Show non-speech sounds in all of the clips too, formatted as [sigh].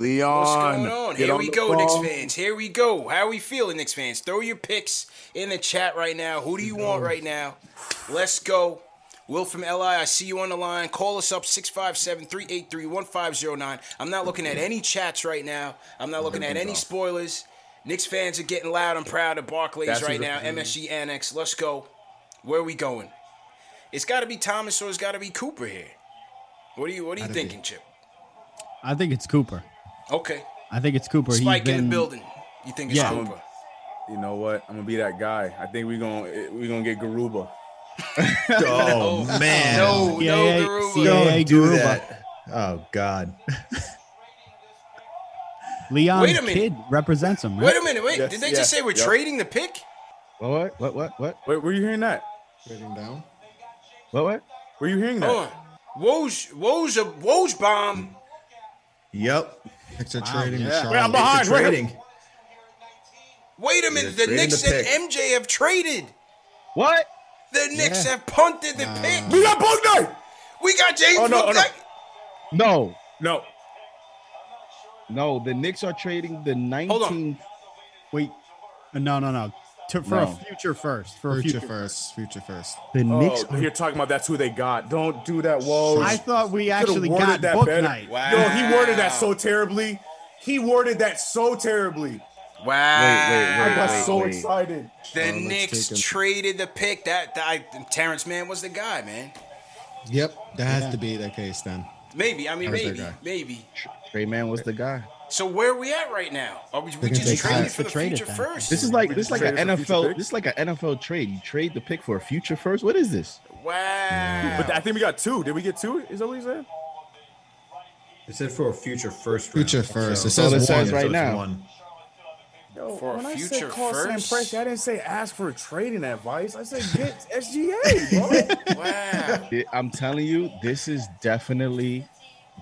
Leon. What's going on? get Here we the go, Knicks fans. Here we go. How are we feeling, Knicks fans? Throw your picks in the chat right now. Who do you want right now? Let's go. Will from LI, I see you on the line. Call us up 657 383 1509. I'm not looking at any chats right now. I'm not looking at any spoilers. Knicks fans are getting loud and proud at Barclays That's right now. up. MSG Annex. Let's go. Where are we going? It's got to be Thomas or it's got to be Cooper here. What are you What are you thinking, Chip? I think it's Cooper. Okay. I think it's Cooper. He's Spike in been- the building. You think it's Yeah. Cooper? You know what? I'm gonna be that guy. I think we're gonna we're gonna get Garuba. [laughs] Oh, oh man. No, no, CAA, Garuba. CAA Don't do Garuba. that. Oh God. [laughs] Leon's Wait a minute. kid represents him, right? Wait a minute, wait. Yes, Did they yeah, just say we're yep. trading the pick? What? What? What? What? Wait, were you hearing that? Trading down. What? What? Were you hearing that? Hold on. Woj, Woj, a Woj bomb. Yep. Knicks are trading. yeah. Wait, I'm behind. Are Wait. trading. Wait a minute. The trading Knicks the and. MJ have traded. What? The Knicks have punted the pick. We got Bogdan. We got James Oh, no, oh, no. No, No. no. The Knicks are trading the 19th. on. Wait, no, no, no. To, for No. a future first. For a Future future. first, future first. The oh, Knicks. Oh, you're talking about that's who they got. Don't do that. Whoa. I thought we actually got that Book better. Night. Wow. Yo, he worded that so terribly. He worded that so terribly. Wow. I got wait, so wait. excited. The let's Knicks traded the pick. That, that Terrence Mann was the guy, man. Yep, that has to be the case then. Maybe. I mean, That was their maybe. Maybe. Tre Mann was the guy. So where are we at right now? Are we, we just take traded for the Traded future first? This is like this is like traded an NFL. This is like an NFL trade. You trade the pick for a future first. What is this? wow. But I think we got two. Did we get two? Is that what he said? It said for a future first. Future first. So- It says all it one. says right so now. one. Yo, For a when I said call Sam first? Presti, I didn't say ask for trading advice. I said get [laughs] SGA, bro. wow. I'm telling you, this is definitely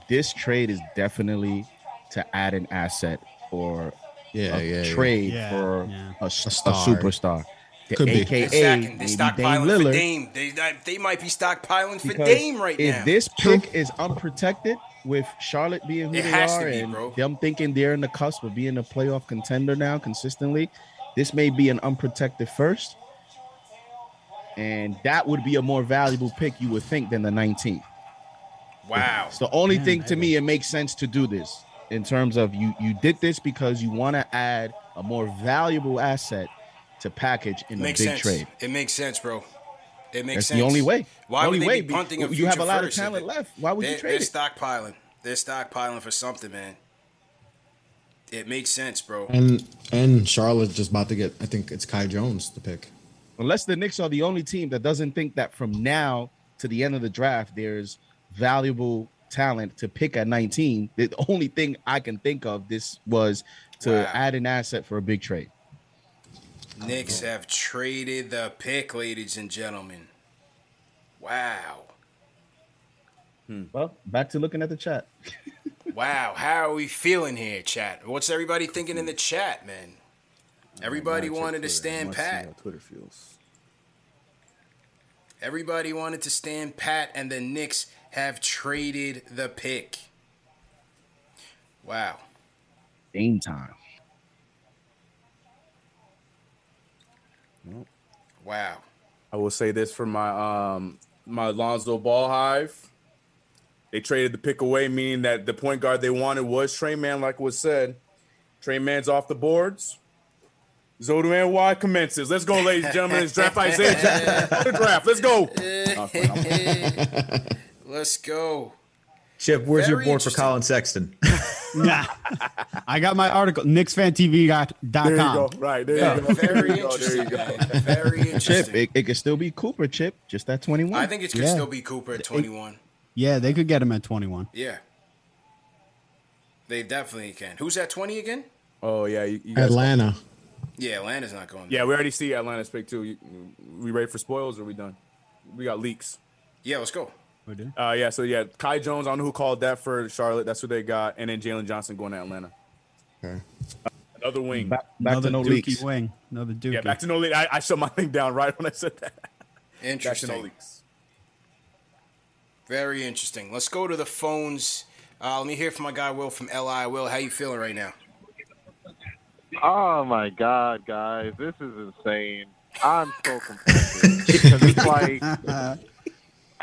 this trade is definitely to add an asset or Yeah, a yeah, yeah. trade Yeah, for yeah. a, s- a star. superstar. The Could be. AKA They're. They're Dame stockpiling for Dame. They, they might be stockpiling for Because Dame right if now. If this pick is unprotected with Charlotte being who It they has to are be, and bro. them thinking they're in the cusp of being a playoff contender now consistently, this may be an unprotected first. And that would be a more valuable pick, you would think, than the 19th. wow. It's the only Man, thing to me it makes sense to do this in terms of you you did this because you want to add a more valuable asset to package in Makes a big sense. trade. It makes sense, bro. It makes That's sense. the only way. Why The would only they way be punting a you have a lot of talent left. Why would you they're, trade they're it? stockpiling. They're stockpiling for something, man. It makes sense, bro. And and Charlotte's just about to get. I think it's Kai Jones to pick. Unless the Knicks are the only team that doesn't think that from now to the end of the draft there's valuable talent to pick at 19. The only thing I can think of this was to Wow. add an asset for a big trade. Knicks have traded the pick, ladies and gentlemen. Wow. Well, back to looking at the chat. [laughs] Wow. How are we feeling here, chat? What's everybody thinking in the chat, man? Everybody wanted to stand pat. Twitter feels. Everybody wanted to stand pat, and the Knicks have traded the pick. Wow. Game time. Wow. I will say this for my um my Lonzo Ball hive. They traded the pick away, meaning that the point guard they wanted was Tre Mann, like was said. Tre Mann's off the boards. Zodu and Y commences. Let's go, ladies and gentlemen. It's draft Isaiah Jackson. [laughs] the draft. Let's go. [laughs] [laughs] Let's go. Chip, where's your board for. Collin Sexton? [laughs] Nah. I got my article, KnicksFanTV.com. There you go. Right there Yeah, you go. There very you go. There interesting. Very Chip, interesting. it, it could still be Cooper. Chip, just that twenty one. I think it could Yeah. still be Cooper at 21. Yeah, they could get him at 21. Yeah. They definitely can. Who's at 20 again? Oh yeah, you, you guys- Atlanta. Yeah, Atlanta's not going. Yeah, we already see Atlanta's pick too. You, we ready for spoils or we done? We got leaks. Yeah, let's go. We do. Uh, yeah, so yeah, Kai Jones. I don't know who called that for Charlotte. That's what they got, and then Jalen Johnson going to Atlanta. Okay. Another wing. back, back Another to no Dookie leaks. wing. Another Dookie. yeah, back to no leaks. I, I shut my [laughs] thing down right when I said that. Back to no Interesting. leaks. Very interesting. Let's go to the phones. Uh, let me hear from my guy Will from LI. Will, how you feeling right now? Oh my god, guys, this is insane. I'm so [laughs] confused because it's like [laughs]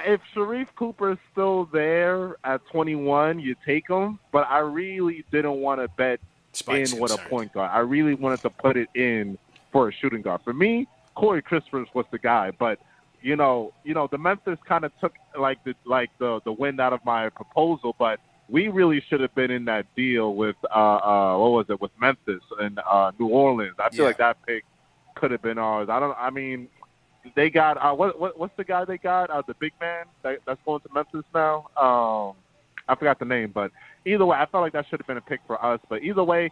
if Sharife Cooper is still there at 21, you take him. But I really didn't want to bet Spike's in with a point guard. I really wanted to put it in for a shooting guard. For me, Corey Christopher was the guy, but you know, you know, the Memphis kind of took like the like the the wind out of my proposal, but we really should have been in that deal with uh uh what was it with Memphis and uh New Orleans. I feel Yeah. like that pick could have been ours. I don't. I mean, they got uh what, what what's the guy they got? Uh, the big man that, that's going to Memphis now. Um, I forgot the name, but either way, I felt like that should have been a pick for us. But either way,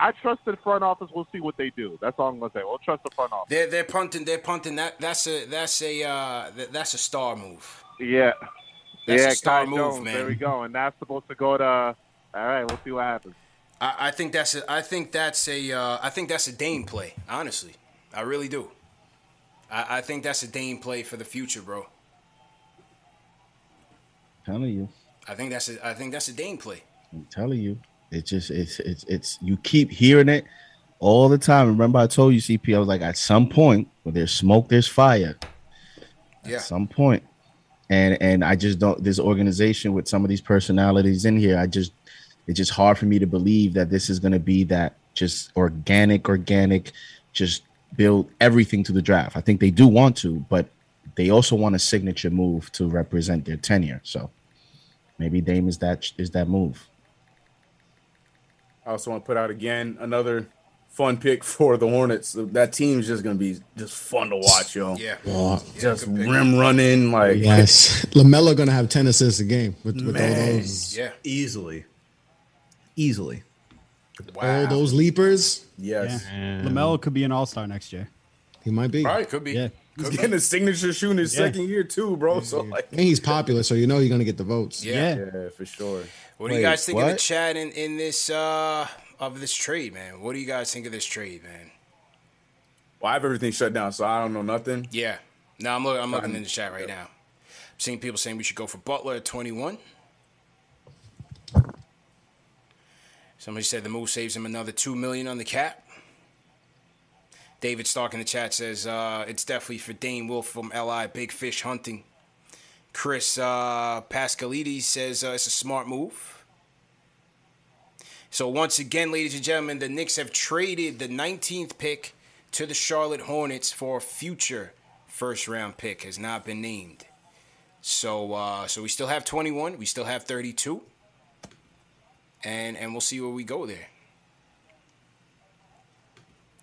I trust the front office. We'll see what they do. That's all I'm gonna say. We'll trust the front office. They're they're punting. They're punting. That that's a that's a uh, that, that's a star move. Yeah. That's yeah, a star Kai move, Jones, man. There we go, and that's supposed to go to. All right, we'll see what happens. I, I think that's a I think that's a uh, I think that's a Dame play. Honestly, I really do. I, I think that's a Dame play for the future, bro. telling you, I think that's a I think that's a Dame play. I'm telling you. It's just it's it's it's you keep hearing it all the time. Remember, I told you, CP. I was like, at some point, where there's smoke, there's fire. Yeah. At some point, and and I just don't. This organization with some of these personalities in here, I just it's just hard for me to believe that this is going to be that just organic, organic, just build everything to the draft. I think they do want to, but they also want a signature move to represent their tenure. So maybe Dame is that is that move. I also want to put out again another fun pick [laughs] for the Hornets. That team's just gonna be just fun to watch, yo. Yeah. Oh, Just good pick. rim running, like yes. [laughs] LaMelo gonna have ten assists a game with, with all those Yeah. Easily. Easily. Wow. all those leapers. yes. Yeah. LaMelo could be an all star next year. He might be. All right, could be. Yeah. He's getting a signature shoe in his Yeah. second year too, bro. So like, And he's popular, so you know you're gonna get the votes. Yeah. Yeah. yeah, for sure. What do you guys think of the chat in, in this uh of this trade, man? What do you guys think of this trade, man? Well, I have everything shut down, so I don't know nothing. Yeah. No, I'm looking. I'm looking in the chat right now. I'm seeing people saying we should go for Butler at 21. Somebody said the move saves him another two million on the cap. David Stark in the chat says uh, it's definitely for Dane Wolf from LI Big Fish Hunting. Chris uh, says uh, it's a smart move. So once again, ladies and gentlemen, the Knicks have traded the 19th pick to the Charlotte Hornets for a future first round pick has not been named. So uh, so we still have 21, we still have 32. And and we'll see where we go there.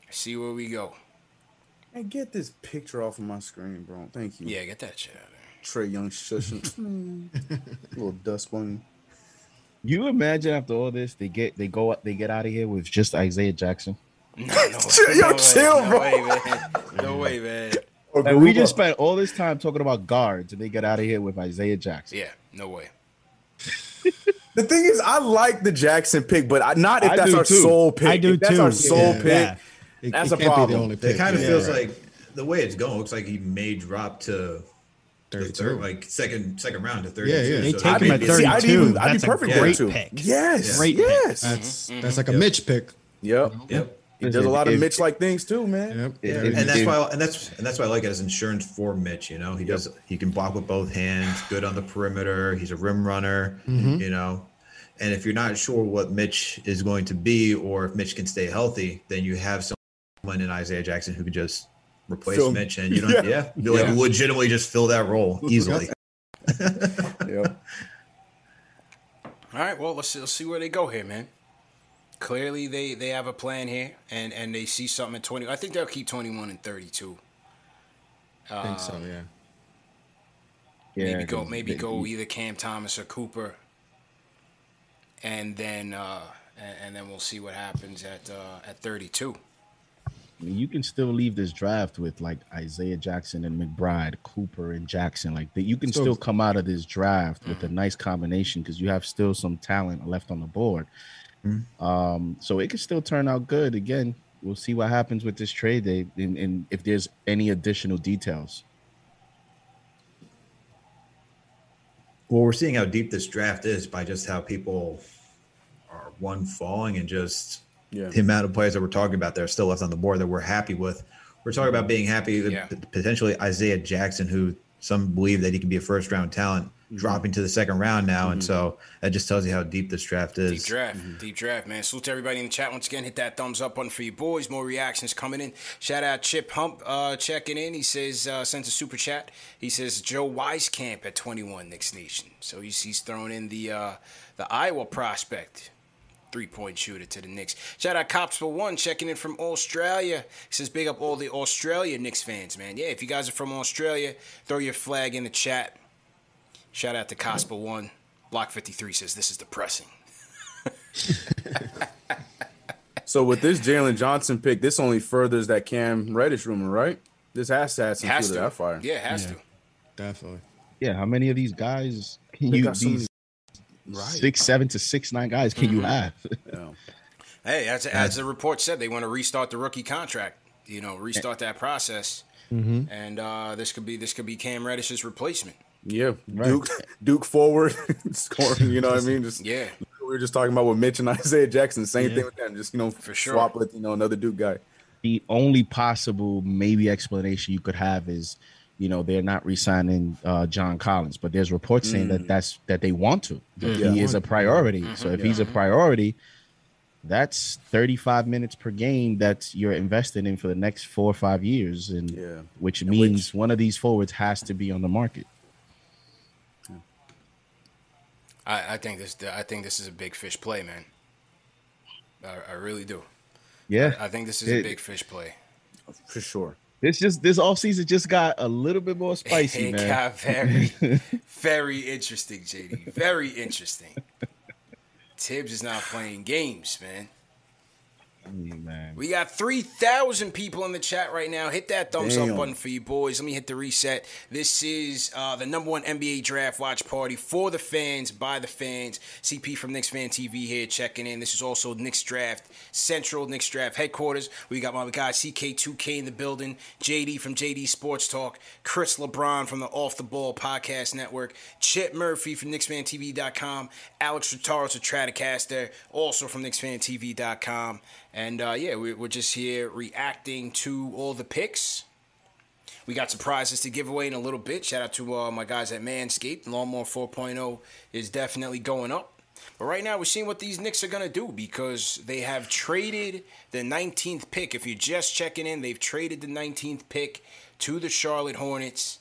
See where we go. And get this picture off of my screen, bro. Thank you. Yeah, get that shit out of there. Trae Young shushing. [laughs] Hmm. [laughs] little dust bunny. You imagine after all this, they get they go up, they get out of here with just Isaiah Jackson. [laughs] No, no, yo, no way, chill, no. Way, man. No way, man. And we just spent all this time talking about guards, and they get out of here with Isaiah Jackson. Yeah, no way. The thing is, I like the Jackson pick, but I, not if I that's our too. sole pick. I do if that's too. our sole Yeah. pick. Yeah. It, That's it a can't be problem. the only It kind of yeah. feels like the way it's going looks like he may drop to the 32. third, like second second round to 32. Yeah, yeah. They So take that'd him be- at See, I'd even- I'd be That's a perfect great with too. pick. Yes, Great yes. That's that's like a Mitch pick. Yep. Yep. He does a lot of Mitch like things too, man. Yep. If- and that's if- why and that's and that's why I like it as insurance for Mitch. You know, he does he can block with both hands, good on the perimeter. He's a rim runner. You know, and if you're not sure what Mitch is going to be or if Mitch can stay healthy, then you have someone in Isaiah Jackson who can just replace Fill- Mitch, and you don't [laughs] Yeah. yeah, you like legitimately just fill that role [laughs] easily. Yep. [laughs] All right, well, let's, let's see where they go here, man. Clearly, they, they have a plan here, and, and they see something at 20. I think they'll keep 21 and 32. I think so. Um, Yeah. Yeah, maybe go maybe they- go either Cam Thomas or Cooper, and then uh, and, and then we'll see what happens at uh, at 32. I mean, you can still leave this draft with like Isaiah Jackson and McBride, Cooper and Jackson. Like that, you can So- still come out of this draft with a nice combination because you have still some talent left on the board. Um, so it could still turn out good. Again, we'll see what happens with this trade day and, and if there's any additional details. Well, we're seeing how deep this draft is by just how people are one falling and just Yeah. the amount of players that we're talking about that are still left on the board that we're happy with. We're talking about being happy Yeah. potentially Isaiah Jackson, who some believe that he can be a first round talent, dropping to the second round now. And so that just tells you how deep this draft is. Deep draft, deep draft, man. Salute to everybody in the chat once again. Hit that thumbs up button for you boys. More reactions coming in. Shout out Chip Hump uh, checking in. He says uh, sends a super chat. He says Joe Wieskamp at 21 Knicks Nation. So he's, he's throwing in the uh, the Iowa prospect. Three point shooter to the Knicks. Shout out Cops for One checking in from Australia. He says, Big up all the Australia Knicks fans, man. Yeah, if you guys are from Australia, throw your flag in the chat. Shout out to Cospa One. Block 53 says, This is depressing. So with this Jalen Johnson pick, this only furthers that Cam Reddish rumor, right? This has to have some Has fuel to. to that fire. Yeah, it has to. Definitely. Yeah, how many of these guys can They you got so these Right. six, seven to six, nine guys can you have? Yeah. Hey, as, as the report said, they want to restart the rookie contract. You know, restart that process, and uh, this could be this could be Cam Reddish's replacement. Yeah, Duke, Duke forward, [laughs] scoring. You know what I mean? Just Yeah, we were just talking about with Mitch and [laughs] Isaiah Jackson. Same thing with them. Just you know, For sure. swap with you know another Duke guy. the only possible maybe explanation you could have is you know they're not re-signing uh, John Collins, but there's reports saying that mm. that's that they want to. That mm. Yeah. He is a priority. Mm-hmm. So if mm-hmm. he's a priority, that's 35 minutes per game that you're investing in for the next four or five years, and Yeah. which And means one of these forwards has to be on the market. I, I think this I think this is a big fish play, man. I, I really do. Yeah, I think this is It- a big fish play. For sure. This just this offseason just got a little bit more spicy, [laughs] it man. got very, [laughs] very interesting, JD. Very interesting. Thibs is not playing games, man. Man. We got 3,000 people in the chat right now. Hit that thumbs Damn. up button for you boys. Let me hit the reset. This is uh, the number one NBA draft watch party for the fans, by the fans. CP from Knicks Fan TV here checking in. This is also Knicks Draft Central, Knicks Draft headquarters. We got my guy CK2K in the building, JD from JD Sports Talk, Chris LeBron from the Off the Ball Podcast Network, Chip Murphy from KnicksFanTV.com, Alex Rotaros, a Stratocaster, also from KnicksFanTV.com. And uh, yeah, we- we're just here reacting to all the picks. We got surprises to give away in a little bit. Shout out to uh, my guys at Manscaped. Lawnmower 4.0 is definitely going up. But right now, we're seeing what these Knicks are going to do because they have traded the 19th pick. If you're just checking in, they've traded the 19th pick to the Charlotte Hornets.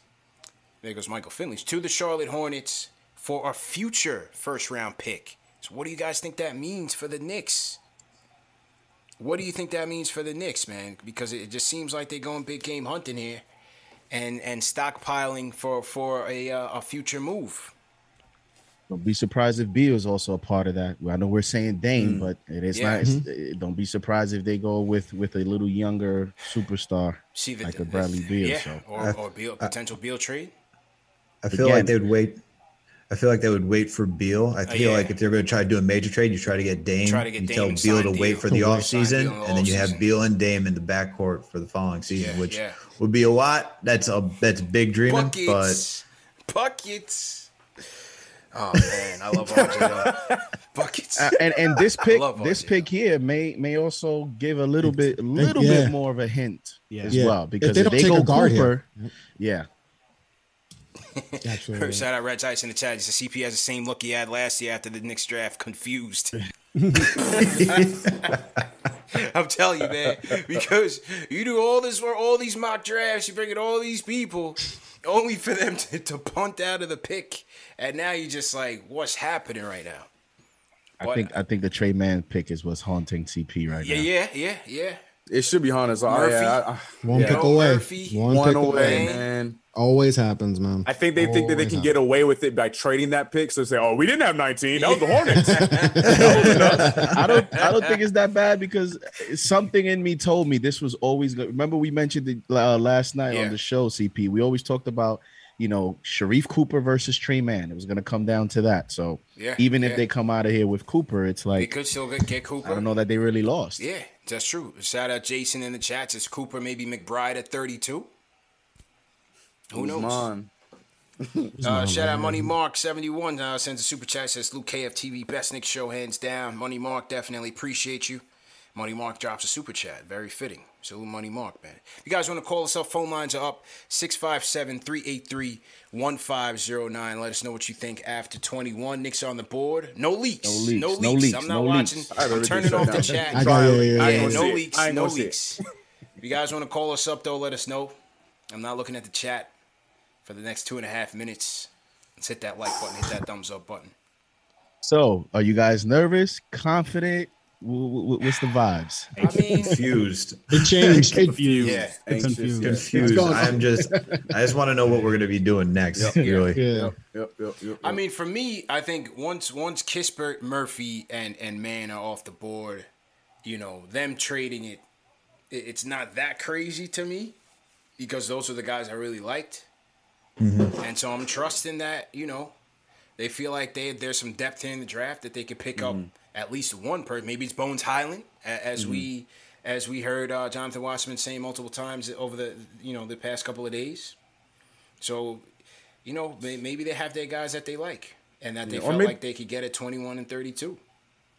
There goes Michael Finley. To the Charlotte Hornets for a future first round pick. So, what do you guys think that means for the Knicks? What do you think that means for the Knicks, man? Because it just seems like they're going big game hunting here, and and stockpiling for for a uh, a future move. Don't be surprised if Beal is also a part of that. I know we're saying Dame, Mm. but it is Yeah. not. it's- it- don't be surprised if they go with with a little younger superstar See the, like a Bradley Beal. yeah, So or, or Beal, potential Beal trade. I feel Again- like they would wait. I feel like they would wait for Beal. I Oh, feel yeah. like if they're going to try to do a major trade, you try to get Dame. Try to get you Dame tell and Beal to Beal. wait for the Sign off season, the and then you have. Beal and Dame in the backcourt for the following season, Yeah, which yeah. would be a lot. That's a that's big dreaming, Buckets, buckets. Oh man, I love RJ. [laughs] buckets. Uh, and and this pick, this pick here may may also give a little bit, a little yeah. bit more of a hint Yeah. as Yeah. well If because they if they, take go a guard Cooper, here. yeah, Absolutely. Shout out Red Ice in the chat. He said CP has the same look he had last year after the Knicks draft. Confused. [laughs] I'm telling you, man, because you do all this for all these mock drafts, you bring in all these people, only for them to, to punt out of the pick, and now you're just like, what's happening right now? I But- think I think the Tre Mann pick is what's haunting CP right Yeah, now. yeah, yeah, yeah. yeah. It should be Hunter. So oh, Murphy. yeah, I, I, One yeah. pick away. Murphy. One, one pick away, away. man. Always happens, man. I think they think that they Always can get away with it by trading that pick. So say, oh, we didn't have 19. That was the Hornets. [laughs] I don't I don't think it's that bad because something in me told me this was always good. Remember we mentioned it uh, last night Yeah. on the show, CP. We always talked about you know Sharife Cooper versus Tre Mann. It was going to come down to that. So Yeah, even if they come out of here with Cooper, it's like They like could still get, get Cooper. I don't know that they really lost. Yeah, that's true. Shout out Jason in the chats. It's Cooper, maybe McBride at 32. Who knows? Usman. [laughs] Uh, shout out Money Mark 71 uh, sends a super chat says Luke KFTV best Nick show hands down. Money Mark definitely appreciate you. Money Mark drops a super chat, very fitting. so Money Mark, man. If you guys want to call us up, phone lines are up 657-383-1509. Let us know what you think after 21. Knicks are on the board. No leaks. No leaks, No leaks. no leaks, I'm not no watching. leaks. I have I'm turning off the chat. I got- yeah, yeah, yeah, I Yeah, no gonna see it. leaks. I ain't No gonna it. leaks. If you guys want to call us up, though, let us know. I'm not looking at the chat for the next two and a half minutes. Let's hit that like button, hit that thumbs up button. So are you guys nervous, confident? W- w- What's the vibes? I mean, confused. It changed. [laughs] It, Confused. Yeah. Anxious, Confused. Confused. going I'm just. I just want to know what we're going to be doing next. Yep. Really. yeah. Yep, yep, yep, yep. I mean, for me, I think once once Kispert, Murphy, and and Mann are off the board, you know, them trading it, it it's not that crazy to me because those are the guys I really liked, Mm-hmm. and so I'm trusting that you know they feel like they there's some depth here in the draft that they could pick up mm-hmm. at least one person. Maybe it's Bones Hyland, as we mm-hmm. as we heard uh, Jonathan Wasserman say multiple times over the you know the past couple of days. So, you know, maybe they have their guys that they like and that they Yeah, felt maybe- like they could get at 21 and 32.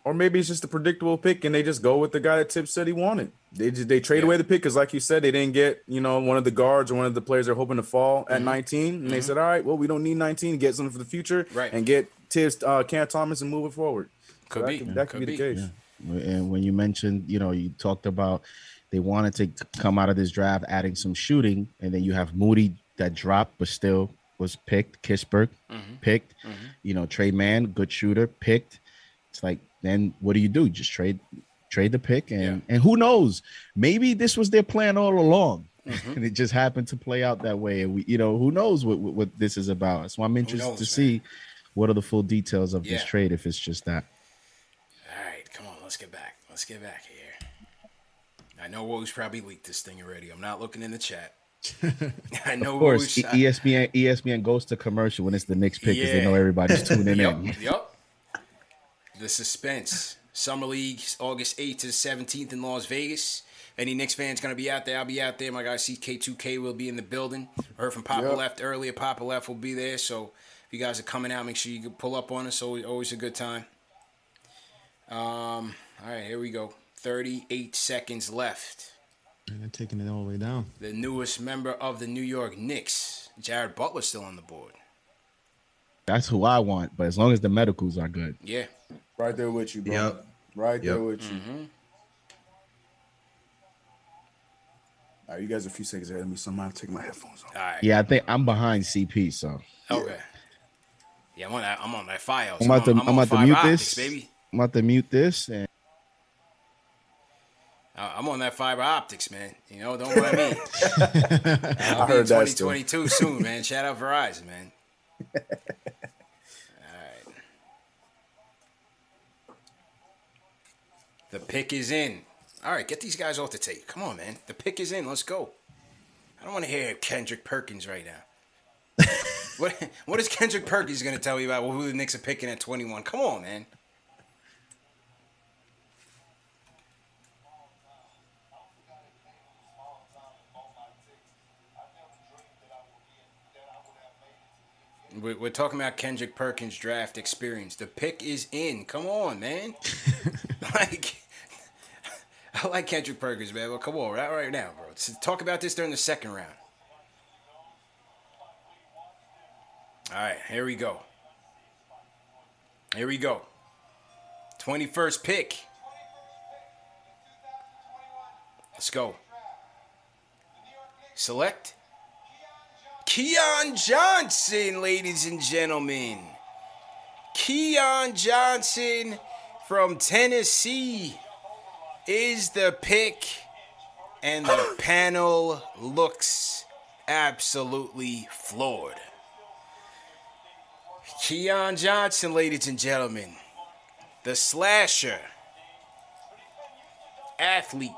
Or maybe it's just a predictable pick, and they just go with the guy that Tip said he wanted. They just, they trade Yeah. away the pick because, like you said, they didn't get you know one of the guards or one of the players they're hoping to fall Mm-hmm. at 19, and they said, all right, well, we don't need 19, get something for the future, Right. and get Thibs, uh, Cam Thomas, and move it forward. Could that be. Could, that Could could be, be. the case. And when you mentioned, you know, you talked about they wanted to come out of this draft adding some shooting, and then you have Moody that dropped but still was picked. Kispert picked. You know, Tre Mann, good shooter, picked. It's like then what do you do? Just trade trade the pick and and who knows? Maybe this was their plan all along. Mm-hmm. And it just happened to play out that way. And we, you know, who knows what, what, what this is about. So I'm interested knows, to man? see what are the full details of this trade if it's just that. All right, come on, let's get back. Let's get back here. I know Woj probably leaked this thing already. I'm not looking in the chat. [laughs] I know Of course, Woj. ESPN ESPN goes to commercial when it's the Knicks pick because they know everybody's tuning Yep, [laughs] in. yep. The suspense. Summer League, August 8th to the 17th in Las Vegas. Any Knicks fans going to be out there? I'll be out there. My guy CK2K will be in the building. I heard from Papa Yep. Left earlier. Papa Left will be there. So if you guys are coming out, make sure you pull up on us. Always, always a good time. Um, all right, here we go. 38 seconds left. And they're taking it all the way down. The newest member of the New York Knicks, Jared Butler, still on the board. That's who I want, but as long as the medicals are good. Yeah. Right there with you, bro. Yep. Right there Yep. with you. Mm-hmm. All right, you guys, a few seconds ahead of me. So I'm gonna take my headphones off. All right. Yeah, I think I'm behind CP, so Okay. Yeah, I'm on that. I'm on that file. I'm about to on- I'm, on about to fiber mute optics, this. baby. I'm about to mute this and Uh, I'm on that fiber optics, man. You know, don't mind me. [laughs] I'll I be heard in that 2022 soon, man. Shout out Verizon, man. [laughs] All right. The pick is in. All right, get these guys off the tape. Come on, man. The pick is in. Let's go. I don't want to hear Kendrick Perkins right now. [laughs] what What is Kendrick Perkins going to tell me about who the Knicks are picking at 21? Come on, man. We're, we're talking about Kendrick Perkins draft experience. The pick is in. Come on, man. [laughs] like, [laughs] I like Kendrick Perkins, man. Well, come on, right, right now, bro. Let's talk about this during the second round. All right, here we go. Here we go. 21st pick. Let's go. Select Keon Johnson, ladies and gentlemen. Keon Johnson from Tennessee is the pick, and the [coughs] panel looks absolutely floored. Keon Johnson, ladies and gentlemen, the slasher, athlete,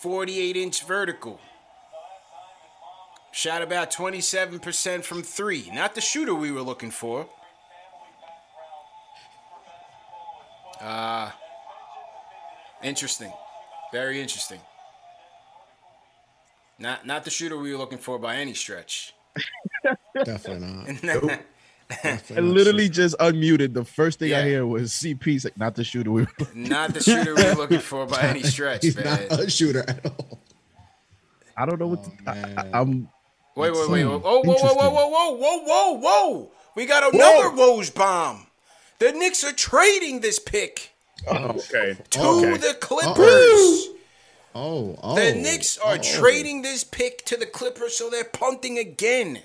48 inch vertical. Shot about 27% from three. Not the shooter we were looking for. Uh, interesting. Very interesting. Not not the shooter we were looking for by any stretch. [laughs] Definitely not. [laughs] I literally just unmuted. The first thing I hear was CP. Like, not the shooter. We were Not the shooter we were looking for by [laughs] any stretch, He's man. not a shooter at all. I don't know what. to, I, I, am Wait, wait, wait. Oh, whoa, whoa, whoa, whoa, whoa, whoa, whoa, whoa, whoa. We got another Woj bomb. The Knicks are trading this pick oh. Okay. to okay. the Clippers. Oh, oh. The Knicks are oh. trading this pick to the Clippers, so they're punting again.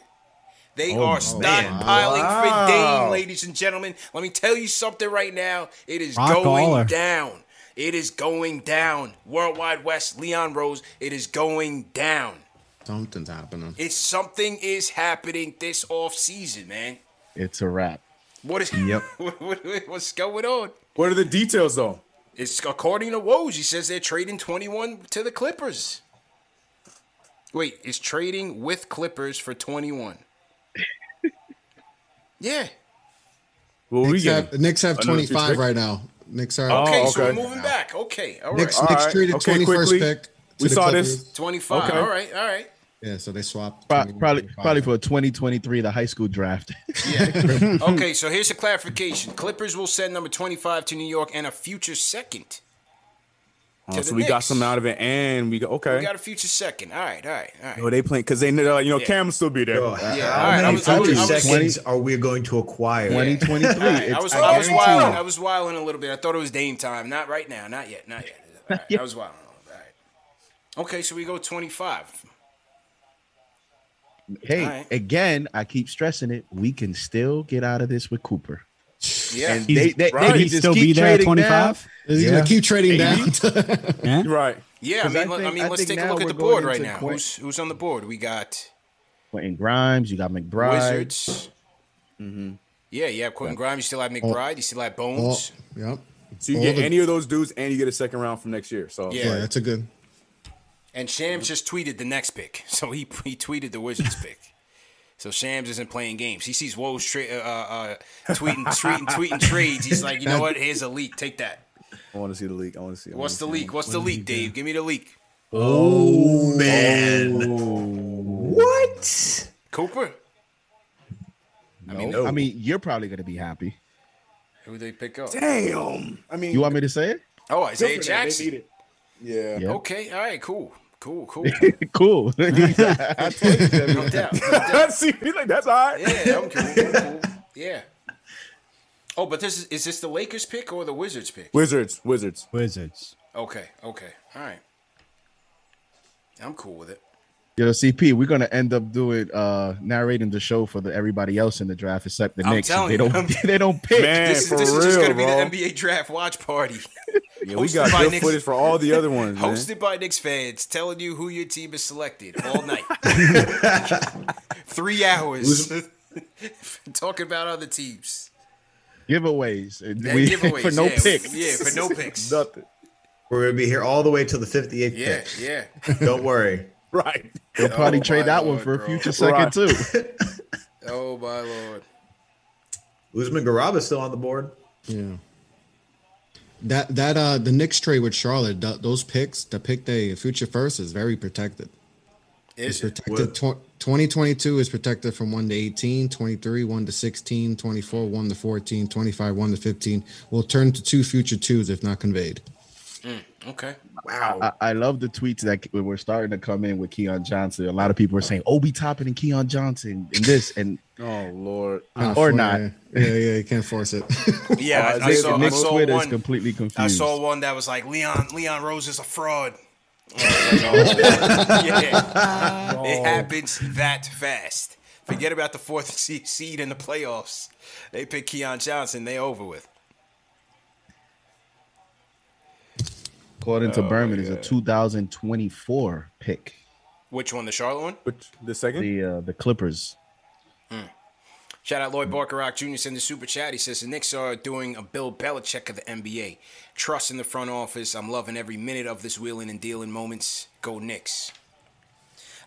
They Oh, are stockpiling Wow. for Dame, ladies and gentlemen. Let me tell you something right now. It is Rock going baller. down. It is going down. Worldwide Wes, Leon Rose, it is going down. Something's happening. It's something is happening this off season, man. it's a wrap. What is Yep. [laughs] what, what- what's going on? What are the details though? It's according to Woj. He says they're trading 21 to the Clippers. Wait, it's trading with Clippers for 21. [laughs] yeah. What we Knicks get? have, Knicks have 25 right now. Knicks are Oh, Okay, so we're moving back. Okay, all right. Knicks, All Knicks right. traded Okay, 21st quickly. pick. To We saw Clippers. this. 25. Okay. All right, all right. Yeah, so they swapped. Pro- Probably, 25. probably for 2023, the high school draft. Yeah. [laughs] okay, so here's a clarification. Clippers will send number 25 to New York and a future second. Oh, so the we got Knicks. some out of it, and we got okay. We got a future second. All right, all right, all right. oh, they playing because they know uh, you know Yeah. Cam will still be there. Yo, uh, Yeah, how all right, I many was- I was- future I was- seconds are we going to acquire? 2023. I It's- was, I I was guarantee wilding. I was wilding a little bit. I thought it was Dame time. Not right now. Not yet. Not yet. All right, [laughs] I was wilding. a little bit. All right. Okay, so we go 25. Hey, All right. again, I keep stressing it. We can still get out of this with Cooper. Yeah. And they, they, right. they He still be there at trading 25? He's Yeah. gonna keep trading down. [laughs] Yeah. Right. Yeah, I 'Cause mean, I let- I mean, I let's take a look at the board right now. Quin- Who's who's on the board? We got Quentin Grimes, you got McBride. Wizards. Mm-hmm. Yeah, you have Quentin Grimes. You still have McBride. You still have Oh, Bones. yep. So you All get the- any of those dudes, and you get a second round from next year. So Yeah. Yeah, that's a good. And Shams just tweeted the next pick. [laughs] So he he tweeted the Wizards pick. So Shams isn't playing games. He sees Woj tra- uh, uh, tweeting, [laughs] tweeting, tweeting trades. He's like, you know what? Here's a leak. Take that. I want to see the leak. I want to see. I What's the see leak? What's the leak, Dave? Give me the leak. Oh man! What? Cooper. I mean, I mean, you're probably gonna be happy. who they pick up? Damn. I mean, You want me to say it? Oh, good Isaiah for them. They need Jackson. It. Yeah. Yeah. Okay, all right, cool, cool, cool. [laughs] cool. [laughs] I told you [laughs] that. No doubt. No doubt. see, like that's all right. Yeah, I'm cool. I'm cool. Yeah. Oh, but this is is this the Lakers pick or the Wizards pick? Wizards, Wizards. Wizards. Okay, okay, all right. I'm cool with it. Yo, CP, we're gonna end up doing uh narrating the show for the everybody else in the draft except the I'm Knicks. They you, don't I'm- they don't pick. Man, this is, for this is real, just gonna be the NBA draft watch party. Yeah, we got by good Knicks- footage for all the other ones. man. Hosted by Knicks fans, telling you who your team is selected all night. [laughs] Three hours [laughs] talking about other teams. giveaways. And Yeah, we- [laughs] giveaways, for no yeah. picks. Yeah, for no picks. Nothing. We're gonna be here all the way till the 58th Yeah, pick. yeah. Don't worry. Right. Oh They'll probably Oh, trade my that one Lord, for a future second Right. too. Oh my lord. Usman Garuba's still on the board. Yeah. That that uh the Knicks trade with Charlotte, th- those picks, the pick they future first is very protected. Is It's it? protected. Tw- 2022 is protected from 1 to 18, 23, 1 to 16, 24, 1 to 14, 25, 1 to 15. Will turn to two future twos if not conveyed. Okay. Wow. I, I love the tweets that were starting to come in with Keon Johnson. A lot of people are saying oh, Obi Toppin and Keon Johnson and this and [laughs] Oh Lord. Kinda Or not. Yeah, yeah, yeah, you can't force it. [laughs] Yeah, Oh, I, I Nick- saw, I saw Twitter is one. completely confused. I saw one that was like Leon Leon Rose is a fraud. Like, oh, [laughs] yeah, it oh. happens that fast. Forget about the fourth seed in the playoffs. They pick Keon Johnson. They over with. According to Berman, is a 2024 pick. Which one? The Charlotte one? Which the second? The uh, the Clippers. Shout out Lloyd Barker Jr. send the super chat. He says the Knicks are doing a Bill Belichick of the NBA. Trust in the front office. I'm loving every minute of this wheeling and dealing moments. Go Knicks.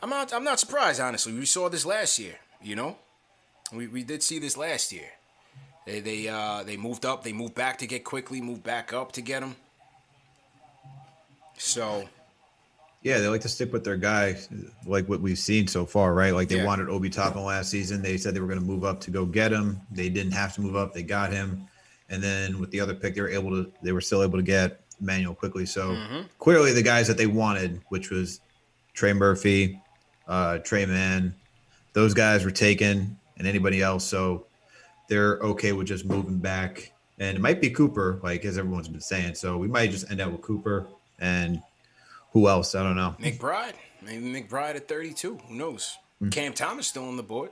I'm not. I'm not surprised. Honestly, we saw this last year. You know, we we did see this last year. They they uh they moved up. They moved back to get Quickley. Moved back up to get him. So Yeah, they like to stick with their guy, like what we've seen so far, right? Like they Yeah. wanted Obi Toppin last season. They said they were going to move up to go get him. They didn't have to move up. They got him, and then with the other pick, they were able to. They were still able to get Immanuel Quickley. So Mm-hmm. clearly, the guys that they wanted, which was Trey Murphy, uh, Tre Mann, those guys were taken, and anybody else. So they're okay with just moving back. And it might be Cooper, like as everyone's been saying. So we might just end up with Cooper and who else? I don't know. McBride, maybe McBride at 32. Who knows? Hmm. Cam Thomas still on the board.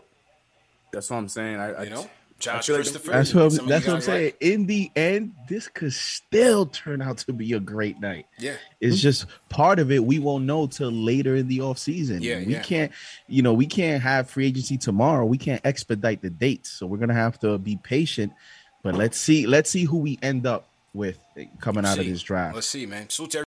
That's what I'm saying. I, I You know, I Josh like- Christopher. That's what, some of that's what I'm saying. like. In the end, this could still turn out to be a great night. Yeah. It's just part of it we won't know till later in the off season. Yeah, we yeah. can't, you know, we can't have free agency tomorrow. We can't expedite the dates, so we're gonna have to be patient. But let's see, let's see who we end up with coming out of this draft. Let's see, man. Salute to every-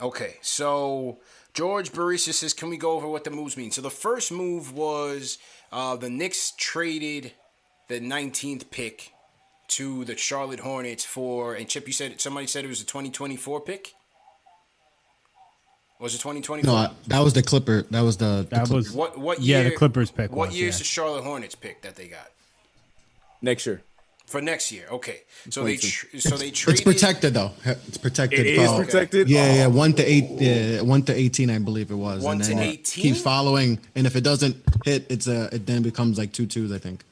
Okay, so George Barisa says, can we go over what the moves mean? So the first move was uh, the Knicks traded the 19th pick to the Charlotte Hornets for, and Chip, you said somebody said it was a 2024 pick. Was it 2024? no, that was the Clipper. That was the, the That Clipper. was what what yeah, year? the Clippers pick. What was, year is yeah. the Charlotte Hornets pick that they got next year. For next year? Okay, so they 22. tr- so they It's protected though. It's protected. It is uh, protected. Yeah, yeah, Oh. one to eight, yeah, one to eighteen, I believe it was. One and to then it 18? keeps following, and if it doesn't hit, it's a. It then becomes like two twos, I think.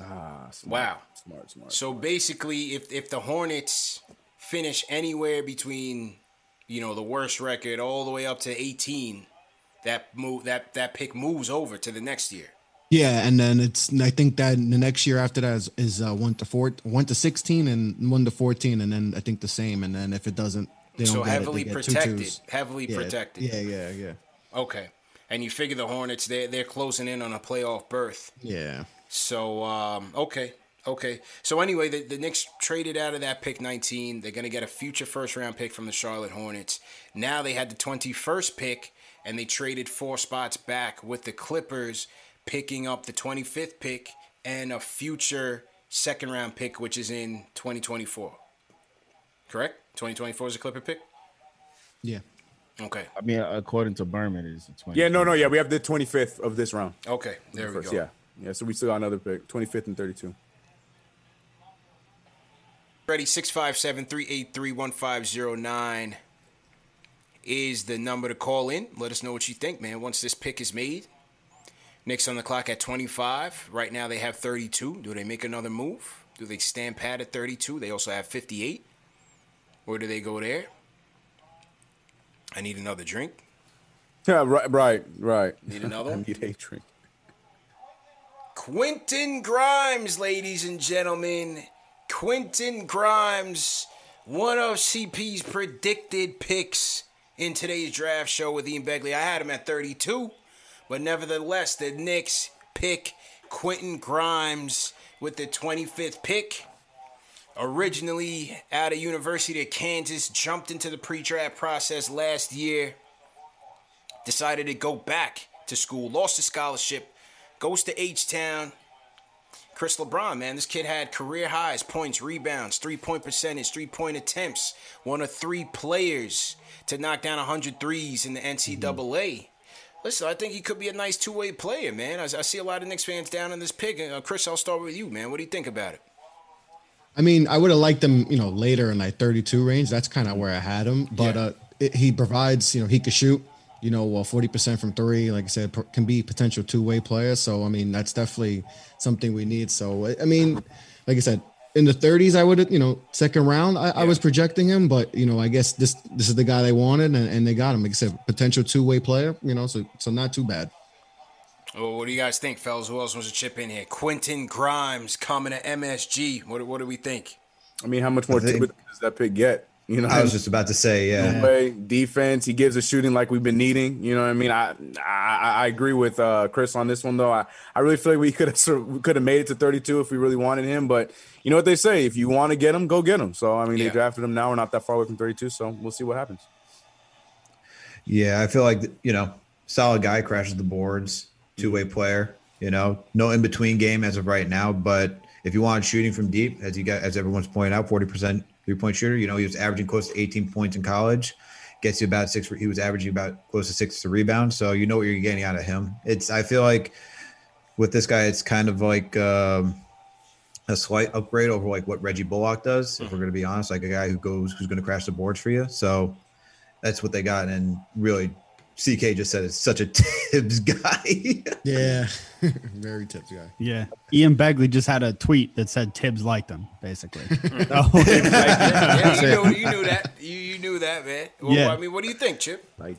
Ah, smart, Wow. Smart, smart. So basically, if if the Hornets finish anywhere between, you know, the worst record all the way up to 18, that move that that pick moves over to the next year. Yeah, and then it's. I think that the next year after that is, is uh, one to four, one to sixteen, and one to fourteen, and then I think the same. And then if it doesn't, they don't So get heavily it. They get two protected, heavily Yeah, protected. Yeah, yeah, yeah, Okay. And you figure the Hornets they they're closing in on a playoff berth. yeah. So um, okay, okay. So anyway, the, the Knicks traded out of that pick 19. They're gonna get a future first round pick from the Charlotte Hornets. Now they had the 21st pick, and they traded four spots back with the Clippers picking up the 25th pick and a future second round pick, which is in 2024. Correct? 2024 is a Clipper pick. Yeah. Okay. I mean, according to Berman, is the 20. Yeah, no, no, yeah. We have the 25th of this round. Okay. There we First, go. Yeah, yeah. So we still got another pick, 25th and 32. Ready, 657 383 1509 is the number to call in. Let us know what you think, man, once this pick is made. Knicks on the clock at 25. Right now they have 32. Do they make another move? Do they stand pat at 32? They also have 58. Where do they go there? I need another drink. Yeah, right, right, right. Need another I need a drink. Quentin Grimes, ladies and gentlemen. Quentin Grimes, one of CP's predicted picks in today's draft show with Ian Begley. I had him at 32, but nevertheless, the Knicks pick Quentin Grimes with the 25th pick. Originally out of University of Kansas, jumped into the pre-draft process last year. Decided to go back to school, lost a scholarship, goes to H-Town. Chris LeBron, man, this kid had career highs, points, rebounds, three-point percentage, three-point attempts. One of three players to knock down 100 threes in the NCAA. Listen, I think he could be a nice two-way player, man. I, I see a lot of Knicks fans down in this pick. Uh, Chris, I'll start with you, man. What do you think about it? I mean, I would have liked him, you know, later in like 32 range. That's kind of where I had him. But Yeah. uh, it, he provides, you know, he could shoot, you know, well, 40% from three. Like I said, per- can be potential two way player. So, I mean, that's definitely something we need. So, I mean, like I said, in the 30s, I would have, you know, second round, I, I was projecting him. But, you know, I guess this this is the guy they wanted and, and they got him. Like I said, potential two way player, you know, so so not too bad. Well, what do you guys think, fellas? Who else wants to chip in here? Quentin Grimes coming to MSG. What, what do we think? I mean, how much more think- does that pick get? You know, I was just about to say, yeah. Way, defense. He gives a shooting like we've been needing. You know what I mean? I I, I agree with uh, Chris on this one though. I, I really feel like we could have we could have made it to 32 if we really wanted him. But you know what they say: if you want to get him, go get him. So I mean, Yeah. they drafted him now. We're not that far away from 32, so we'll see what happens. Yeah, I feel like you know, solid guy crashes the boards, two way player. You know, no in between game as of right now. But if you want shooting from deep, as you got, as everyone's pointed out, forty percent three point shooter. You know, he was averaging close to eighteen points in college. Gets you about six. He was averaging about close to six to rebound. So you know what you're getting out of him. It's. I feel like with this guy, it's kind of like. Um, a slight upgrade over like what Reggie Bullock does, if we're going to be honest, like a guy who goes who's going to crash the boards for you. So that's what they got. And really, CK just said it's such a [laughs] Thibs guy. Yeah. [laughs] Very Thibs guy. Yeah. Ian Begley just had a tweet that said Thibs liked him, basically. [laughs] Oh, so- yeah, you, knew, you knew that. You, you knew that, man. Well, Yeah. I mean, what do you think, Chip? Like,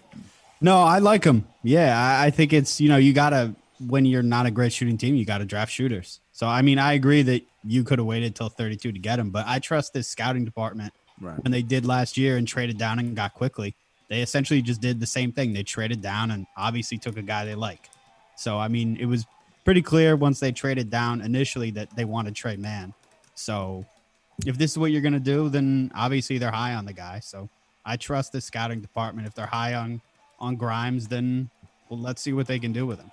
No, I like him. Yeah, I, I think it's you know you gotta when you're not a great shooting team, you gotta draft shooters. So I mean, I agree that you could have waited till 32 to get him, but I trust this scouting department Right. when they did last year and traded down and got Quickley. They essentially just did the same thing. They traded down and obviously took a guy they like. So I mean, it was pretty clear once they traded down initially that they wanted Tre Mann. So if this is what you're gonna do, then obviously they're high on the guy. So I trust the scouting department. If they're high on on Grimes, then well, let's see what they can do with him.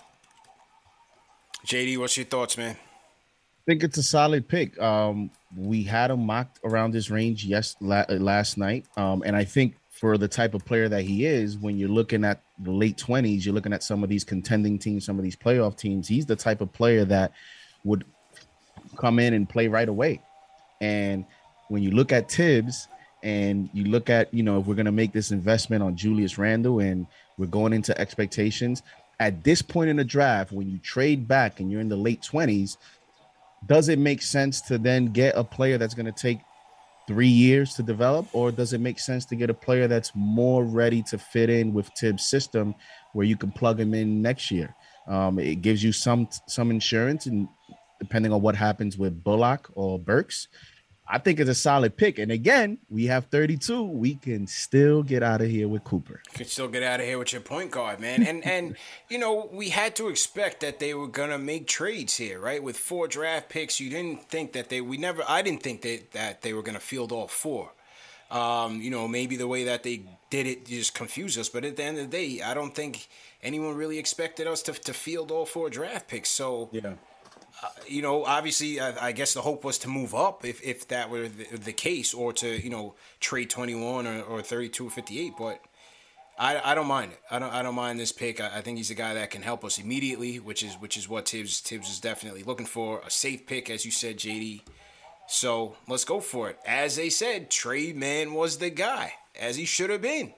JD, what's your thoughts, man? I think it's a solid pick. Um, we had him mocked around this range yes la- last night, um, and I think for the type of player that he is, when you're looking at the late twenties, you're looking at some of these contending teams, some of these playoff teams. He's the type of player that would come in and play right away. And when you look at Thibs and you look at, you know, if we're going to make this investment on Julius Randle and we're going into expectations at this point in the draft, when you trade back and you're in the late 20s, does it make sense to then get a player that's going to take three years to develop, or does it make sense to get a player that's more ready to fit in with Thibs' system where you can plug him in next year? Um, it gives you some some insurance, and depending on what happens with Bullock or Burks, I think it's a solid pick. And again, we have 32. We can still get out of here with Cooper. You can still get out of here with your point guard, man. And [laughs] and you know we had to expect that they were gonna make trades here, right? With four draft picks, you didn't think that they. We never. I didn't think that that they were gonna field all four. Um, you know, maybe the way that they did it just confused us. But at the end of the day, I don't think anyone really expected us to to field all four draft picks. So yeah. You know, obviously, I, I guess the hope was to move up if, if that were the, the case, or to you know trade twenty one or, or thirty two or fifty eight. But I, I don't mind it. I don't I don't mind this pick. I, I think he's a guy that can help us immediately, which is which is what Thibs Thibs is definitely looking for. A safe pick, as you said, JD. So let's go for it. As they said, Tre Mann was the guy, as he should have been.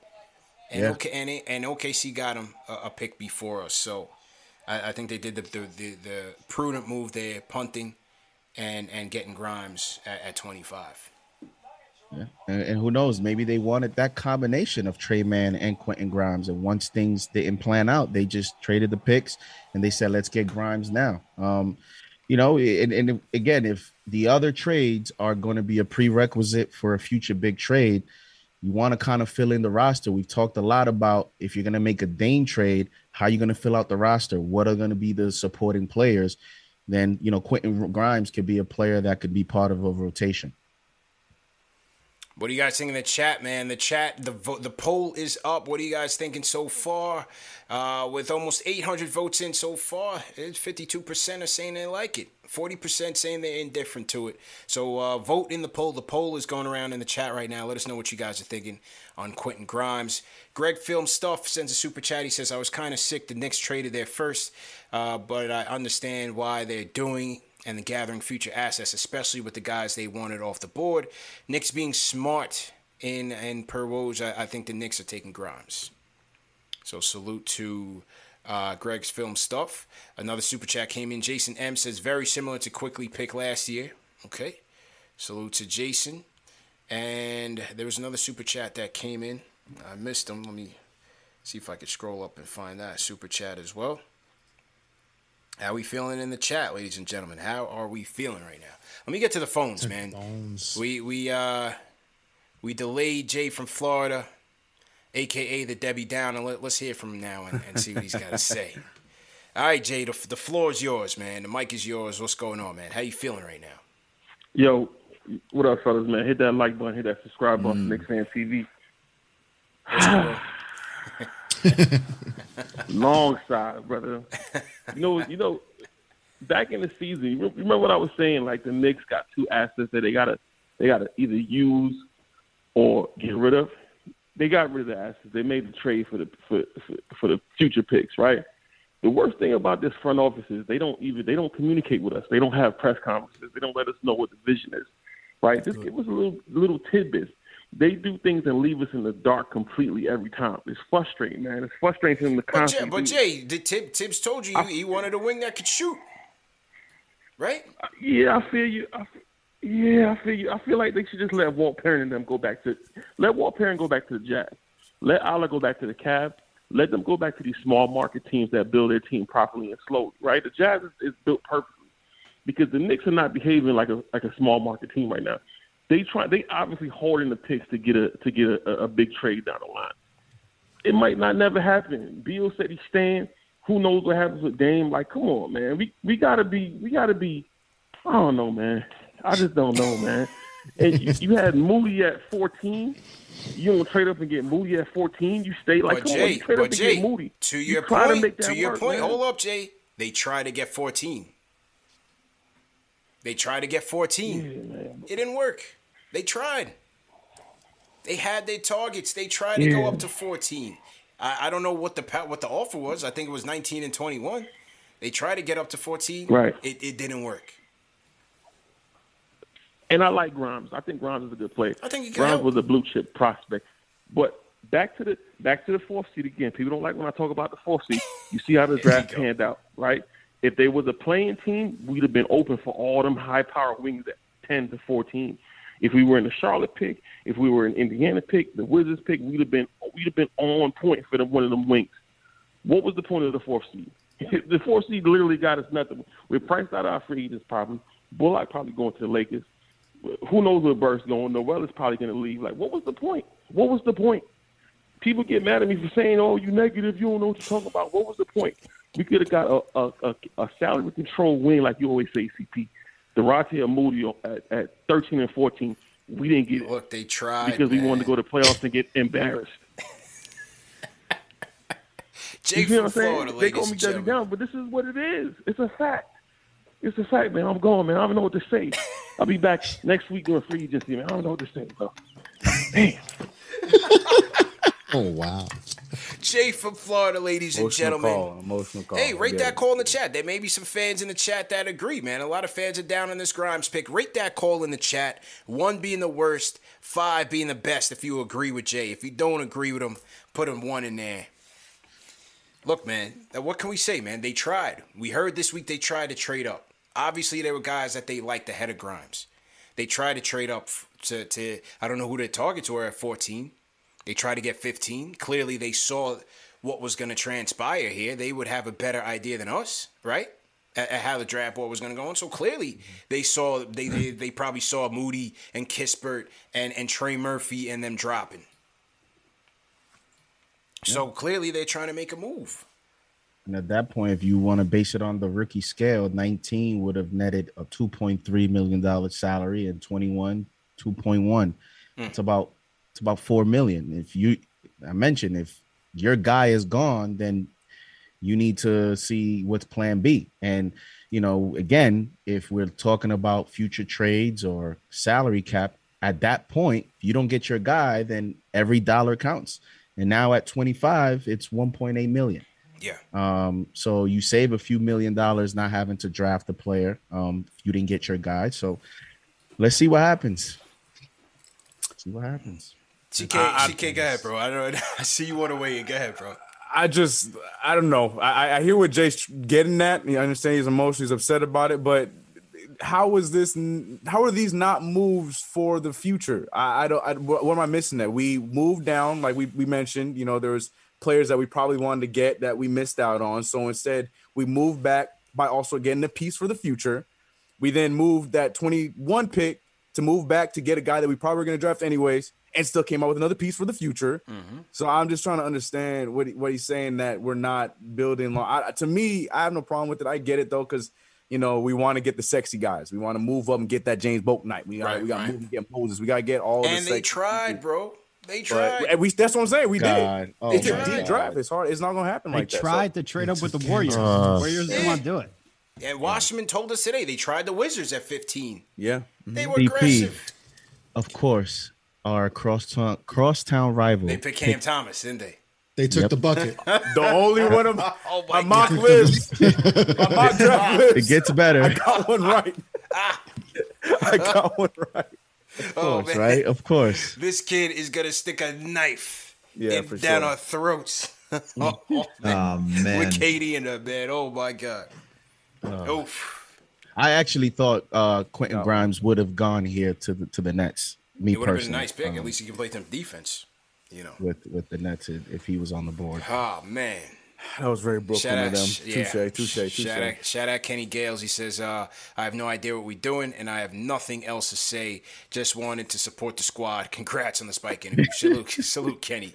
And Yeah. OK and, and OKC got him a, a pick before us. So I, I think they did the, the, the, the prudent move there, punting and and getting Grimes at, at 25. Yeah. And, and who knows? Maybe they wanted that combination of Tre Mann and Quentin Grimes. And once things didn't plan out, they just traded the picks and they said, let's get Grimes now. Um, you know, and, and again, if the other trades are going to be a prerequisite for a future big trade, you want to kind of fill in the roster. We've talked a lot about if you're going to make a Dame trade, how you're going to fill out the roster, what are going to be the supporting players. then you know Quentin Grimes could be a player that could be part of a rotation. What do you guys think in the chat, man? The chat, the vote, the poll is up. What are you guys thinking so far? Uh, with almost 800 votes in so far, it's 52% are saying they like it. 40% saying they're indifferent to it. So uh, vote in the poll. The poll is going around in the chat right now. Let us know what you guys are thinking on Quentin Grimes. Greg Film Stuff sends a super chat. He says, I was kind of sick. The Knicks traded there first, uh, but I understand why they're doing and the gathering future assets, especially with the guys they wanted off the board. Knicks being smart in and per Woj, I, I think the Knicks are taking Grimes. So salute to uh, Greg's film stuff. Another super chat came in. Jason M says very similar to quickly pick last year. Okay, salute to Jason. And there was another super chat that came in. I missed them. Let me see if I could scroll up and find that super chat as well. How we feeling in the chat, ladies and gentlemen? How are we feeling right now? Let me get to the phones, man. Phones. We we uh we delayed Jay from Florida, aka the Debbie Down, and let, us hear from him now and, and see what he's got to [laughs] say. All right, Jay, the, the floor is yours, man. The mic is yours. What's going on, man? How you feeling right now? Yo, what up, fellas, man? Hit that like button, hit that subscribe button, mm. Knicks Fan TV. [sighs] [laughs] [laughs] Long side, brother. You know, you know, back in the season, you remember what I was saying? Like the Knicks got two assets that they gotta they gotta either use or get rid of. They got rid of the assets. They made the trade for the for for, for the future picks, right? The worst thing about this front office is they don't even they don't communicate with us. They don't have press conferences. They don't let us know what the vision is, right? Just give us a little little tidbits they do things and leave us in the dark completely every time. It's frustrating, man. It's frustrating to constantly. But Jay, but Jay Tib, Thibs told you I, he wanted a wing that could shoot, right? Uh, yeah, I feel you. I, yeah, I feel you. I feel like they should just let Walt Perrin and them go back to let Walt Perrin go back to the Jazz. Let Aller go back to the Cavs. Let them go back to these small market teams that build their team properly and slowly. Right? The Jazz is, is built perfectly because the Knicks are not behaving like a like a small market team right now they try they obviously holding the picks to get a to get a, a big trade down the line. It might not never happen. Beal said he's staying. Who knows what happens with Dame? Like, come on, man. We we gotta be we gotta be. I don't know, man. I just don't know, man. And you, you had Moody at fourteen. You don't trade up and get Moody at fourteen. You stay like, but come Jay, on, you trade up and Jay, get Moody. To you your point, to, to your work, point. Man. Hold up, Jay. They try to get fourteen. They tried to get fourteen. Yeah, it didn't work. They tried. They had their targets. They tried to go up to 14. I, I don't know what the what the offer was. I think it was 19 and 21. They tried to get up to 14. Right. It, it didn't work. And I like Grimes. I think Grimes is a good player. I think he Grimes help. was a blue chip prospect. But back to the back to the fourth seed again. People don't like when I talk about the fourth seed. [laughs] You see how the draft panned out, right? If they was a playing team, we'd have been open for all them high power wings at 10 to 14. If we were in the Charlotte pick, if we were in Indiana pick, the Wizards pick, we'd have been we'd have been on point for them one of them wings. What was the point of the fourth seed? [laughs] the fourth seed literally got us nothing. We priced out our free agents probably. Bullock probably going to the Lakers. Who knows where Burks going? Noel is probably going to leave. Like, what was the point? What was the point? People get mad at me for saying, "Oh, you negative. You don't know what you're talking about." What was the point? We could have got a, a, a, a salary control wing, like you always say, CP. Duarte or Moody at, at 13 and 14, we didn't get Look, they tried because man. we wanted to go to playoffs and get embarrassed. Jay [laughs] you see what I'm from saying? Florida, they ladies call me and Debbie down, but this is what it is. It's a fact. It's a fact, man. I'm going, man. I don't know what to say. I'll be back next week doing free agency, man. I don't know what to say, bro. Man. [laughs] Oh wow. Jay from Florida, ladies and gentlemen. call, emotional call. Hey, rate Yeah. that call in the chat. There may be some fans in the chat that agree, man. A lot of fans are down on this Grimes pick. Rate that call in the chat. One being the worst, five being the best if you agree with Jay. If you don't agree with him, put him one in there. Look, man, what can we say, man? They tried. We heard this week they tried to trade up. Obviously, there were guys that they liked ahead of Grimes. They tried to trade up to, to I don't know who their targets were at 14. They tried to get 15. Clearly, they saw what was going to transpire here. They would have a better idea than us, right? At, at how the draft board was going to go on. So clearly, they saw they, they they probably saw Moody and Kispert and and Trey Murphy and them dropping. So clearly, they're trying to make a move. And at that point, if you want to base it on the rookie scale, 19 would have netted a 2.3 million dollar salary, and 21 2.1. It's hmm. about it's about four million. If you, I mentioned, if your guy is gone, then you need to see what's Plan B. And you know, again, if we're talking about future trades or salary cap, at that point, if you don't get your guy, then every dollar counts. And now at 25, it's 1.8 million. Yeah. Um, so you save a few million dollars not having to draft a player. Um, if you didn't get your guy. So let's see what happens. See what happens. CK, I- I- CK, go ahead, bro. I don't. [laughs] I see you want to weigh in. Go ahead, bro. I just, I don't know. I, I hear what Jay's getting at. I understand he's emotional, he's upset about it, but how is this? How are these not moves for the future? I, I don't. I, what, what am I missing? That we moved down, like we we mentioned. You know, there's players that we probably wanted to get that we missed out on. So instead, we moved back by also getting a piece for the future. We then moved that 21 pick to move back to get a guy that we probably were going to draft anyways, and still came out with another piece for the future. So I'm just trying to understand what he, what he's saying that we're not building long. I, to me, I have no problem with it. I get it though, because you know we want to get the sexy guys. We want to move up and get that James Bouknight. We got Right, we got to right. move and get Moses. We got to get all. And the they sexy tried, bro. They But tried. and we, that's what I'm saying. We God. did. Oh it's a deep God. draft. It's hard. It's not gonna happen They like that. So- tried to trade up with the Warriors. Uh, Warriors didn't want to do it. And Washington told us today they tried the Wizards at 15. yeah. They were DP, aggressive. of course, our crosstown crosstown rival. They picked Cam Thomas, didn't they? They took Yep. the bucket. [laughs] The [laughs] only one of [laughs] Oh my my mock God. list, my mock draft list. It gets better. I got one right. I got one right. Of Oh, course, man. right? Of course. This kid is gonna stick a knife Yeah, in- down sure. our throats. oh, man. Oh man. With Katie in the bed. Oh my god. Uh, Oof. I actually thought uh, Quentin No. Grimes would have gone here to the to the Nets. Me It would have been a personally, nice pick. At um, least he can play some defense. You know. with with the Nets if if he was on the board. Oh man. That was very Brooklyn Shout of out, them. sh- yeah. Touche, touche, touche. Shout out, shout out Kenny Gales. He says, uh, I have no idea what we're doing, and I have nothing else to say. Just wanted to support the squad. Congrats on the spike interview. salute, [laughs] salute Kenny.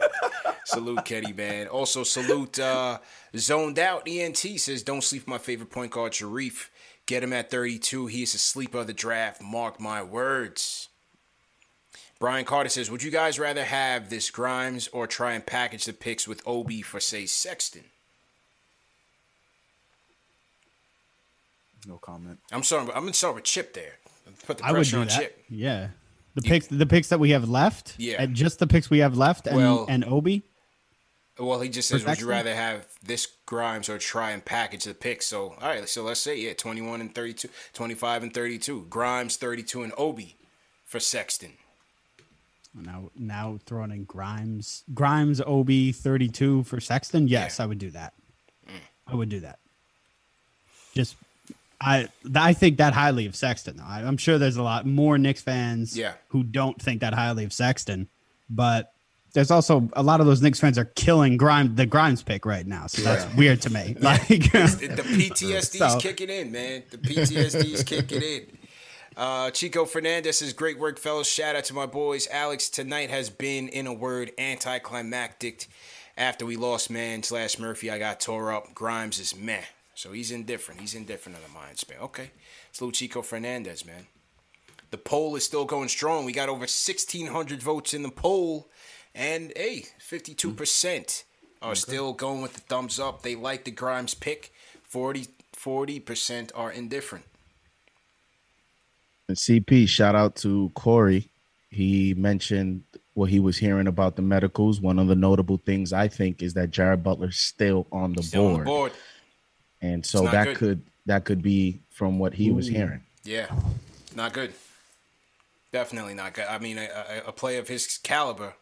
Salute Kenny, man. Also, salute uh, Zoned Out ENT says, Don't sleep my favorite point guard, Sharife. Get him at 32. He is a sleeper of the draft. Mark my words. Brian Carter says, Would you guys rather have this Grimes or try and package the picks with Obi for, say, Sexton? No comment. I'm sorry, I'm gonna start with Chip there. Put the I would pressure do on that. Chip. Yeah. The picks, the picks that we have left, Yeah. and just the picks we have left, and, Well- and Obi. Well, he just says, would you rather have this Grimes or try and package the picks? So, all right, so let's say, yeah, 21 and 32, 25 and 32. Grimes, 32, and Obi for Sexton. Now, now throwing in Grimes, Grimes, Obi, thirty-two for Sexton. Yes, I would do that. Mm. I would do that. Just, I, I think that highly of Sexton. I, I'm sure there's a lot more Knicks fans, Yeah. who don't think that highly of Sexton, but there's also a lot of those Knicks fans are killing Grimes, the Grimes pick right now. So that's weird to me. [laughs] Like, The, [laughs] the PTSD's So- kicking in, man. The PTSD's kicking in. Uh, Chico Fernandez says, Great work, fellas. Shout out to my boys. Alex, tonight has been, in a word, anticlimactic. After we lost Mann slash Murphy, I got tore up. Grimes is meh. So he's indifferent. He's indifferent on the mind span. Okay. It's little Chico Fernandez, man. The poll is still going strong. We got over 1,600 votes in the poll. And, hey, 52% are still going with the thumbs up. They like the Grimes pick. 40, 40% are indifferent. And CP, shout out to Corey. He mentioned what he was hearing about the medicals. One of the notable things I think is that Jared Butler's still on the Still on board. the board. And so that good. could that could be from what he was hearing. Yeah, not good. Definitely not good. I mean, a, a, a player of his caliber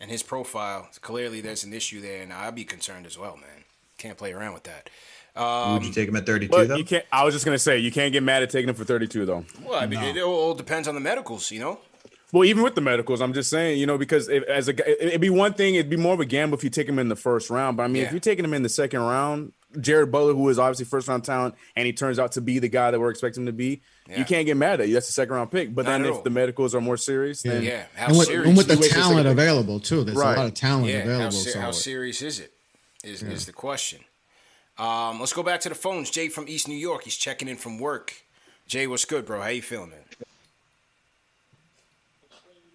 and his profile, clearly there's an issue there, and I'd be concerned as well, man. Can't play around with that. Um, Would you take him at 32 though? you can't. I was just gonna say you can't get mad at taking him for 32 though. well, I mean, it all depends on the medicals, you know. Well, even with the medicals, I'm just saying, you know, because if, as a it- it'd be one thing, it'd be more of a gamble if you take him in the first round. But I mean, Yeah. if you're taking him in the second round, Jared Butler, who is obviously first round talent, and he turns out to be the guy that we're expecting him to be, Yeah. you can't get mad at you. That's the second round pick. But Not then if all. the medicals are more serious, then Yeah, how And with, serious? and with the You wait for a talent second. available too, there's Right. a lot of talent yeah, how, available. so how serious is it? Is is the question? Um, let's go back to the phones. Jay from East New York. He's checking in from work. Jay, what's good, bro? How you feeling, man?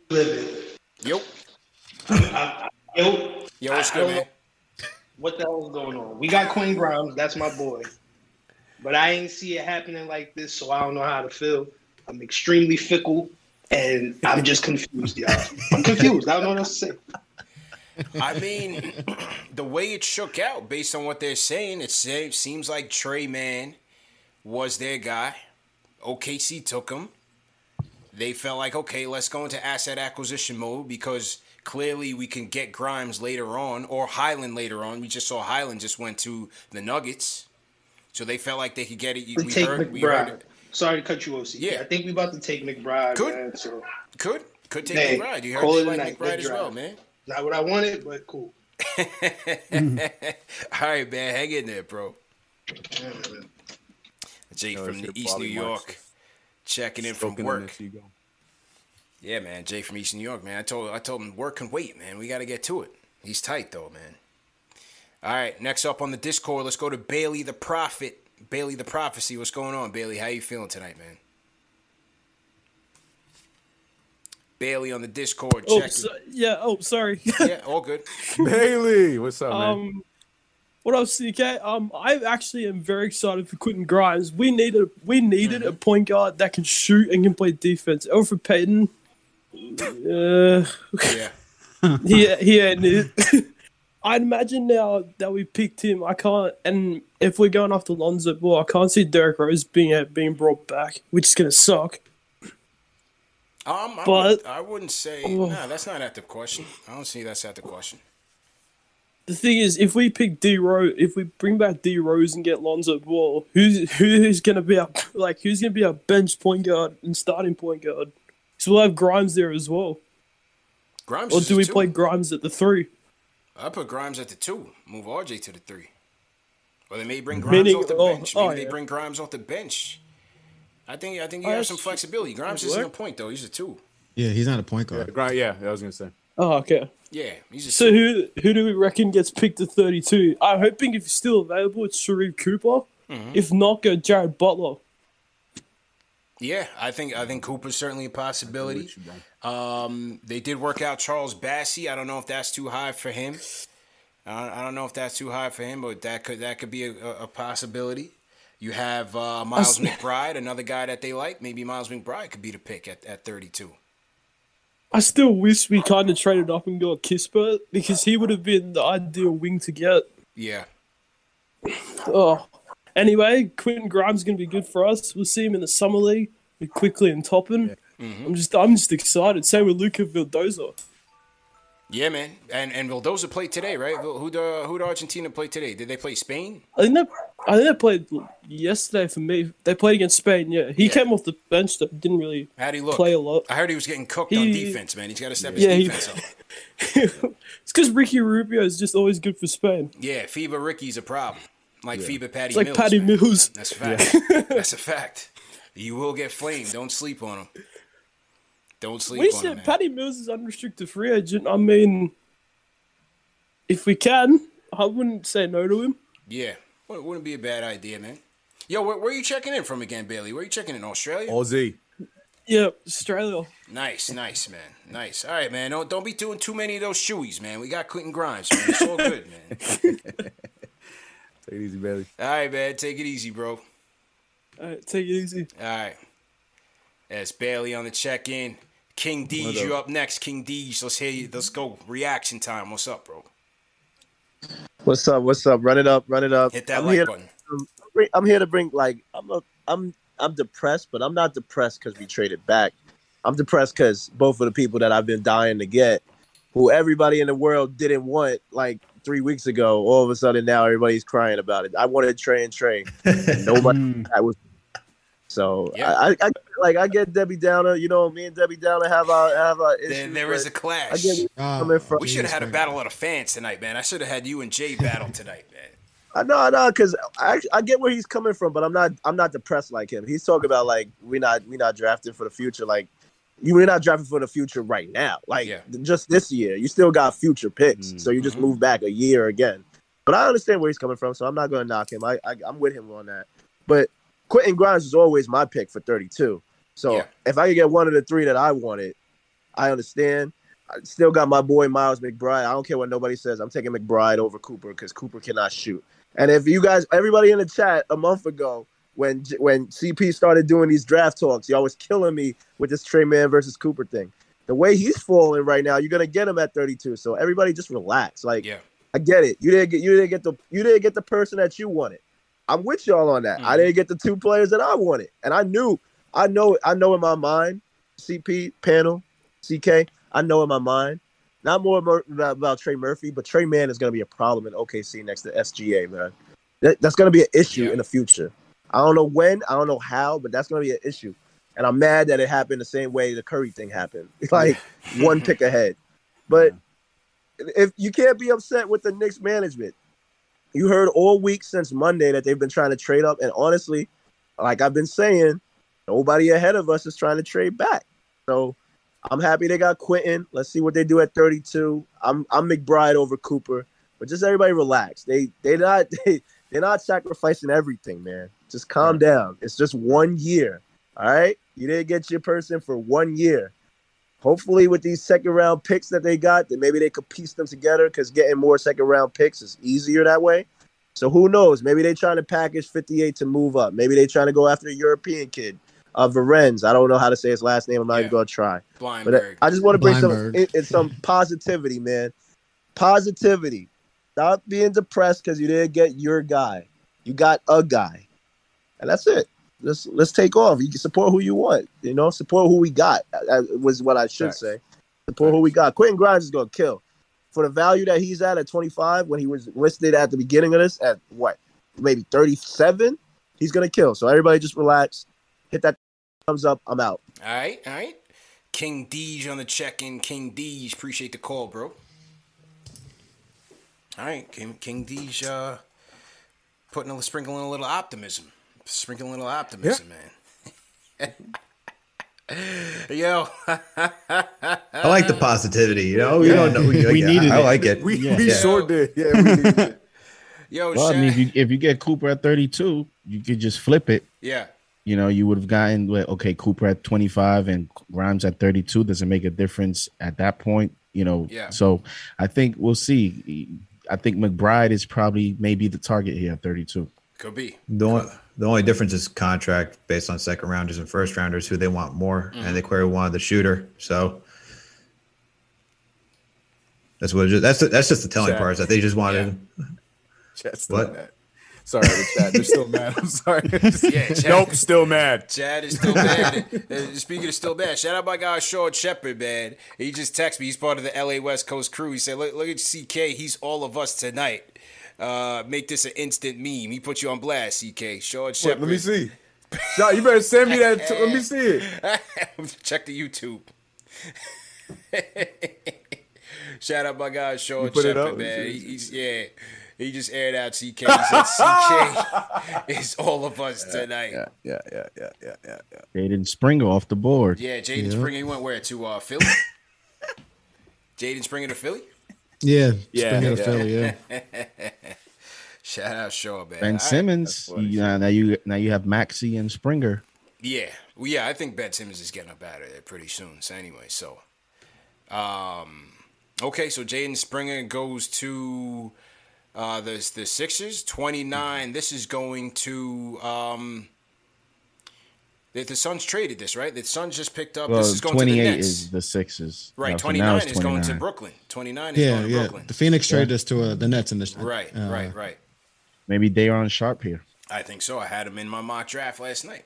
Living. Yo. Yo. Yo, what's I- good, man? What the hell is going on? We got Quinn Grimes. That's my boy. But I ain't see it happening like this, so I don't know how to feel. I'm extremely fickle, and I'm just confused, y'all. I'm confused. I don't know what else to say. I mean, [clears throat] the way it shook out, based on what they're saying, it seems like Tre Mann was their guy. OKC took him. They felt like, okay, let's go into asset acquisition mode because clearly we can get Grimes later on or Hyland later on. We just saw Hyland just went to the Nuggets. So they felt like they could get it. To We take heard, we McBride. Sorry to cut you off. CK. Yeah. I think we about to take McBride. Could. man, so Could. Could take Hey, McBride. You heard they like. McBride as well, man. Not what I wanted, but cool. [laughs] All right, man. Hang in there, bro. Jay Yo, from this the shit East New Bobby Marks. York, checking in Stroking from work. his ego. Yeah, man. Jay from East New York, man. I told I told him work can wait, man. We got to get to it. He's tight though, man. All right, next up on the Discord, let's go to Bailey the Prophet. Bailey the Prophecy. What's going on, Bailey? How you feeling tonight, man? Bailey on the Discord. Oh, so, yeah. Oh, sorry. [laughs] yeah, all good. [laughs] Bailey, what's up, man? Um, what else, CK? Um, I actually am very excited for Quentin Grimes. We needed we needed Mm-hmm. a point guard that can shoot and can play defense. Elfrid Payton, uh, [laughs] yeah, he he ain't it. I'd imagine now that we picked him, I can't. And if we're going after Lonzo Ball, I can't see Derrick Rose being uh, being brought back, which is gonna suck. Um, I, But- wouldn't, I wouldn't say. Oh. Nah, that's not at the question. I don't see that's at the question. The thing is, if we pick D Rose, if we bring back D Rose and get Lonzo Ball, who's who's gonna be our like who's gonna be our bench point guard and starting point guard? So we'll have Grimes there as well. Grimes Or do we two. play Grimes at the three? I put Grimes at the two. Move RJ to the three. Or they may bring Grimes Meaning- off the oh, bench. Maybe oh, they yeah. bring Grimes off the bench. I think I think you Oh, have some flexibility. Grimes isn't a point though. He's a two. Yeah, he's not a point guard. Yeah, Grind, yeah, I was gonna say. Oh, okay. Yeah, he's a So two. who who do we reckon gets picked at thirty two? I'm hoping if he's still available, it's Sharife Cooper. Mhm. If not, go Jared Butler. Yeah, I think I think Cooper's certainly a possibility. Um, they did work out Charles Bassey. I don't know if that's too high for him. I I don't know if that's too high for him, but that could that could be a, a- a possibility. You have uh, Miles That's- McBride, another guy that they like. Maybe Miles McBride could be the pick at, at 32. I still wish we kind of traded up and got Kispert because he would have been the ideal wing to get. Yeah. Oh, anyway, Quentin Grimes is going to be good for us. We'll see him in the summer league with Quickley and Toppin. Mm-hmm. I'm just, I'm just excited. Same with Luca Vildoza. Yeah, man. And and Vildoza played today, right? Who the who the Argentina played today? Did they play Spain? I think they, I think they played yesterday for me. They played against Spain. Yeah, he came off the bench. That didn't really How'd he look? play a lot. I heard he was getting cooked on defense, man. He's got to step his Yeah, he- defense up. [laughs] it's because Ricky Rubio is just always good for Spain. Yeah, FIBA Ricky's a problem. Like FIBA Patty It's like Mills. Patty man. Mills. That's a fact. [laughs] That's a fact. You will get flamed. Don't sleep on him. Don't sleep We on said man. Patty Mills is unrestricted free agent. I mean, if we can, I wouldn't say no to him. Yeah, Wou- wouldn't be a bad idea, man. Yo, where, where are you checking in from again, Bailey? Where are you checking in? Australia? Aussie. Yeah, Australia. Nice, nice, man. Nice. All right, man. Don't, don't be doing too many of those shoeies, man. We got Quentin Grimes, man. It's all good, man. [laughs] Take it easy, Bailey. All right, man. Take it easy, bro. All right, take it easy. All right. That's Bailey on the check-in. King D's, you up? up next. King D's. Let's hear you. Let's go. Reaction time. What's up, bro? What's up? What's up? Run it up, run it up. Hit that I'm like here button. To, bring- I'm here to bring like I'm a, I'm I'm depressed, but I'm not depressed because we traded back. I'm depressed because both of the people that I've been dying to get, who everybody in the world didn't want like three weeks ago, all of a sudden now everybody's crying about it. I wanted Trey and Trey. And [laughs] nobody hmm. that was. So I, I, I like I get Debbie Downer. You know, me and Debbie Downer have our have our issues. There, there is a clash. I get where you're oh, coming from. we should have had a battle of the fans tonight, man. I should have had you and Jay battle tonight, man. I know, I know, because I I get where he's coming from, but I'm not I'm not depressed like him. He's talking about like we're not we not drafting for the future. Like you we're not drafting for the future right now. Like just this year, you still got future picks, so you just mm-hmm. move back a year again. But I understand where he's coming from, so I'm not going to knock him. I, I I'm with him on that. But Quentin Grimes was always my pick for 32. So if I could get one of the three that I wanted, I understand. I still got my boy Miles McBride. I don't care what nobody says. I'm taking McBride over Cooper because Cooper cannot shoot. And if you guys, everybody in the chat a month ago, when when CP started doing these draft talks, y'all was killing me with this Tre Mann versus Cooper thing. The way he's falling right now, you're gonna get him at 32. So everybody just relax. Like, yeah. I get it. You didn't get you didn't get the you didn't get the person that you wanted. I'm with y'all on that. I didn't mm-hmm. get the two players that I wanted, and I knew, I know, I know in my mind, CP panel, CK, I know in my mind, not more about, about Trey Murphy, but Tre Mann is going to be a problem in OKC next to SGA, man. That, that's going to be an issue in the future. I don't know when, I don't know how, but that's going to be an issue. And I'm mad that it happened the same way the Curry thing happened, It's [laughs] like one pick [laughs] ahead. But if you can't be upset with the Knicks management, you heard all week since Monday that they've been trying to trade up, and honestly, like I've been saying, nobody ahead of us is trying to trade back. So I'm happy they got Quentin. Let's see what they do at 32. I'm I'm McBride over Cooper, but just everybody relax. They they not [laughs] they they're not sacrificing everything, man. Just calm down. It's just one year. All right, you didn't get your person for one year. Hopefully, with these second round picks that they got, that maybe they could piece them together because getting more second round picks is easier that way. So who knows? Maybe they're trying to package 58 to move up. Maybe they're trying to go after a European kid, uh, Varenz. I don't know how to say his last name. I'm not even going to try. But uh, I just want to bring some Blindberg. in, in some positivity, man. Positivity. Stop being depressed because you didn't get your guy. You got a guy, and that's it. Let's let's take off. You can support who you want. You know, support who we got. uh, Was what I should Facts. say. Support who we got. Quentin Grimes is gonna kill for the value that he's at at 25 when he was listed at the beginning of this at what maybe 37 he's gonna kill so everybody just relax hit that thumbs up i'm out All right, all right. King Deej on the check-in. King Deej, appreciate the call, bro. All right, King, King Deej, uh, putting a sprinkling a little optimism, sprinkling a little optimism, man. [laughs] Yo, I like the positivity. You know, we Yeah. don't know. We, We yeah, needed I it. like it. We, Yeah. we Yeah. sure did. Yeah, we needed it. [laughs] Yo, well, I mean, if you, if you get Cooper at 32, you could just flip it. Yeah. You know, you would have gotten like, okay, Cooper at 25 and Grimes at 32. Does it make a difference at that point? You know, Yeah. so I think we'll see. I think McBride is probably maybe the target here at 32. Could be. The only, the only difference is contract based on second rounders and first rounders who they want more, and they clearly wanted the shooter. So that's what it is. That's the, that's just the telling Chad. part is that they just wanted. Chat's still What? mad. Sorry, the chat. They're still mad. I'm sorry. [laughs] Yeah, [laughs] Chad- nope, still mad. Chad is still mad. [laughs] Uh, Speaking of still mad, shout out my guy Sean Shepard, man. He just texted me. He's part of the LA West Coast crew. He said, "Look, look at CK. He's all of us tonight. Uh, make this an instant meme. He put you on blast, CK. Sean Wait, Shepard. let me see. Shot, you better send me that. T- let me see it. [laughs] Check the YouTube. [laughs] Shout out my guy Sean You Shepard, man. He- he's yeah. He just aired out CK. He said [laughs] CK is all of us tonight. Yeah, yeah, yeah, yeah, yeah, yeah, yeah. Jaden Springer off the board. Yeah, Jaden Springer, he went where? To uh, Philly? Jaden Springer to Philly? Yeah, Yeah, Springer to. Philly, yeah. Shout out Shaw, man. Ben I- Simmons. You, uh, now you now you have Maxey and Springer. yeah. Well, yeah, I think Ben Simmons is getting up out of there pretty soon. So anyway, so um okay, so Jaden Springer goes to uh the the Sixers, 29. This is going to um the, the Suns traded this, right? The Suns just picked up. Well, this is going to the 28 Nets. is the Sixers. right, so 29 is it's going to Brooklyn. 29 is Yeah, going to yeah. Brooklyn. The Phoenix traded this to uh, the Nets in this. Right, uh, right, right. Maybe Day'Ron Sharpe here. I think so. I had him in my mock draft last night.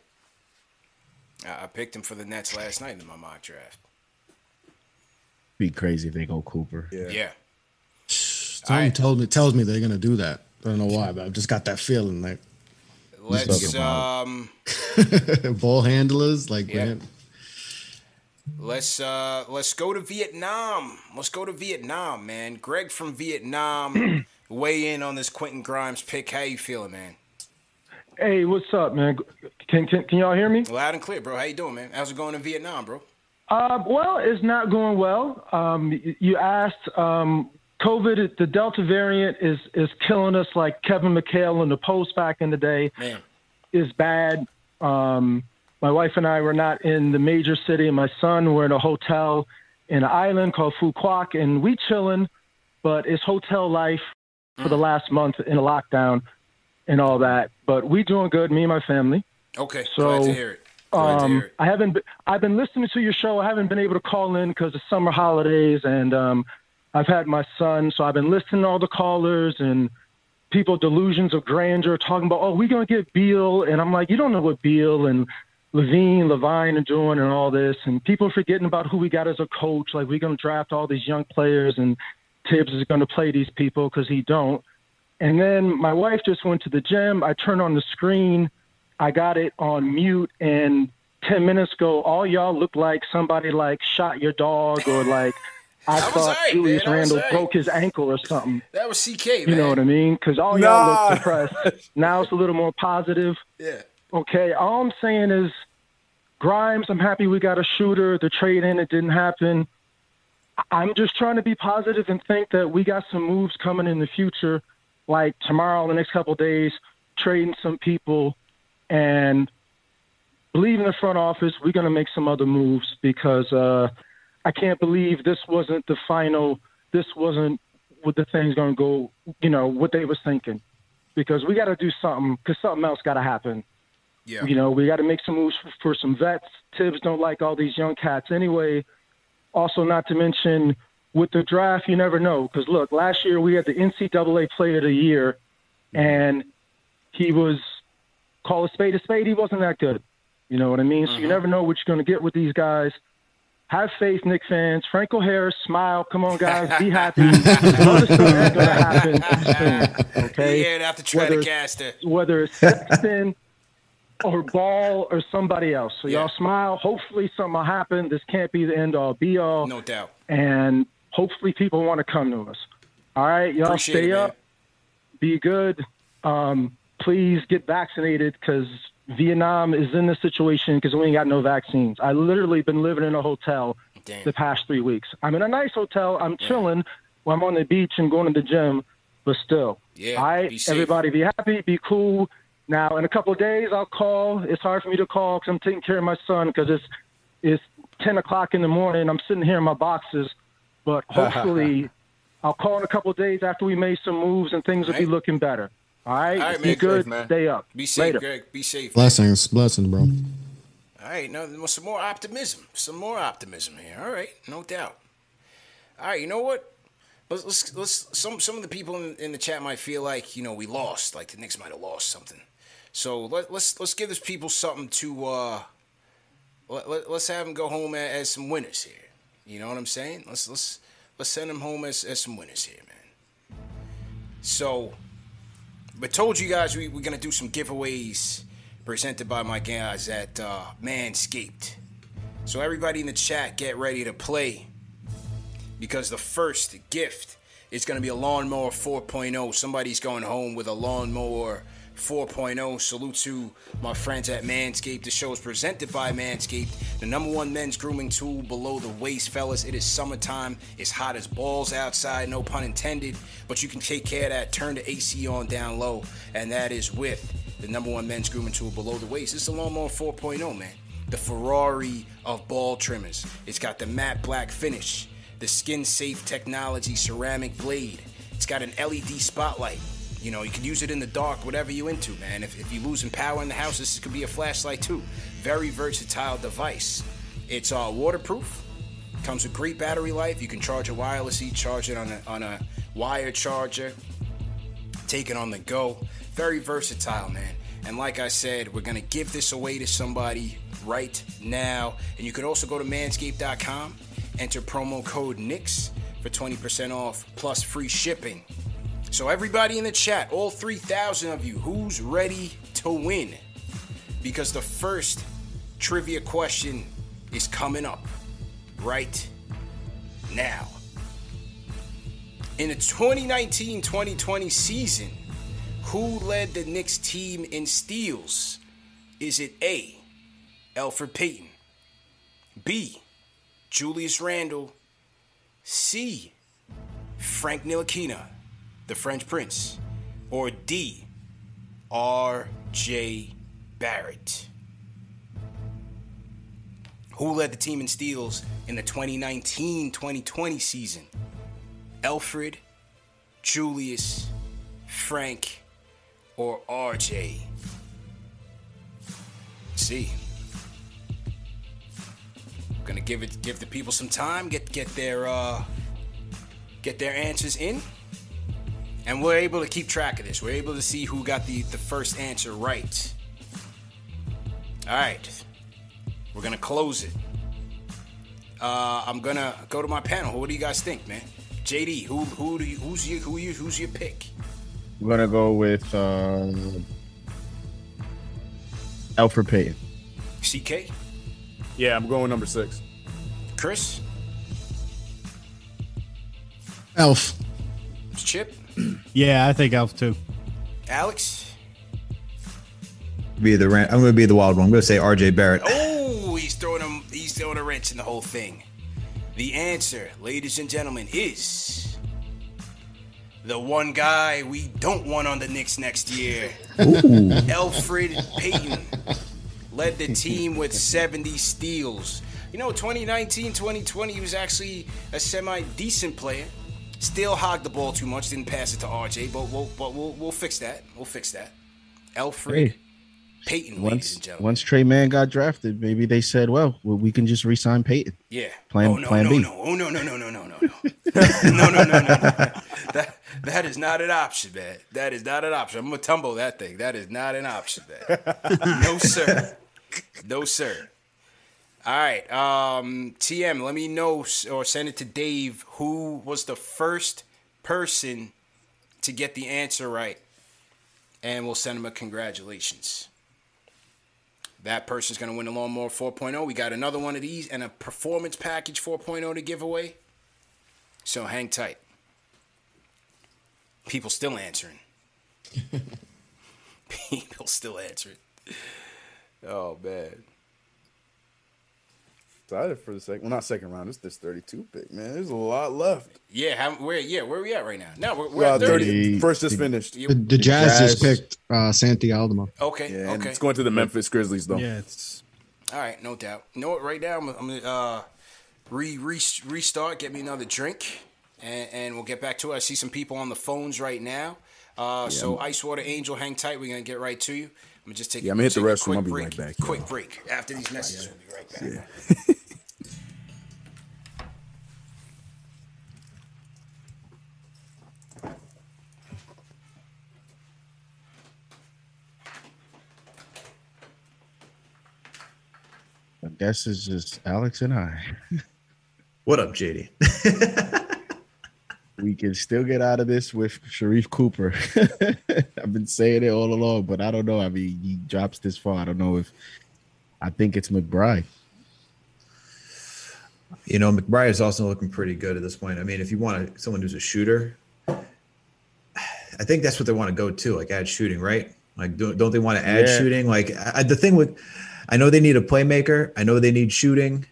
I I picked him for the Nets last night in my mock draft. Be crazy if they go Cooper. Yeah. yeah. [sighs] Something told me tells me they're gonna do that. I don't know why, but I've just got that feeling like Let's um [laughs] ball handlers, like Yeah. man, let's uh let's go to Vietnam. Let's go to Vietnam, man. Greg from Vietnam, [clears throat] weigh in on this Quentin Grimes pick. How you feeling, man? Hey, what's up, man? Can, can can y'all hear me? Loud and clear, bro. How you doing, man? How's it going in Vietnam, bro? Uh, well, it's not going well. Um, you asked um, COVID, the Delta variant is is killing us like Kevin McHale in the post back in the day. Man. Is bad. Um, my wife and I were not in the major city. My son, we're in a hotel in an island called Phu Quoc, and we chilling, but it's hotel life for the last month in a lockdown and all that. But we doing good, me and my family. Okay, So, glad to hear it. Glad Um, hear it. I haven't. Been, I've been listening to your show. I haven't been able to call in because of summer holidays, and um, I've had my son, so I've been listening to all the callers and people delusions of grandeur talking about, oh, we're gonna get Beal, and I'm like, you don't know what Beal and Levine, Levine are doing, and all this, and people forgetting about who we got as a coach. Like we're gonna draft all these young players, and Thibs is gonna play these people because he don't. And then my wife just went to the gym. I turned on the screen. I got it on mute, and ten minutes ago, all y'all looked like somebody like shot your dog, or like [laughs] I thought alright, Julius man. Randle alright. broke his ankle or something. That was CK, You man. know what I mean? Because all y'all look depressed. now it's a little more positive. Yeah. Okay, all I'm saying is, Grimes. I'm happy we got a shooter. The trade in it didn't happen. I'm just trying to be positive and think that we got some moves coming in the future, like tomorrow, the next couple of days, trading some people, and believe in the front office. We're going to make some other moves because uh, I can't believe this wasn't the final. This wasn't what the thing's going to go. You know what they was thinking, because we got to do something. Because something else got to happen. Yeah. You know, we got to make some moves for, for some vets. Thibs don't like all these young cats anyway. Also, not to mention with the draft, you never know. Because look, last year we had the NCAA Player of the Year, and he was call a spade a spade. He wasn't that good. You know what I mean? So you mm-hmm. never know what you're going to get with these guys. Have faith, Knick fans. Franco Harris, smile. Come on, guys, be happy. Other going to happen soon. [laughs] Okay. Yeah, have to try Whether to cast it. whether it's Sexton or Ball or somebody else. So y'all smile. Hopefully something will happen. This can't be the end all be all. No doubt. And hopefully people want to come to us. All right, y'all Appreciate stay it, up. Be good. Um, please get vaccinated because Vietnam is in this situation because we ain't got no vaccines. I literally been living in a hotel the past three weeks. I'm in a nice hotel. I'm chilling while I'm on the beach and going to the gym, but still. Yeah, All right, be everybody be happy, be cool. Now, in a couple of days, I'll call. It's hard for me to call because I'm taking care of my son because it's it's 10 o'clock in the morning. I'm sitting here in my boxes, but [laughs] hopefully, I'll call in a couple of days after we made some moves and things will be looking better. All right, All right, be man. good. Safe, man. Stay up. Be safe, Later. Greg. Be safe. Blessings, blessings, bro. All right, now some more optimism. Some more optimism here. All right, no doubt. All right, you know what? Let's let's, let's some some of the people in, in the chat might feel like you know we lost, like the Knicks might have lost something. So let, let's let's give these people something to uh, let, let, us have them go home as, as some winners here. You know what I'm saying? Let's let's let's send them home as, as some winners here, man. So, but told you guys we, we're gonna do some giveaways presented by my guys at uh, Manscaped. So everybody in the chat, get ready to play because the first gift is going to be a lawnmower 4.0. Somebody's going home with a lawnmower 4.0. Salute to my friends at Manscaped. The show is presented by Manscaped, the number one men's grooming tool below the waist, fellas. It is summertime. It's hot as balls outside, no pun intended. But you can take care of that. Turn the AC on down low, and that is with the number one men's grooming tool below the waist. It's the lawnmower 4.0, man. The Ferrari of ball trimmers. It's got the matte black finish, the skin safe technology ceramic blade. It's got an LED spotlight. You know, you can use it in the dark, whatever you into, man. If, if you're losing power in the house, this could be a flashlight too. Very versatile device. It's uh, waterproof. Comes with great battery life. You can charge it wirelessly, charge it on a, on a wire charger, take it on the go. Very versatile, man. And like I said, we're going to give this away to somebody right now. And you can also go to manscaped.com, enter promo code NIX for 20% off plus free shipping. So, everybody in the chat, all 3,000 of you, who's ready to win? Because the first trivia question is coming up right now. In the 2019 2020 season, who led the Knicks team in steals? Is it A. Elfrid Payton, B. Julius Randle, C. Frank Ntilikina, the French Prince, or D. R. J. Barrett? Who led the team in steals in the 2019-2020 season? Alfred, Julius, Frank, or RJ? See. Gonna give it give the people some time, get get their uh get their answers in. And we're able to keep track of this. We're able to see who got the, the first answer right. Alright. We're gonna close it. Uh, I'm gonna go to my panel. What do you guys think, man? JD, who who do you, who's your who you who's your pick? I'm gonna go with uh, Elfrid Payton. CK, Yeah, I'm going number six. Chris, Elf. It's Chip, [clears throat] Yeah, I think Elf too. Alex. Be the ran- I'm going to be the wild one. I'm going to say R.J. Barrett. Oh, he's throwing him. He's throwing a wrench in the whole thing. The answer, ladies and gentlemen, is the one guy we don't want on the Knicks next year. Elfrid Payton led the team with 70 steals. You know, 2019, 2020, he was actually a semi decent player. Still hogged the ball too much, didn't pass it to RJ, but we'll but we'll we'll fix that. We'll fix that. Alfred Hey. Ladies Once and gentlemen. once Tre Mann got drafted, maybe they said, "Well, well we can just re-sign Payton." Yeah. Plan oh no Plan no B. no oh no no no no no no no [laughs] no no no no no that that is not an option, man. That is not an option. I'm gonna tumble that thing. That is not an option, man. no sir, no sir. All right, um, TM. Let me know or send it to Dave. Who was the first person to get the answer right, and we'll send him a congratulations. That person's going to win the Lawnmower 4.0. We got another one of these and a Performance Package 4.0 to give away. So hang tight. People still answering. [laughs] People still answering. Oh, man. Excited for the second. Well, not second round. It's this 32 pick, man. There's a lot left. Yeah, how, where yeah, where we at right now? No, we're, we're Uh, at 30. 30. First just finished. The, the Jazz, just picked uh, Santi Aldama. Okay, Yeah, okay. it's going to the Memphis Grizzlies, though. Yeah, it's All right, no doubt. You know what? Right now, I'm, I'm gonna uh, re, re restart, get me another drink, and, and we'll get back to it. I see some people on the phones right now. Uh, So, Icewater Angel, hang tight. We're gonna get right to you. I'm gonna just take. Yeah, I'm gonna hit the restroom. I'll be break, right back, Quick break. After these messages, we'll be right back. Yeah. [laughs] I guess it's just Alex and I. [laughs] What up, JD? [laughs] we can still get out of this with Sharife Cooper. [laughs] I've been saying it all along, but I don't know. I mean, he drops this far. I don't know if I think it's McBride. You know, McBride is also looking pretty good at this point. I mean, if you want someone who's a shooter, I think that's what they want to go to, like add shooting, right? Like, don't, don't they want to add Yeah. shooting? Like, I, the thing with, I know they need a playmaker. I know they need shooting.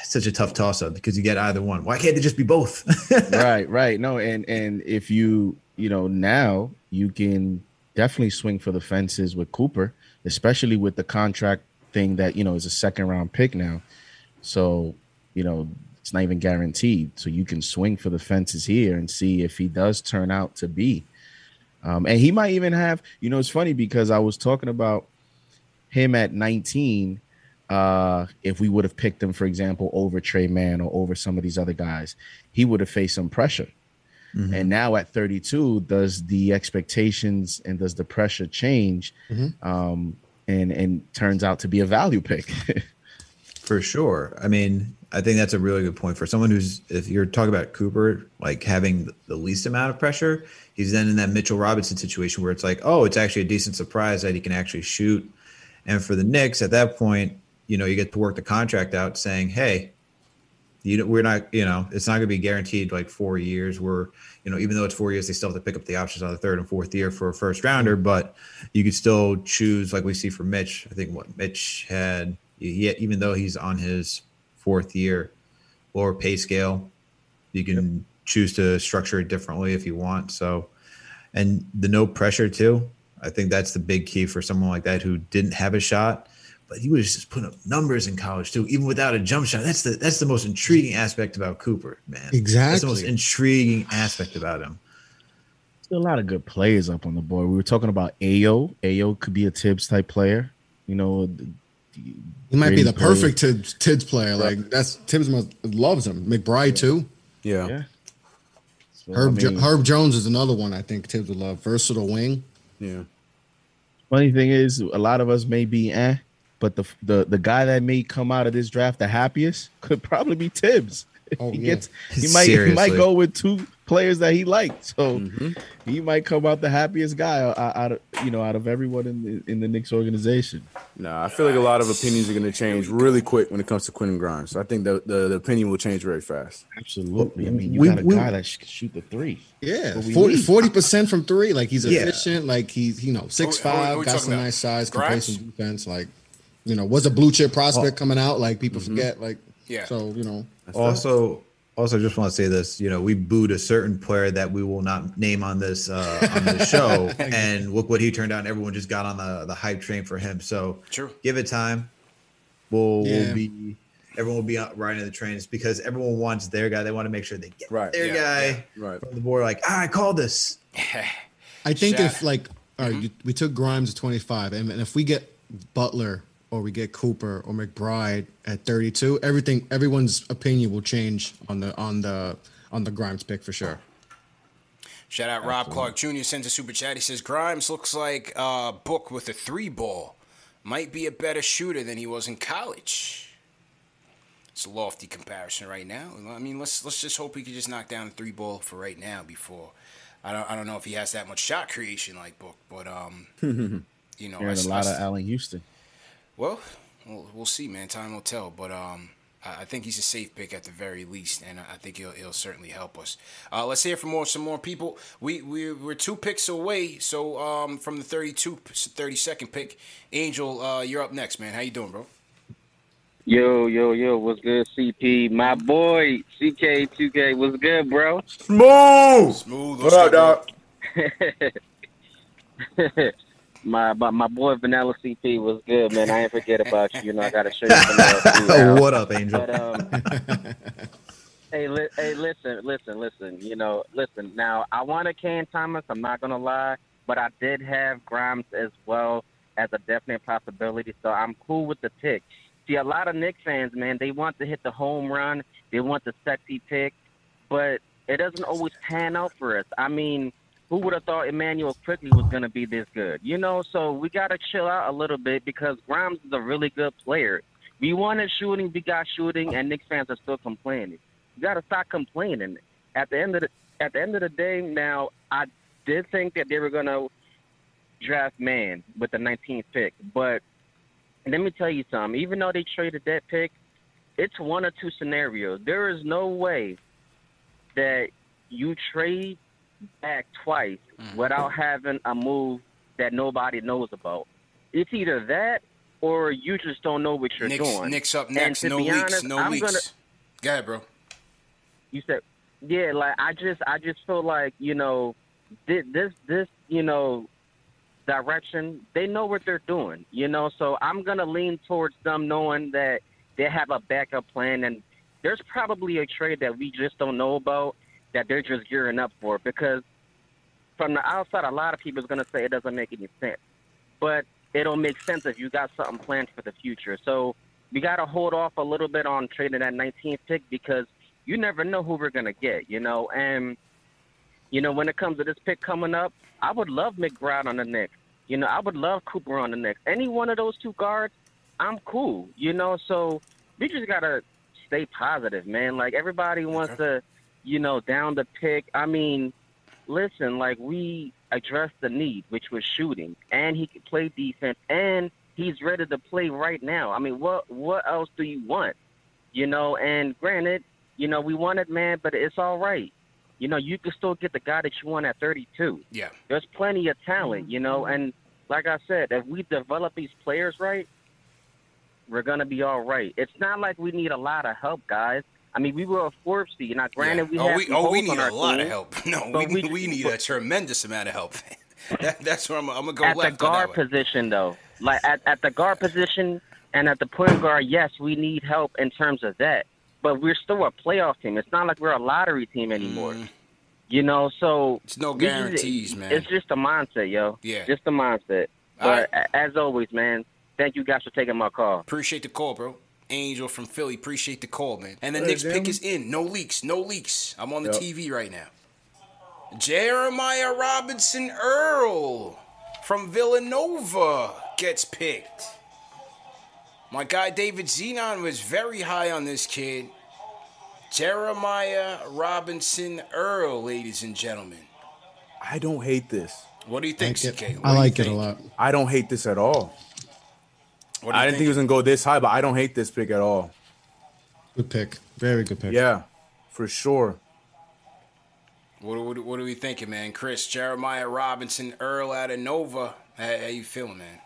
It's [sighs] such a tough toss up because you get either one. Why can't they just be both? [laughs] right, right. No, and and if you you know now you can definitely swing for the fences with Cooper, especially with the contract thing that you know is a second round pick now. So you know it's not even guaranteed. So you can swing for the fences here and see if he does turn out to be. Um, and he might even have. You know, it's funny because I was talking about him at 19 uh if we would have picked him for example over Tre Mann or over some of these other guys he would have faced some pressure and now at 32 does the expectations and does the pressure change um and and turns out to be a value pick [laughs] For sure. I mean, I think that's a really good point for someone who's, if you're talking about Cooper, like having the least amount of pressure, he's then in that Mitchell Robinson situation where it's like, oh, it's actually a decent surprise that he can actually shoot. And for the Knicks, at that point, you know, you get to work the contract out saying, hey, you know, we're not, you know, it's not going to be guaranteed like four years. We're, you know, even though it's four years, they still have to pick up the options on the third and fourth year for a first rounder. But you could still choose, like we see for Mitch. I think what Mitch had, yet even though he's on his fourth year or pay scale, you can choose to structure it differently if you want. So, and the no pressure too. I think that's the big key for someone like that who didn't have a shot, but he was just putting up numbers in college too, even without a jump shot. That's the that's the most intriguing aspect about Cooper, man. Exactly. That's the most intriguing aspect about him. Still a lot of good players up on the board. We were talking about Ayo. Ayo could be a Thibs type player. You know, He might be the player. perfect Thibs, Thibs player. Like that's Thibs must, loves him. McBride too. Yeah. Yeah. So, Herb I Jo- mean- Herb Jones is another one I think Thibs would love. Versatile wing. Yeah. Funny thing is, a lot of us may be eh, but the the the guy that may come out of this draft the happiest [laughs] could probably be Thibs. [laughs] Oh, he yeah. gets he [laughs] might he might go with two players that he liked, [laughs] so Mm-hmm. he might come out the happiest guy out, out of you know out of everyone in the in the Knicks organization. Nah, I feel like a lot of opinions are going to change really quick when it comes to Quentin Grimes. I think the, the, the opinion will change very fast. Absolutely. I mean, you We- got a we- guy that sh- can shoot the three. Yeah, What we 40 need. percent from three. Like he's Yeah. efficient. Like he's you know six who- who five, we got some about? nice size, can play some defense. Like you know, was a blue chip prospect coming out. Like people forget. Like Yeah. so you know. Also, also, just want to say this. You know, we booed a certain player that we will not name on this uh, on the show, [laughs] and look what he turned out. Everyone just got on the the hype train for him. So True. give it time. We'll, Yeah. we'll be everyone will be out riding the trains because everyone wants their guy. They want to make sure they get Right. their Yeah, guy Right. from the board. Like, ah, I call this. [laughs] I think Shaq. if like all right, you, we took Grimes at twenty five, and, and if we get Butler or we get Cooper or McBride at thirty two, everything everyone's opinion will change on the on the on the Grimes pick for sure. Shout out Rob Clark Jr. sends a super chat. He says Grimes looks like a book with a three ball. Might be a better shooter than he was in college. It's a lofty comparison right now. I mean, let's let's just hope he can just knock down a three ball for right now. Before I don't I don't know if he has that much shot creation like Book, but um, [laughs] you know, Hearing I- a I- lot of Allan Houston. Well, we'll, we'll see, man. Time will tell. But um, I I think he's a safe pick at the very least, and I think he'll, he'll certainly help us. Uh, let's hear from more some more people. We we we're two picks away. So um, from the 32, 32nd pick, Angel, uh, you're up next, man. How you doing, bro? Yo, yo, yo, what's good, CP? My boy, CK2K, what's good, bro? Smooth. Smooth. What up, dog? [laughs] my, my my boy Vanilla CP was good, man. I ain't forget about you. You know, I got to show you [laughs] too. What up, Angel? But, um, [laughs] hey, li- hey, listen, listen, listen. You know, listen. Now, I wanted Cam Thomas. I'm not gonna lie, but I did have Grimes as well as a definite possibility. So I'm cool with the pick. See, a lot of Knicks fans, man, they want to hit the home run. They want the sexy pick, but it doesn't always pan out for us. I mean, who would have thought Immanuel Quickley was going to be this good? You know, so we got to chill out a little bit because Grimes is a really good player. We wanted shooting, we got shooting, and Knicks fans are still complaining. You got to stop complaining. At the end of the at the end of the day, now I did think that they were going to draft Mann with the 19th pick, but let me tell you something. Even though they traded that pick, it's one or two scenarios. There is no way that you trade back twice mm. without having a move that nobody knows about. It's either that or you just don't know what you're Knicks, doing. Knicks up next. No be leaks. honest, no I'm leaks. gonna- Go ahead, bro. you said yeah like i just i just feel like you know thi- this this you know direction they know what they're doing you know so i'm gonna lean towards them knowing that they have a backup plan and there's probably a trade that we just don't know about that they're just gearing up for because from the outside a lot of people is gonna say it doesn't make any sense but it'll make sense if you got something planned for the future so we got to hold off a little bit on trading that 19th pick because you never know who we're gonna get, you know. And you know, when it comes to this pick coming up, I would love McBride on the Knicks. You know, I would love Cooper on the Knicks. Any one of those two guards, I'm cool. You know, so we just gotta stay positive, man. Like everybody wants to, you know, down the pick. I mean, listen, like we addressed the need, which was shooting, and he could play defense, and he's ready to play right now. I mean, what what else do you want? You know, and granted, you know, we wanted Mann, but it's all right. You know, you can still get the guy that you want at 32. Yeah. There's plenty of talent, you know, and like I said, if we develop these players right, we're gonna be all right. It's not like we need a lot of help, guys. I mean, we were a fourth seed. Now, granted, we oh, had we, oh, we oh, need a lot team, of help. [laughs] No, we, we- we need a tremendous amount of help. that, [laughs] that's where I'm, I'm gonna go at the left that guard position, though, like at, at the guard position and at the point guard, yes, we need help in terms of that. But we're still a playoff team. It's not like we're a lottery team anymore. Mm. You know, so it's no guarantees, man. It's just a mindset, yo. Yeah. just a mindset. All But a- as always, man, thank you guys for taking my call. Appreciate the call, bro. Angel from Philly, appreciate the call, man. And the Hey, Knicks pick is in. No leaks, no leaks. I'm on the Yep. TV right now. Jeremiah Robinson Earl from Villanova gets picked. My guy David Zenon was very high on this kid. Jeremiah Robinson Earl, ladies and gentlemen. I don't hate this. What do you think, CK? What I like it a lot. I don't hate this at all. What do you I didn't think it was gonna go this high, but I don't hate this pick at all. Good pick. Very good pick. Yeah, for sure. What, what, what are we thinking, man? Chris, Jeremiah Robinson, Earl out of Nova. How, how you feeling, man?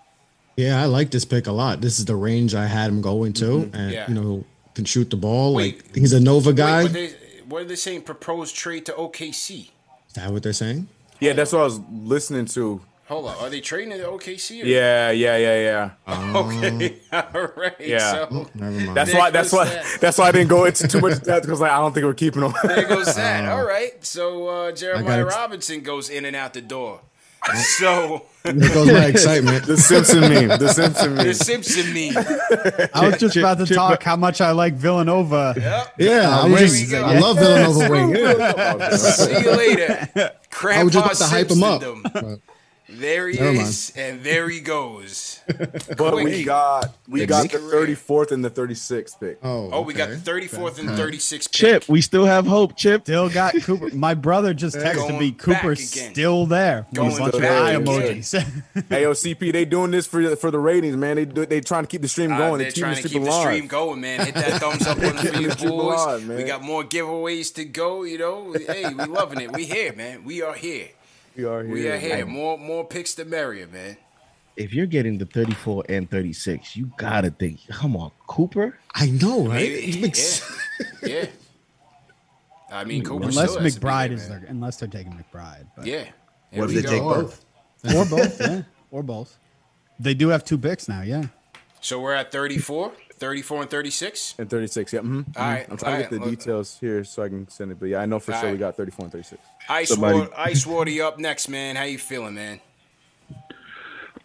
Yeah, I like this pick a lot. This is the range I had him going to, mm-hmm. and Yeah. you know can shoot the ball. like he's a Nova guy. Wait, what, they, what are they saying? Proposed trade to OKC. is that what they're saying? Yeah, that's what I was listening to. Hold on, are they trading to OKC? Or Yeah, yeah, yeah, yeah. [laughs] Okay, all right. Yeah. So Never mind. That's There why. That's why. that. That's why I didn't go into too much depth because like, I don't think we're keeping them. there goes [laughs] that. all right. So uh, Jeremiah ex- Robinson goes in and out the door. [laughs] So There goes my excitement. The Simpson meme. The Simpson meme. the Simpson meme. I was just about to Chip- talk how much I like Villanova. Yeah, I was just, I love Villanova wing. See you later. I was just about to hype him up. Simpsondom. There he Never mind. is, and there he goes. [laughs] But we got we Next got the 34th and the 36th pick. Oh, Oh, we got the 34th and 36th. Chip, we still have hope. Chip, Still got [laughs] Cooper. My brother just texted Going me. Cooper's still there. Going a bunch of back eye emojis. [laughs] hey, yo, CP, they doing this for for the ratings, man. They do, they trying to keep the stream Uh, going. they're they keeping trying to stream keep the alive. stream going, man. Hit that thumbs up on the for you Keep the stream boys. alive. We got more giveaways to go. You know, hey, we loving it. We here, man. We are here. We are here. We are here. More more picks the merrier, man. if you're getting the 34 and 36, you gotta think. Come on, Cooper. I know, right? Maybe, makes- [laughs] Yeah. I mean, Cooper unless still has to be McBride there, is man. there, unless they're taking McBride. But. Yeah. What Here if they we take go. both? or both, yeah, or both. They do have two picks now, yeah. So we're at 34, 34 and 36. And 36, yeah. mhm, mhm. All right, I'm trying all to get the right, look. details here so I can send it. But yeah, I know for All sure we got 34 and 36. Ice Somebody- water, ice water, you up next, man. How you feeling, man?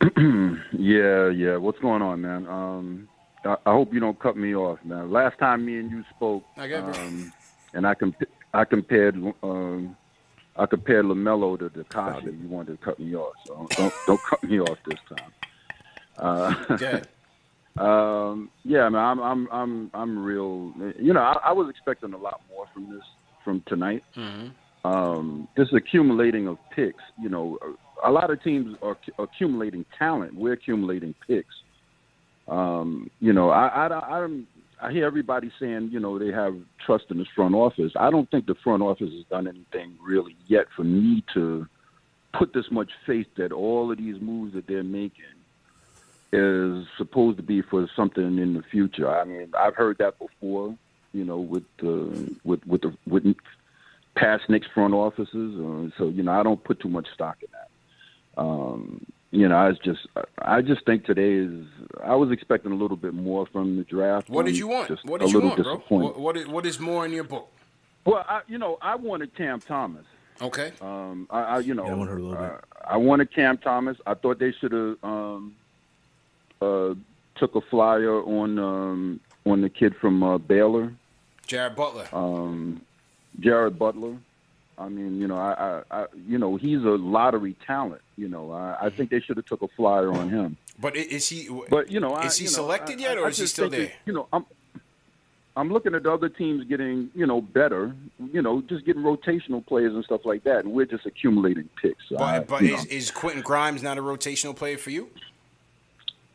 [clears throat] yeah, yeah. What's going on, man? Um, I, I hope you don't cut me off, man. Last time me and you spoke, I um, and I comp- I compared um, I compared LaMelo to the Takashi. You wanted to cut me off, so don't don't [laughs] cut me off this time. Uh, [laughs] um, yeah, man. I'm I'm I'm I'm real. You know, I, I was expecting a lot more from this from tonight. Mm-hmm. Um, this accumulating of picks. You know, a lot of teams are accumulating talent. We're accumulating picks. Um, you know, I, I, I, I hear everybody saying, you know, they have trust in this front office. I don't think the front office has done anything really yet for me to put this much faith that all of these moves that they're making is supposed to be for something in the future. I mean, I've heard that before. You know, with the with with the with past Knicks front offices. Uh, so you know, I don't put too much stock in that. Um, you know, I was just I just think today is I was expecting a little bit more from the draft. What did you want? Just What a did you little want, bro? disappointed. What, what, is, what is more in your book? Well, I, you know, I wanted Cam Thomas. Okay. Um, I, I you know, Yeah, I want her a little bit. uh, I wanted Cam Thomas. I thought they should have um, uh, took a flyer on um, on the kid from uh, Baylor, Jared Butler. um, Jared Butler. I mean, you know, I, I, I, you know, he's a lottery talent. You know, I, I think they should have took a flyer on him. But is he? But you know, I, is he you know, selected I- yet, I- or I is he still there? that, you know, I'm I'm looking at the other teams getting you know better. You know, just getting rotational players and stuff like that, and we're just accumulating picks. I- But, but is, know. is Quentin Grimes not a rotational player for you?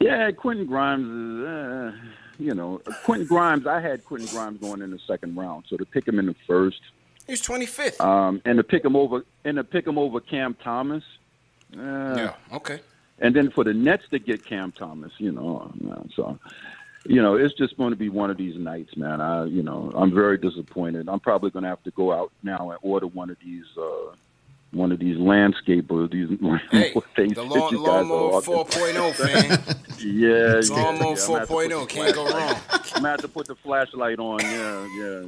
yeah, Quentin Grimes is. Uh, you know, Quentin Grimes. I had Quentin Grimes going in the second round, so to pick him in the first, He's 25th. um, and to pick him over, and to pick him over Cam Thomas. Uh, yeah. Okay. And then for the Nets to get Cam Thomas, you know, uh, so you know, it's just going to be one of these nights, man. I, you know, I'm very disappointed. I'm probably going to have to go out now and order one of these, uh, one of these landscapers, these [laughs] Hey, things the that lawn, you guys lawnmower are 4.0, [laughs] fan. Yeah, yeah. Lawnmower yeah. I'm gonna have to put 4.0, can't go wrong. [laughs] I'm gonna have to put the flashlight on. Yeah, yeah.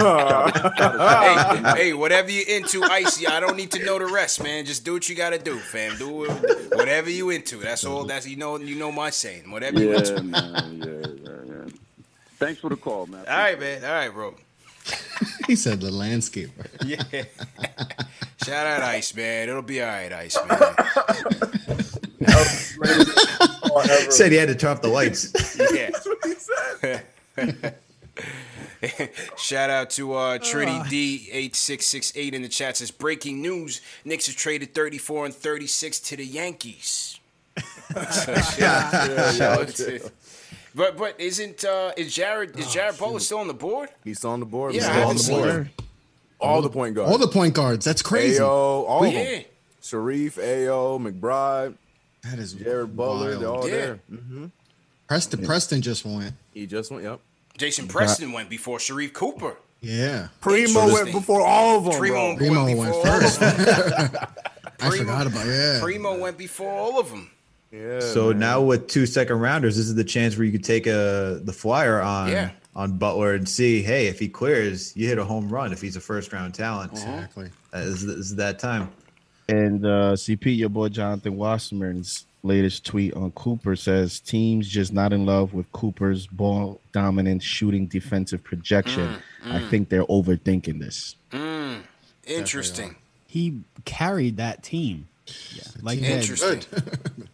yeah. hey, hey, whatever you into, icy. I don't need to know the rest, man. Just do what you gotta do, fam. Do it, whatever you into. That's all. That's you know. You know my saying. Whatever you Yeah, into. man. Yeah, yeah, yeah. Thanks for the call, man. All right, man. All right, bro. [laughs] he said the landscaper. [laughs] Yeah. Shout out Ice, man. It'll be all right, Ice, man. [laughs] Said he had to turn off the lights. Yeah. Shout out to uh, Trinity D eight six six eight in the chat says breaking news: Knicks have traded thirty four and thirty six to the Yankees. So, shout- Yeah, shout out to- but but isn't uh, is Jared is Jared Butler still on the board? He's on the board. Yeah, man. I haven't seen. All the point guards. All the point guards. That's crazy. Ayo, all of them. Sharife, Ayo, McBride. That is Jared Butler. They're all wild. there. Mm-hmm. Preston Preston just went. He just went. Yep. Jason Preston went before Sharife Cooper. Yeah. Primo went before all of them. Primo, bro. Primo went went before all first. of them. [laughs] I forgot about yeah. Primo went before all of them. Yeah. So now with two second rounders, this is the chance where you could take a the flyer on Yeah. on Butler and see, hey, if he clears, you hit a home run. If he's a first round talent, Exactly. Uh, this, is- this is that time. And uh, CP, your boy Jonathan Wasserman's latest tweet on Cooper says teams just not in love with Cooper's ball dominant shooting defensive projection. Mm, I mm. think they're overthinking this. Mm, interesting. He carried that team. Yeah, like you Interesting. [laughs]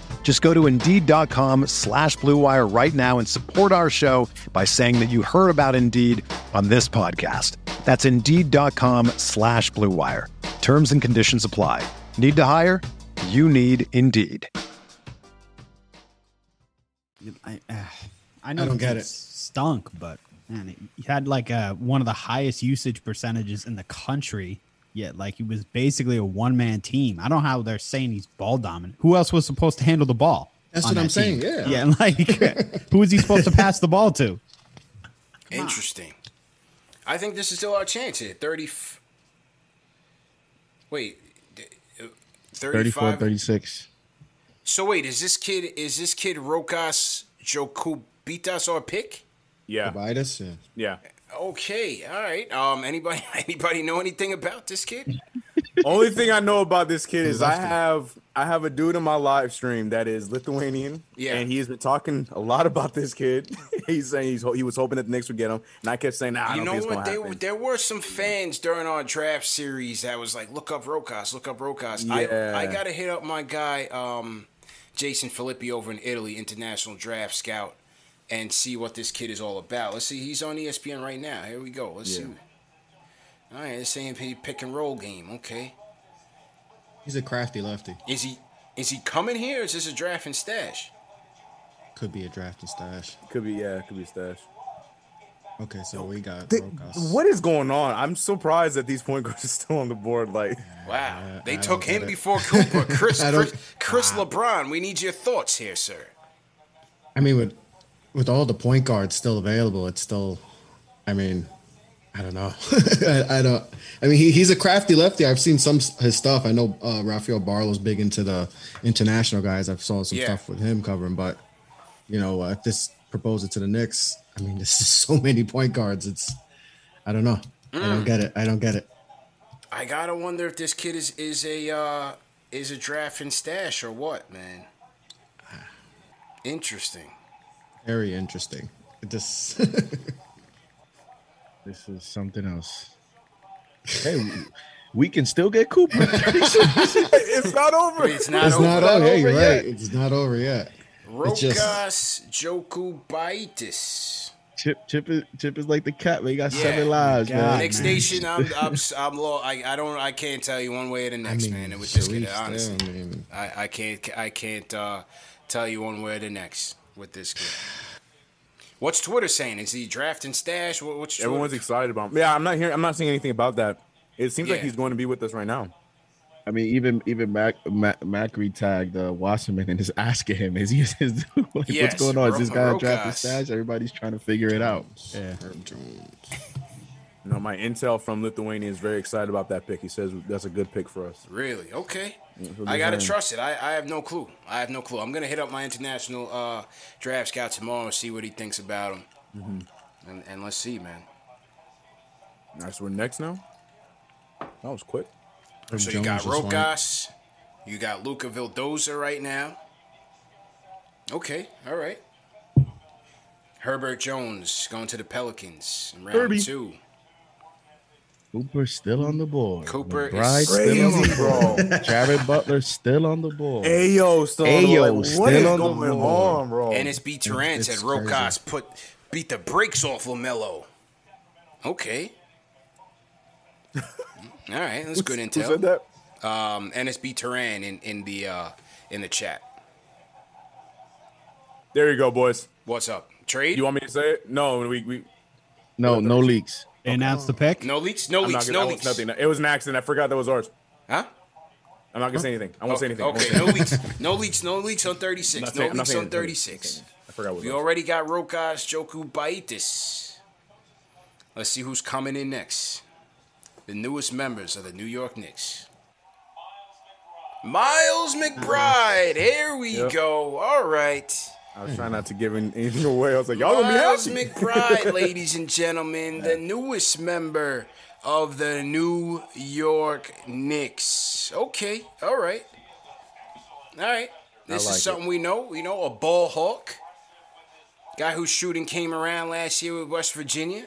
Just go to Indeed.com slash Blue Wire right now and support our show by saying that you heard about Indeed on this podcast. That's Indeed.com slash Blue Wire. Terms and conditions apply. Need to hire? You need Indeed. I, uh, I know I don't get it. Stunk, but man, he had like uh one of the highest usage percentages in the country. Yet, like he was basically a one man team. I don't know how they're saying he's ball dominant. Who else was supposed to handle the ball? That's on what I'm team? saying, yeah. yeah. and, [laughs] Like, who is he supposed to pass the ball to? Interesting. I think this is still our chance here. 30. F- wait. d- uh, 34 36. So wait, is this kid is this kid Rokas Jokubaitis or pick? Yeah. Providus, yeah. Yeah. Okay, all right. Um, anybody [laughs] anybody know anything about this kid? Only thing I know about this kid is I have I have a dude in my live stream that is Lithuanian. Yeah. And he's been talking a lot about this kid. [laughs] he's saying he's he was hoping that the Knicks would get him, and I kept saying, Nah, I you don't know think it's what? gonna There, happen. there were some fans during our draft series that was like, "Look up Rokas, look up Rokas." Yeah. I I gotta hit up my guy, um, Jason Filippi over in Italy, international draft scout, and see what this kid is all about. Let's see. He's on ESPN right now. Here we go. Let's Yeah. see. All right, it's saying he pick and roll game. Okay, He's a crafty lefty. is he is he coming here? Or is this a draft and stash? Could be a draft and stash. Could be, yeah, could be stash. Okay, so we got Th- Rokas. what is going on? I'm surprised that these point guards [laughs] are still on the board. Like, Wow, they I took don't him before Cooper. [laughs] Chris, I Chris, Chris LeBron. We need your thoughts here, sir. I mean, with with all the point guards still available, it's still. I mean, I don't know. I, [laughs] I don't. I mean, he, he's a crafty lefty. I've seen some his stuff. I know uh, Rafael Barlow's big into the international guys. I've saw some Yeah. stuff with him covering, but you know, uh, if this proposal to the Knicks, I mean, [laughs] this is so many point guards. It's. I don't know. I don't Mm. get it. I don't get it. I gotta wonder if this kid is is a uh, is a draft and stash or what, man. Interesting. Very interesting. It just [laughs] This is something else. Hey, we, we can still get Cooper. [laughs] it's not over. It's not it's over. not over. Yeah, over you're yet. right. It's not over yet. It's just Rokas Jokubaitis. Chip, Chip is Chip is like the cat, man. He got Yeah. seven lives, man. Next station, I'm [laughs] I'm I'm low. I, I don't I can't tell you one way or the next, mean, man. With this kid, Sharife honestly, still, I mean- I, I can't I can't uh, tell you one way or the next with this kid. What's Twitter saying? Is he drafting stash? What's Twitter? Everyone's excited about him. Yeah, I'm not hearing. I'm not seeing anything about that. It seems like he's going to be with us right now. I mean, even even Mac, Mac Macri tagged uh, Wasserman and is asking him, "Is he? Is, like, Yes, what's going on? Is this guy Ro- a drafted Rokas. stash?" Everybody's trying to figure it out. Yeah. Herb Jones. You know, my intel from Lithuania is very excited about that pick. He says that's a good pick for us. Really? Okay. I gotta saying. trust it. I, I have no clue. I have no clue. I'm gonna hit up my international uh, draft scout tomorrow and see what he thinks about him. And, and let's see, man. Nice. We're next now. That was quick. So you got just went. Rokas, you got Luca Vildoza right now. Okay, all right. Herbert Jones going to the Pelicans in round Herbie. two. Cooper still on the board. Cooper is McBride still on crazy, the board. [laughs] Jared Butler still on the board. Ayo, still on the- Ayo like, still is on the going board. on, bro? And it's B. Turan It's said. Rokas put beat the brakes off LaMelo. Okay. [laughs] all right, that's good intel. Who intel. said that? Um, NSB Turan in in the uh, in the chat. There you go, boys. What's up? Trade? You want me to say it? No, we we. No, no leaks. They announced the pick. no leaks. No I'm leaks. gonna, No leaks. nothing. It was an accident. I forgot that was ours. Huh? I'm not gonna say anything. I won't say anything. Okay, no leaks. No leaks. No leaks on 36. not No saying- I'm leaks on 36. I forgot what We was. already got Rokas Jokubaitis. Let's see who's coming in next. The newest members of the New York Knicks. Miles McBride. Here we Yep. go. All right. I was trying not to give in- [laughs] anything away. I was like, y'all gonna be happy. McBride, [laughs] ladies and gentlemen, the newest member of the New York Knicks. Okay, all right. All right. This like is something we know. You know, a ball hawk. Guy whose shooting came around last year with West Virginia.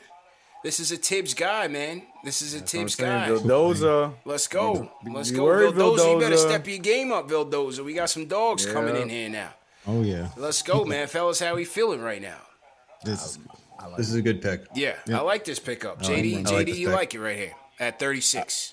This is a Thibs guy, man. This is a Thibs guy. Vildoza. Let's go. Let's go, worried, Vildoza. You better step your game up, Vildoza. We got some dogs coming in here now. Oh yeah. Let's go, man. Fellas, how we feeling right now? This This is a good pick. Yeah, I like this pickup. I like- JD, like JD, you pick. like it right here at 36.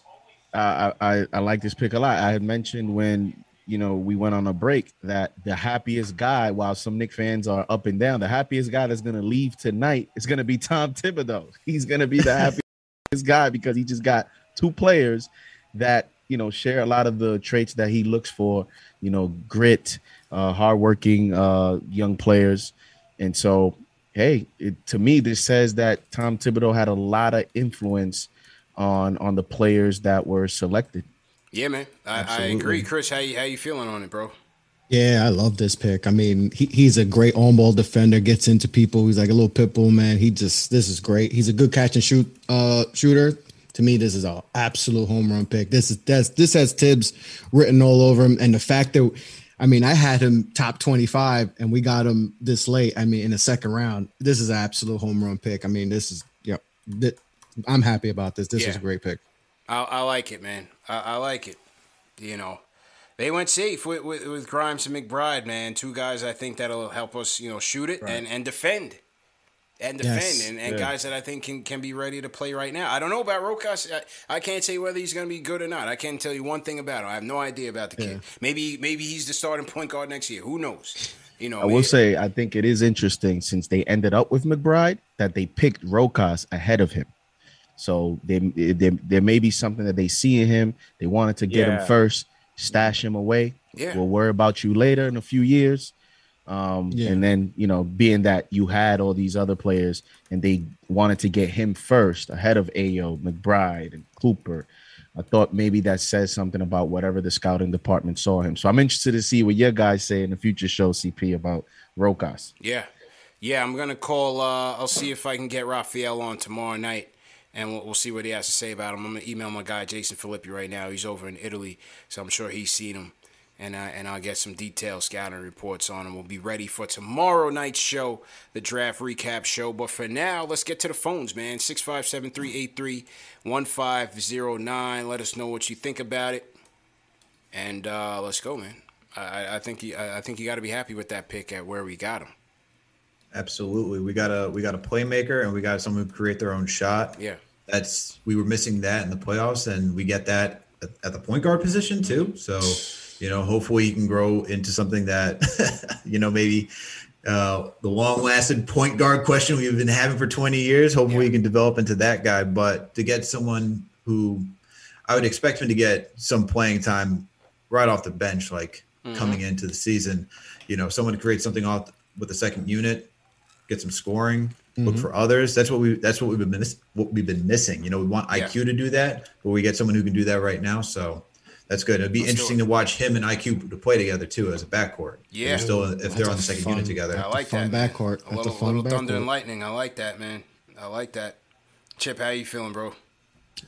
Uh, I, I I like this pick a lot. I had mentioned when you know we went on a break that the happiest guy, while some Knick fans are up and down, the happiest guy that's gonna leave tonight is gonna be Tom [laughs] Thibodeau. He's gonna be the happiest [laughs] guy because he just got two players that you know share a lot of the traits that he looks for. You know, grit, uh, hardworking uh, young players, and so hey, it, to me this says that Tom Thibodeau had a lot of influence on on the players that were selected. Yeah, man. I, I agree. Chris, how you, how you feeling on it, bro? Yeah, I love this pick. I mean, he, he's a great on ball defender, gets into people. He's like a little pit bull, man. He just this is great. He's a good catch and shoot uh shooter. To me, this is an absolute home run pick. This is that's this has Thibs written all over him. And the fact that I mean, I had him top 25 and we got him this late. I mean, in the second round. This is an absolute home run pick. I mean, this is yeah, th- I'm happy about this. This is a great pick. I, I like it, man. I, I like it. You know, they went safe with, with, with Grimes and McBride, man. Two guys I think that'll help us, you know, shoot it and, and defend. And defend, Yes. and, and Yeah. guys that I think can, can be ready to play right now. I don't know about Rokas. I, I can't say whether he's going to be good or not. I can't tell you one thing about him. I have no idea about the kid. Maybe maybe he's the starting point guard next year. Who knows? You know, I will it- say I think it is interesting since they ended up with McBride that they picked Rokas ahead of him. So they, there there may be something that they see in him. They wanted to get Yeah. him first, stash him away. Yeah. We'll worry about you later in a few years. Um, Yeah. And then, you know, being that you had all these other players and they wanted to get him first ahead of Ayo, McBride, and Cooper, I thought maybe that says something about whatever the scouting department saw him. So I'm interested to see what your guys say in the future show, CP, about Rokas. Yeah. Yeah, I'm gonna call uh I'll see if I can get Raphael on tomorrow night and we'll, we'll see what he has to say about him. I'm gonna email my guy Jason Filippi right now. He's over in Italy, so I'm sure he's seen him, and I, and I'll get some detailed scouting reports on them. We'll be ready for tomorrow night's show, the draft recap show. But for now, let's get to the phones, man. Six five seven three eight three one five zero nine. Let us know what you think about it, and uh, let's go, man. I, I think you, I I think you got to be happy with that pick at where we got him. Absolutely. We got a we got a playmaker and we got someone who create their own shot. Yeah. That's we were missing that in the playoffs and we get that at, at the point guard position too. So, you know, hopefully he can grow into something that [laughs] you know, maybe uh, the long lasting point guard question we've been having for 20 years. Hopefully he can develop into that guy. But to get someone who I would expect him to get some playing time right off the bench, like Mhm. coming into the season, you know, someone to create something off with the second unit, get some scoring, look Mhm. for others. That's what we that's what we've been miss, what we've been missing. You know, we want Yeah. IQ to do that, but we get someone who can do that right now. So that's good. It'd be Let's do interesting to watch him and IQ to play together too as a backcourt. Yeah. they're still if That's they're on the second fun- unit together. I like that. man. backcourt. A That's a little, fun little thunder and lightning. I like that, man. I like that. Chip, how you feeling, bro?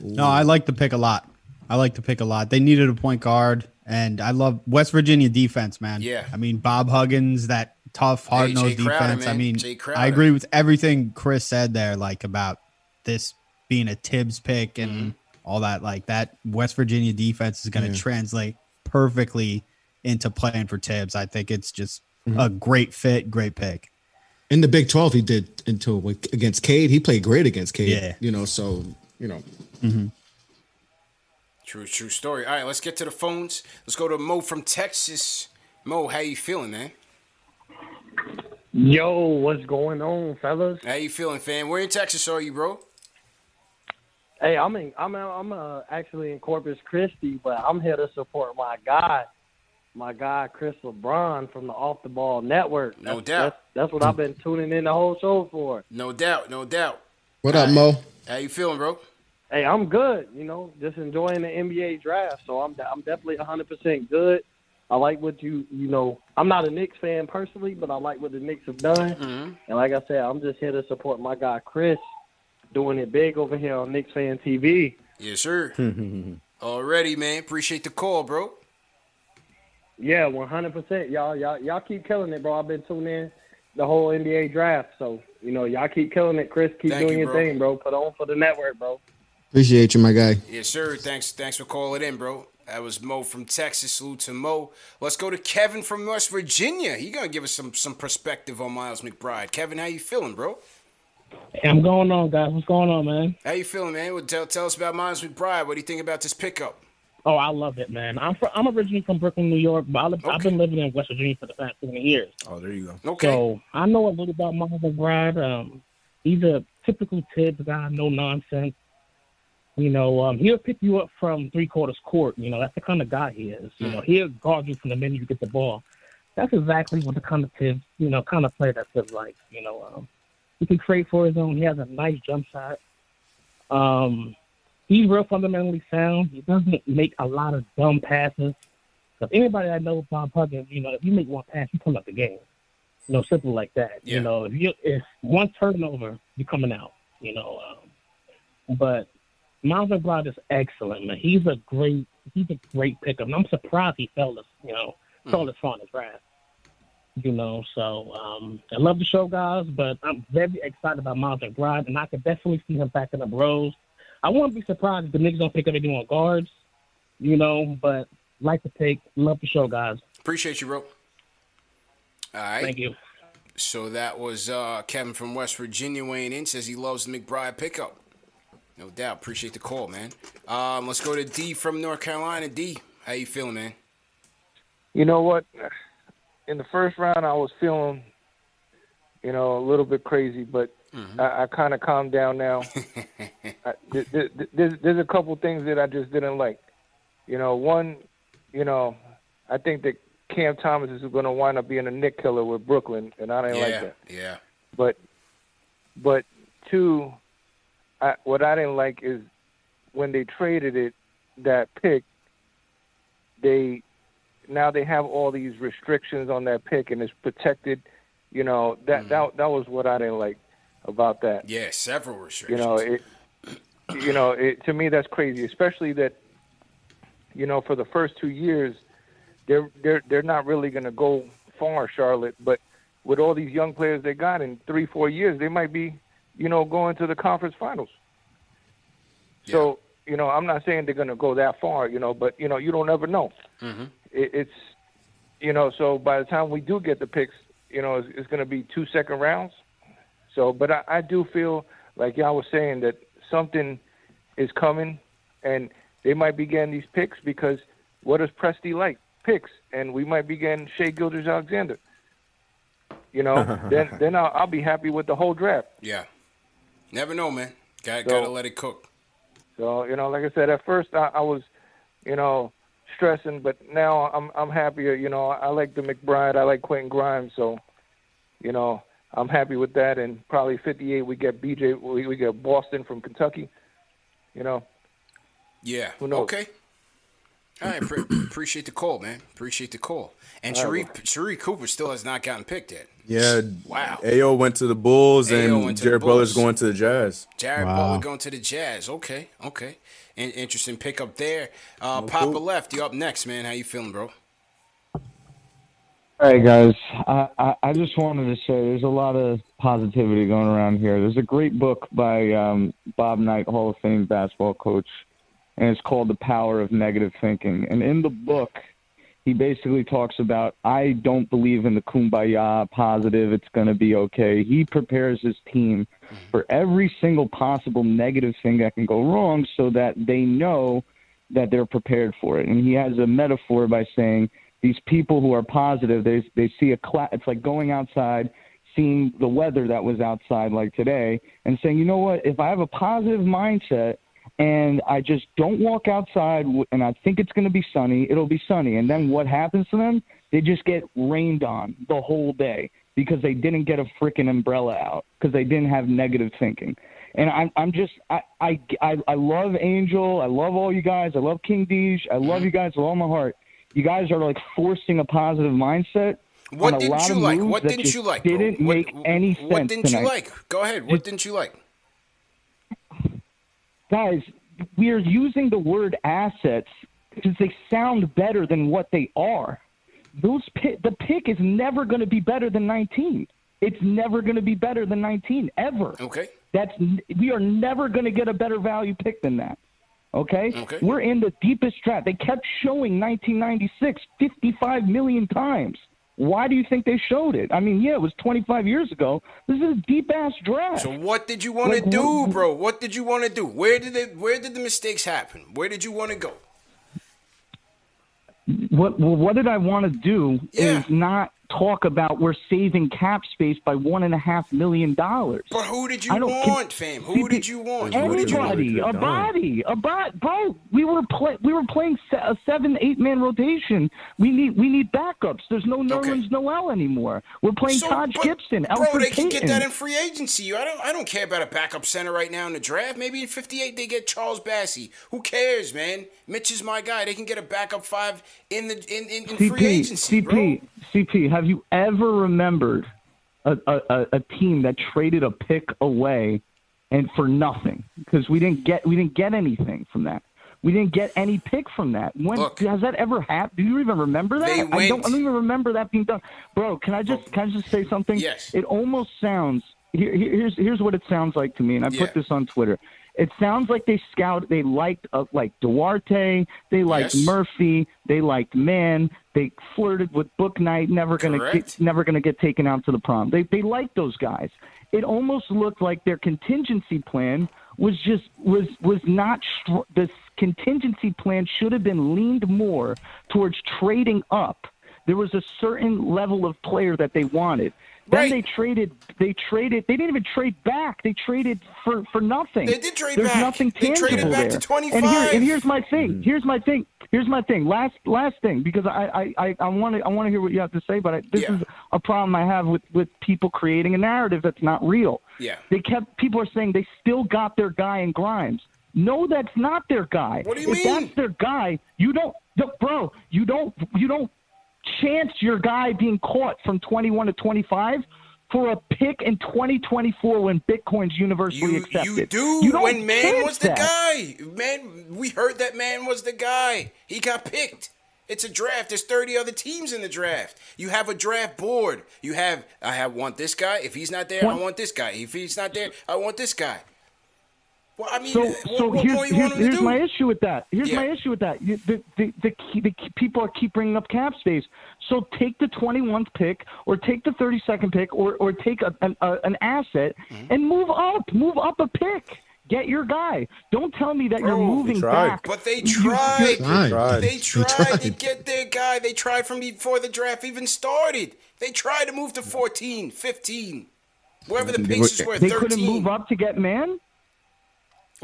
No, I like the pick a lot. I like the pick a lot. They needed a point guard, and I love West Virginia defense, man. Yeah. I mean Bob Huggins, that tough, hard nosed Jay Crowder, defense. I mean, I agree with everything Chris said there, like about this being a Thibs pick and Mm-hmm. All that. Like that West Virginia defense is going to Yeah. translate perfectly into playing for Thibs. I think it's just Mhm. a great fit, great pick. In the Big 12, he did until with- against Cade. He played great against Cade. Yeah. You know, so, you know, Mm-hmm. True, true story. All right, let's get to the phones. Let's go to Mo from Texas. Mo, how you feeling, man? Yo, what's going on, fellas? How you feeling, fam? Where in Texas are you, bro? Hey, I'm in. I'm I'm uh, actually in Corpus Christi, but I'm here to support my guy, my guy Chris LeBron from the Off the Ball Network. No That's- doubt. That's, that's what I've been tuning in the whole show for. No doubt, no doubt. what up, Mo? How you feeling, bro? Hey, I'm good. You know, just enjoying the NBA draft. So I'm I'm definitely 100 percent good. I like what you you know. I'm not a Knicks fan personally, but I like what the Knicks have done. Mm-hmm. And like I said, I'm just here to support my guy Chris, doing it big over here on Knicks Fan TV. Yes, sir. [laughs] Already, man. Appreciate the call, bro. Yeah, 100. percent Y'all y'all y'all keep killing it, bro. I've been tuning in the whole NBA draft, so you know y'all keep killing it. Chris, keep Thank doing you, your thing, bro. Put on for the network, bro. Appreciate you, my guy. Yes, sir. Thanks, thanks for calling in, bro. That was Mo from Texas. Salute to Mo. Let's go to Kevin from West Virginia. He gonna give us some some perspective on Miles McBride. Kevin, how you feeling, bro? Hey, I'm going on, guys. What's going on, man? How you feeling, man? Well, tell tell us about Miles McBride. What do you think about this pickup? Oh, I love it, man. I'm fr- I'm originally from Brooklyn, New York, but I li- I've been living in West Virginia for the past 20 years. Oh, there you go. Okay. So I know a little about Miles McBride. Um, he's a typical Thibs guy, no nonsense. You know, um, he'll pick you up from three quarters court. You know, that's the kind of guy he is. You know, he'll guard you from the minute you get the ball. That's exactly what the kind of Thibs, you know, kind of player that Thibs like. You know, um, he can create for his own. He has a nice jump shot. Um, he's real fundamentally sound. He doesn't make a lot of dumb passes. Because anybody I know, Bob Huggins, you know, if you make one pass, you come out the game. You know, simple like that. Yeah. You know, if you if one turnover, you're coming out. You know, um, but Miles McBride is excellent, man. He's a great he's a great pickup. And I'm surprised he fell this, you know, fell this far the draft. You know, so um, I love the show, guys, but I'm very excited about Miles McBride, and I could definitely see him backing up Rose. I wouldn't be surprised if the Knicks don't pick up any more guards, you know, but like to take, love the show, guys. Appreciate you, bro. All right. Thank you. So that was uh, Kevin from West Virginia weighing in. Says he loves the McBride pickup. No doubt. Appreciate the call, man. Um, let's go to D from North Carolina. D, how you feeling, man? You know what? In the first round, I was feeling, you know, a little bit crazy, but mm-hmm. I, I kind of calmed down now. [laughs] I, th- th- th- there's, there's a couple things that I just didn't like. You know, one, you know, I think that Cam Thomas is going to wind up being a Knick killer with Brooklyn, and I didn't yeah, like that. yeah. But, but two, I, what I didn't like is when they traded it, that pick, they now they have all these restrictions on that pick and it's protected. You know that that that was what I didn't like about that. Yeah, several restrictions. You know it. you know, it, to me that's crazy, especially that, you know, for the first two years, they're they're they're not really going to go far, Charlotte. But with all these young players they got in three, four years, they might be, you know, going to the conference finals. So you know, I'm not saying they're going to go that far, you know, but you know, you don't ever know. Mm-hmm. It, it's, you know, so by the time we do get the picks, you know, it's, it's going to be two second rounds. So, but I, I do feel like y'all was saying that something is coming, and they might be getting these picks because what does Presti like? Picks, and we might be getting Shai Gilgeous-Alexander. You know, [laughs] then then I'll, I'll be happy with the whole draft. Yeah. Never know, man. Got So- gotta let it cook. So you know, like I said, at first I, I was, you know, stressing, but now I'm I'm happier. You know, I like the McBride, I like Quentin Grimes, so, you know, I'm happy with that. And probably 58, we get BJ, we, we get Boston from Kentucky. You know, Yeah. Who knows? Okay. All right. Pre- [clears throat] appreciate the call, man. Appreciate the call. And All Sharife, right, Sharife Cooper still has not gotten picked yet. Yeah. Wow. Ayo went to the Bulls Ayo and went to the Jared Butler's going to the Jazz. Jared Wow. Butler going to the Jazz. Okay. Okay. In- interesting pickup there. Uh, Papa left. You up next, man. How you feeling, bro? All right, guys. I, I, I just wanted to say there's a lot of positivity going around here. There's a great book by um, Bob Knight, Hall of Fame basketball coach, and it's called The Power of Negative Thinking. And in the book, he basically talks about I don't believe in the kumbaya positive, it's going to be okay. He prepares his team Mm-hmm. for every single possible negative thing that can go wrong so that they know that they're prepared for it. And he has a metaphor by saying these people who are positive, they they see a cloud. It's like going outside, seeing the weather that was outside, like today, and saying, you know what? If I have a positive mindset and I just don't walk outside and I think it's going to be sunny, it'll be sunny. And then what happens to them? They just get rained on the whole day because they didn't get a freaking umbrella out because they didn't have negative thinking. And I'm, I'm just, I, I, I, I love Angel. I love all you guys. I love King Deej. I love you guys with all my heart. You guys are like forcing a positive mindset. What on a didn't you like? What that didn't just you like? Didn't What- make any sense What didn't tonight. you like? Go ahead. What didn't you like? guys, we are using the word assets because they sound better than what they are. Those pick, the pick is never going to be better than 19. It's never going to be better than 19 ever. Okay. That's we are never going to get a better value pick than that. Okay? Okay. We're in the deepest draft. They kept showing 1996 55 million times. Why do you think they showed it? I mean, yeah, it was 25 years ago. This is a deep ass draft. So what did you want to Like, do, what- bro? What did you want to do? Where did it? Where did the mistakes happen? Where did you want to go? What well, what did I want to do is not talk about we're saving cap space by one and a half million dollars. But who did you I don't- want, fam? Who did you want? Who did you want? Anybody, a body, a bot, bro. We were play, we were playing a seven, eight man rotation. We need we need backups. There's no Nerlens Noel anymore. We're playing So, Taj but, Gibson, Bro, Alfred they can get that in free agency. I don't. I don't care about a backup center right now in the draft. Maybe in '58 they get Charles Bassey. Who cares, man? Mitch is my guy. They can get a backup five in the in, in, in free CP, agency, bro. CP, CP. Have you ever remembered a, a, a, team that traded a pick away and for nothing because we didn't get we didn't get anything from that. We didn't get any pick from that. When has that ever happened? Do you even remember that? They I don't. I don't even remember that being done, bro. Can I just oh. can I just say something? Yes. It almost sounds. Here, here- here's here's what it sounds like to me, and I Yeah. put this on Twitter. It sounds like they scout. They liked uh, like Duarte. They liked Yes. Murphy. They liked Mann. They flirted with Bouknight. Never gonna get, never gonna get taken out to the prom. They they liked those guys. It almost looked like their contingency plan was just was was not str- this contingency plan should have been leaned more towards trading up. There was a certain level of player that they wanted. Then they traded. They traded. They didn't even trade back. They traded for for nothing. They did trade There's back. nothing They tangible traded back to there. And, here, and here's my thing. Mm-hmm. Here's my thing. Here's my thing. Last last thing because I I I- I want to I want to hear what you have to say. But I, this is a problem I have with with people creating a narrative that's not real. Yeah. They kept people are saying they still got their guy in Grimes. No, that's not their guy. What do you if mean? that's their guy, you don't, no, bro. You don't, you don't chance your guy being caught from 21 to 25 for a pick in 2024 when Bitcoin's universally accepted. You do You don't when Mann was the that. guy. Man, we heard that Mann was the guy. He got picked. It's a draft. There's 30 other teams in the draft. You have a draft board. You have I have want this guy. If he's not there, I want this guy. If he's not there, I want this guy. Well, I mean, So, what, so what here's, more you here's, want him to here's do? my issue with that. Here's Yeah. my issue with that. You, the, the, the, key, the key, people are keep bringing up cap space. So take the 21th pick, or take the 32nd pick, or or take a, an, a, an asset Mm-hmm. and move up, move up a pick. Get your guy. Don't tell me that you're moving back. But they tried. you- tried. They They tried, tried. to get their guy. They tried from before the draft even started. They tried to move to 14, 15, wherever the They Pacers were- were. they 13. couldn't move up to get Mann.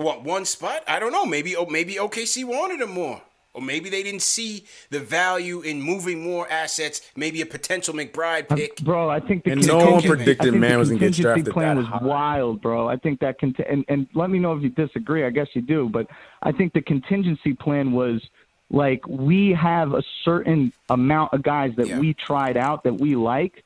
What one spot? I don't know. Maybe oh, maybe OKC wanted him more, or maybe they didn't see the value in moving more assets. Maybe a potential McBride um, pick. Bro, I think the And no one contingency- predicted Mann was gonna get contingency drafted plan that was high. wild, bro. I think that cont- and and let me know if you disagree. I guess you do, but I think the contingency plan was like we have a certain amount of guys that we tried out that we like,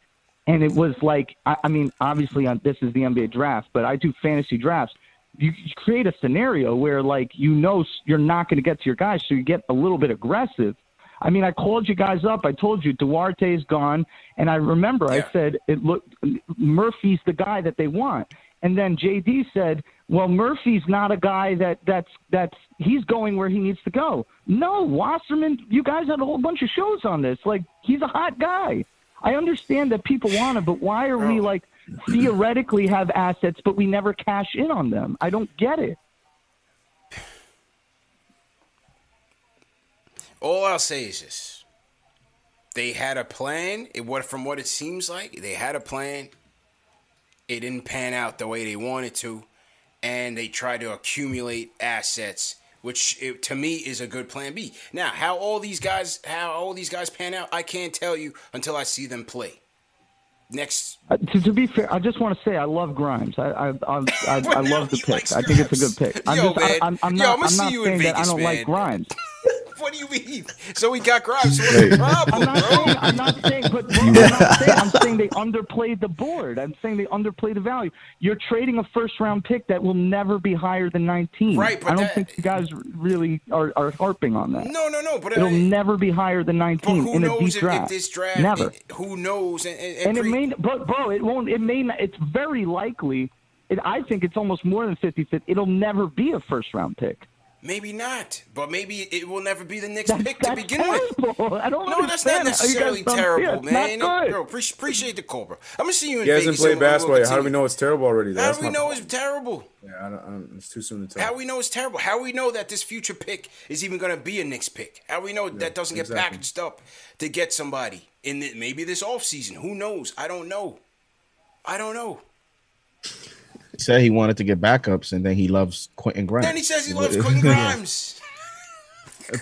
and it was like I, I mean, obviously on this is the NBA draft, but I do fantasy drafts. You create a scenario where like you know you're not going to get to your guys, so you get a little bit aggressive. I mean, I called you guys up. I told you Duarte's gone, and I remember I said it looked Murphy's the guy that they want, and then JD said, "Well, Murphy's not a guy that that's that's he's going where he needs to go." No, Wasserman, you guys had a whole bunch of shows on this. Like he's a hot guy. I understand that people want him, but why are we oh. like theoretically have assets, but we never cash in on them? I don't get it. All I'll say is this: they had a plan. It what from what it seems like they had a plan. It didn't pan out the way they wanted to, and they tried to accumulate assets, which it, to me is a good plan B. Now, how all these guys, how all these guys pan out, I can't tell you until I see them play. Next, Uh, to, to be fair, I just want to say I love Grimes. I I I, I, I [laughs] love the pick. I think it's a good pick. I'm Yo, just, I, man. I'm, I'm Yo, not, I'ma I'm see not saying that I don't like. Grimes. [laughs] [laughs] what do you mean? So we got Grimes. So what's the problem, I'm not bro? saying, I'm not saying, but bro, I'm not saying, I'm saying they underplayed the board. I'm saying they underplayed the value. You're trading a first round pick that will never be higher than 19. Right, but I don't that- think you guys really are, are harping on that. No, no, no. But It'll uh, never be higher than 19 who in a knows deep if, if draft. this draft? never. it- who knows? And, and, and and it pre- may, but bro, it won't. It may. Not, it's very likely. It, I think it's almost more than 50 50. It'll never be a first round pick. Maybe not, but maybe it will never be the next pick to begin with. I don't no, that's not understand how oh, you guys necessarily don't- terrible, yeah, man. not good. Bro, appreciate, appreciate the Cobra. I'm gonna see you in He hasn't played and we'll- we'll basketball yet. How do we know it's terrible already? How That's do we know point. it's terrible? Yeah, I don't, I don't, it's too soon to tell. How do we know it's terrible? How we know that this future pick is even going to be a Knicks pick? How do we know that doesn't get exactly. packaged up to get somebody in the, maybe this offseason? Who knows? I don't know. I don't know. He said he wanted to get backups, and then he loves Quentin Grimes. Then he says he loves Quentin [laughs] Grimes.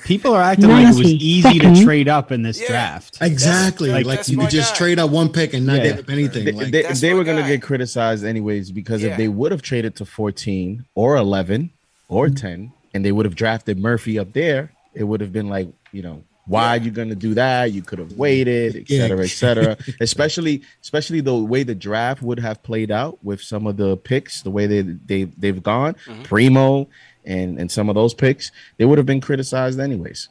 People are acting like it was 90 easy to trade up in this draft. Exactly. Like, Like, that's you my could just guy. trade up one pick and not Yeah. give up anything. They, like, they, they were going to get criticized anyways because Yeah. if they would have traded to 14 or 11 or Mm-hmm. 10 and they would have drafted Murphy up there, it would have been like, you know, why are you going to do that? You could have waited, et Yeah. cetera, et cetera. [laughs] especially, especially the way the draft would have played out with some of the picks, the way they, they, they've gone, Mm-hmm. Primo and, and some of those picks, they would have been criticized anyways.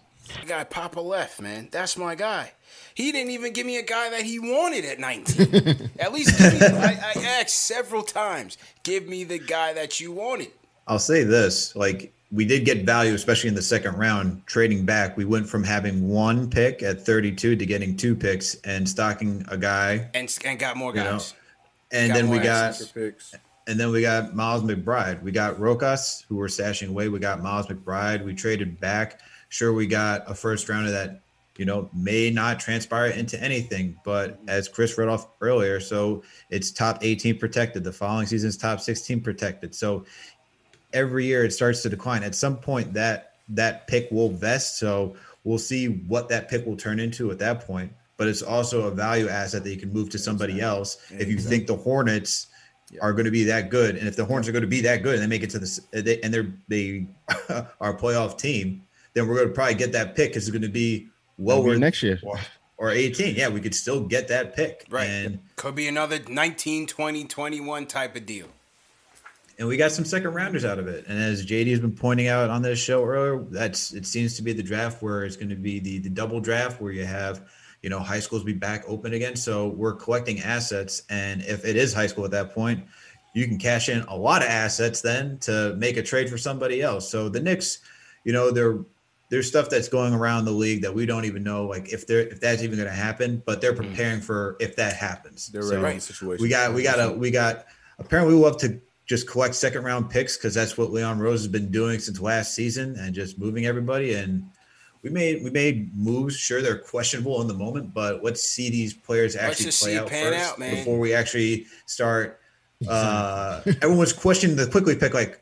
guy Papa left, man. That's my guy. He didn't even give me a guy that he wanted at 19. [laughs] at least give me, I, I asked several times, give me the guy that you wanted. I'll say this: like we did get value, especially in the second round. Trading back, we went from having one pick at 32 to getting two picks and stocking a guy. And, and got more You know, guys. and Got then we got assets. and then we got Miles McBride. We got Rokas, who we're stashing away. We got Miles McBride. We traded back. Sure, we got a first rounder that you know may not transpire into anything, but mm-hmm. as Chris read off earlier, so it's top 18 protected. The following season's top 16 protected. So every year it starts to decline. At some point, that that pick will vest. So we'll see what that pick will turn into at that point. But it's also a value asset that you can move to somebody else if you think the Hornets are going to be that good, and if the Hornets are going to be that good and they make it to the they, and they're they [laughs] are a playoff team, then we're going to probably get that pick because it's going to be It'll be lower next year. or, or 18. Yeah, we could still get that pick. Right. And Could be another 19, 20, 21 type of deal. And we got some second rounders out of it. And as JD has been pointing out on this show earlier, that's it seems to be the draft where it's going to be the the double draft where you have you know high schools be back open again. So we're collecting assets, and if it is high school at that point, you can cash in a lot of assets then to make a trade for somebody else. So the Knicks, you know, they're there's stuff that's going around the league that we don't even know like if they're if that's even going to happen, but they're mm. preparing for if that happens. They're So ready in situations. We got we got a we got apparently we'll have to just collect second round picks because that's what Leon Rose has been doing since last season and just moving everybody and we made we made moves. Sure, they're questionable in the moment, but let's see these players actually play out first out, before we actually start. Uh, everyone's questioning the Quickley pick, like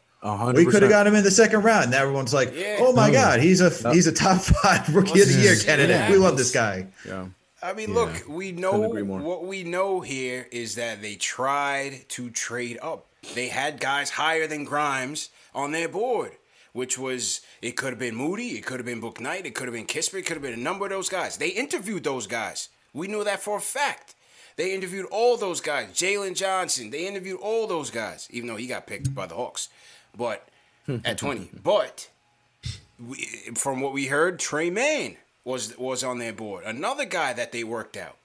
we could have got him in the second round. And everyone's like, "Oh my No. god, he's a No. he's a top five [laughs] rookie of the year Let's candidate. We love this guy." Yeah. I mean, Yeah. look, we know Couldn't agree more. what we know here is that they tried to trade up. They had guys higher than Grimes on their board, which was it could have been Moody, it could have been Bouknight, it could have been Kispert, it could have been a number of those guys. They interviewed those guys. We knew that for a fact. They interviewed all those guys. Jalen Johnson. They interviewed all those guys, even though he got picked by the Hawks, but [laughs] at twenty. But we, from what we heard, Tre Mann was was on their board. Another guy that they worked out.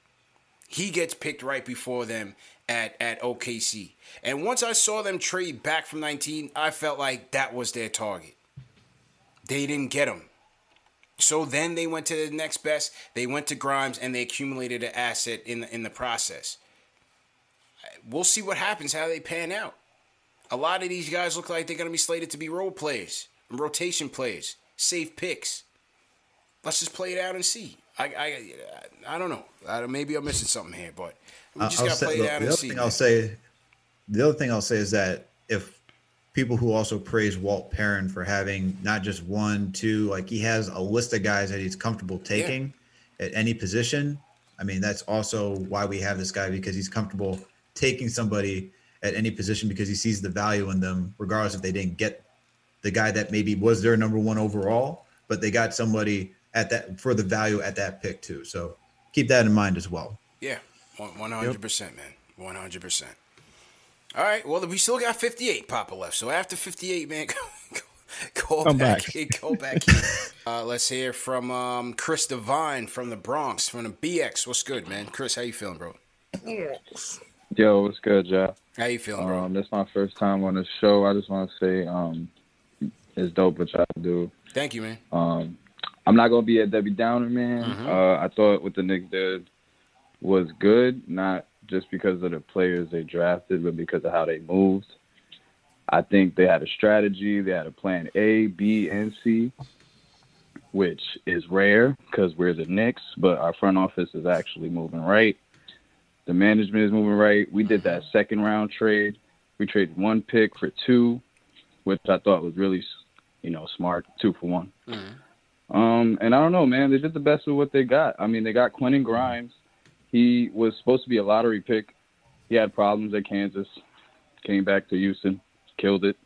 He gets picked right before them at at OKC. And once I saw them trade back from 19, I felt like that was their target. They didn't get him. So then they went to the next best. They went to Grimes and they accumulated an asset in the, in the process. We'll see what happens, how they pan out. A lot of these guys look like they're going to be slated to be role players, rotation players, safe picks. Let's just play it out and see. I I, I don't know. I, maybe I'm missing something here, but we just got to play it out the and other see. thing. I'll say, the other thing I'll say is that if people who also praise Walt Perrin for having not just one, two, like he has a list of guys that he's comfortable taking at any position. I mean, that's also why we have this guy because he's comfortable taking somebody at any position because he sees the value in them, regardless if they didn't get the guy that maybe was their number one overall, but they got somebody at that for the value at that pick too. So keep that in mind as well. Yeah, one hundred percent, man, one hundred percent. All right, well, we still got fifty-eight Papa left. So after fifty-eight, man, [laughs] go, go Come back, back. go back. in. [laughs] uh, let's hear from um, Chris Devine from the Bronx, from the BX. What's good, man? Chris, how you feeling, bro? Yo, what's good, Jeff? How you feeling, bro? Um, this is my first time on the show. I just want to say, um, it's dope what y'all do. Thank you, man. Um, I'm not gonna be a Debbie Downer, man. Mhm. Uh, I thought what the Knicks did was good, not just because of the players they drafted, but because of how they moved. I think they had a strategy. They had a plan A, B, and C, which is rare because we're the Knicks, but our front office is actually moving right. The management is moving right. We did that second round trade. We traded one pick for two, which I thought was really, you know, smart. Two for one. Um, and I don't know, man. They did the best with what they got. I mean, they got Quentin Grimes. He was supposed to be a lottery pick. He had problems at Kansas. Came back to Houston, killed it.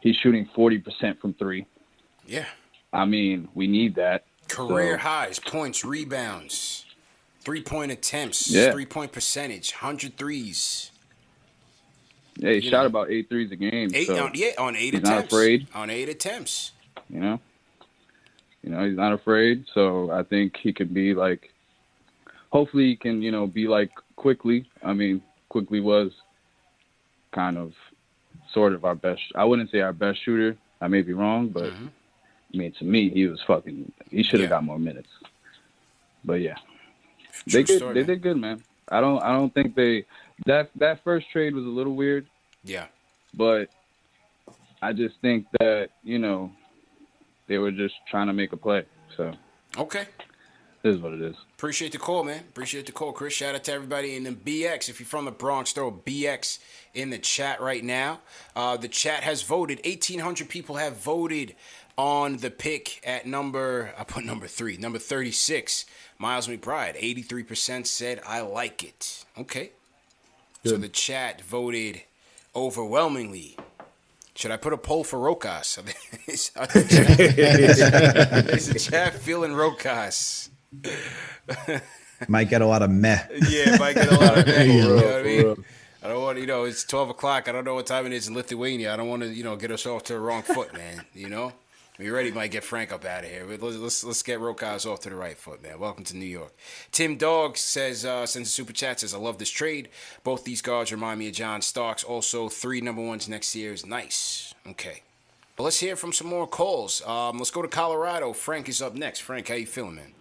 He's shooting forty percent from three. Yeah, I mean, we need that. career So, highs, points, rebounds, three-point attempts, Yeah. three-point percentage, hundred threes. yeah, he You shot know. about eight threes a game. Eight so on yeah on eight he's attempts. not afraid. On eight attempts. You know, you know, he's not afraid. So I think he can be like. Hopefully, he can you know be like Quickley. I mean, Quickley was kind of sort of our best. I wouldn't say our best shooter. I may be wrong, but Mm-hmm. I mean, to me, he was fucking. He should have Yeah. got more minutes. But yeah, True they did. story, they man. did good, man. I don't. I don't think they. That that first trade was a little weird, Yeah. but I just think that you know they were just trying to make a play. So Okay. This is what it is. Appreciate the call, man. Appreciate the call, Chris. Shout out to everybody in the BX. If you're from the Bronx, throw a BX in the chat right now. Uh, the chat has voted. 1,800 people have voted on the pick at number, I put number three, number 36, Miles McBride. 83% said, I like it. Okay. So the chat voted overwhelmingly. Should I put a poll for Rokas? [laughs] is, is the chat feeling Rokas? [laughs] Might get a lot of meh. Yeah, might get a lot of [laughs] For you know what I mean? I don't want you know it's twelve o'clock. I don't know what time it is in Lithuania. I don't want to you know get us off to the wrong foot, man. You know, we already might get Frank up out of here. Let's let's, let's get Rokas off to the right foot, man. Welcome to New York. Tim Dog says uh, sends a super chat says I love this trade. Both these guards remind me of John Starks. Also, three number ones next year is nice. Okay. Well, let's hear from some more calls. Um, let's go to Colorado. Frank is up next. Frank, how you feeling, man?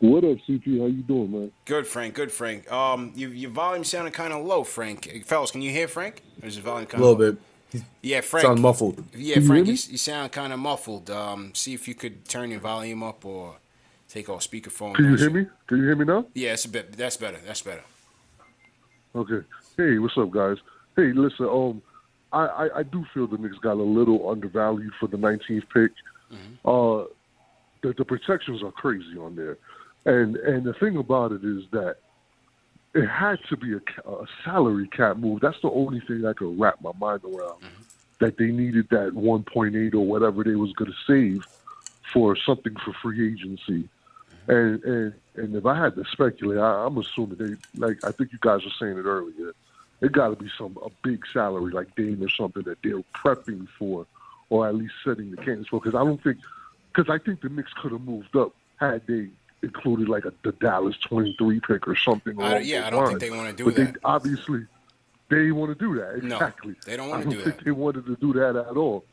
What up, CP? How you doing, man? Good, Frank. Good, Frank. Um, your your volume sounded kind of low, Frank. Uh, Fellas, can you hear Frank? Or is his volume kind of a little bit. Yeah, Frank. Sound muffled. Yeah, Can you Frank, you, you sound kind of muffled. Um, see if you could turn your volume up or take off speakerphone. Can you hear me? Can you hear me now? Yeah, it's a bit. That's better. That's better. Okay. Hey, what's up, guys? Hey, listen. Um, I, I, I do feel the Knicks got a little undervalued for the 19th pick. Uh, the, the protections are crazy on there, and and the thing about it is that it had to be a, a salary cap move. That's the only thing I could wrap my mind around. Mm-hmm. That they needed that 1.8 or whatever they was going to save for something for free agency. Mm-hmm. And and and if I had to speculate, I, I'm assuming they like I think you guys were saying it earlier. It got to be some a big salary like Dame or something that they're prepping for, or at least setting the cans for. Because I don't think, because I think the Knicks could have moved up had they included like a the Dallas 23 pick or something. I- along yeah, those I don't think lines. they wanna do but that. They obviously they want to do that No, exactly. they don't wanna don't do think they wanted to do that at all.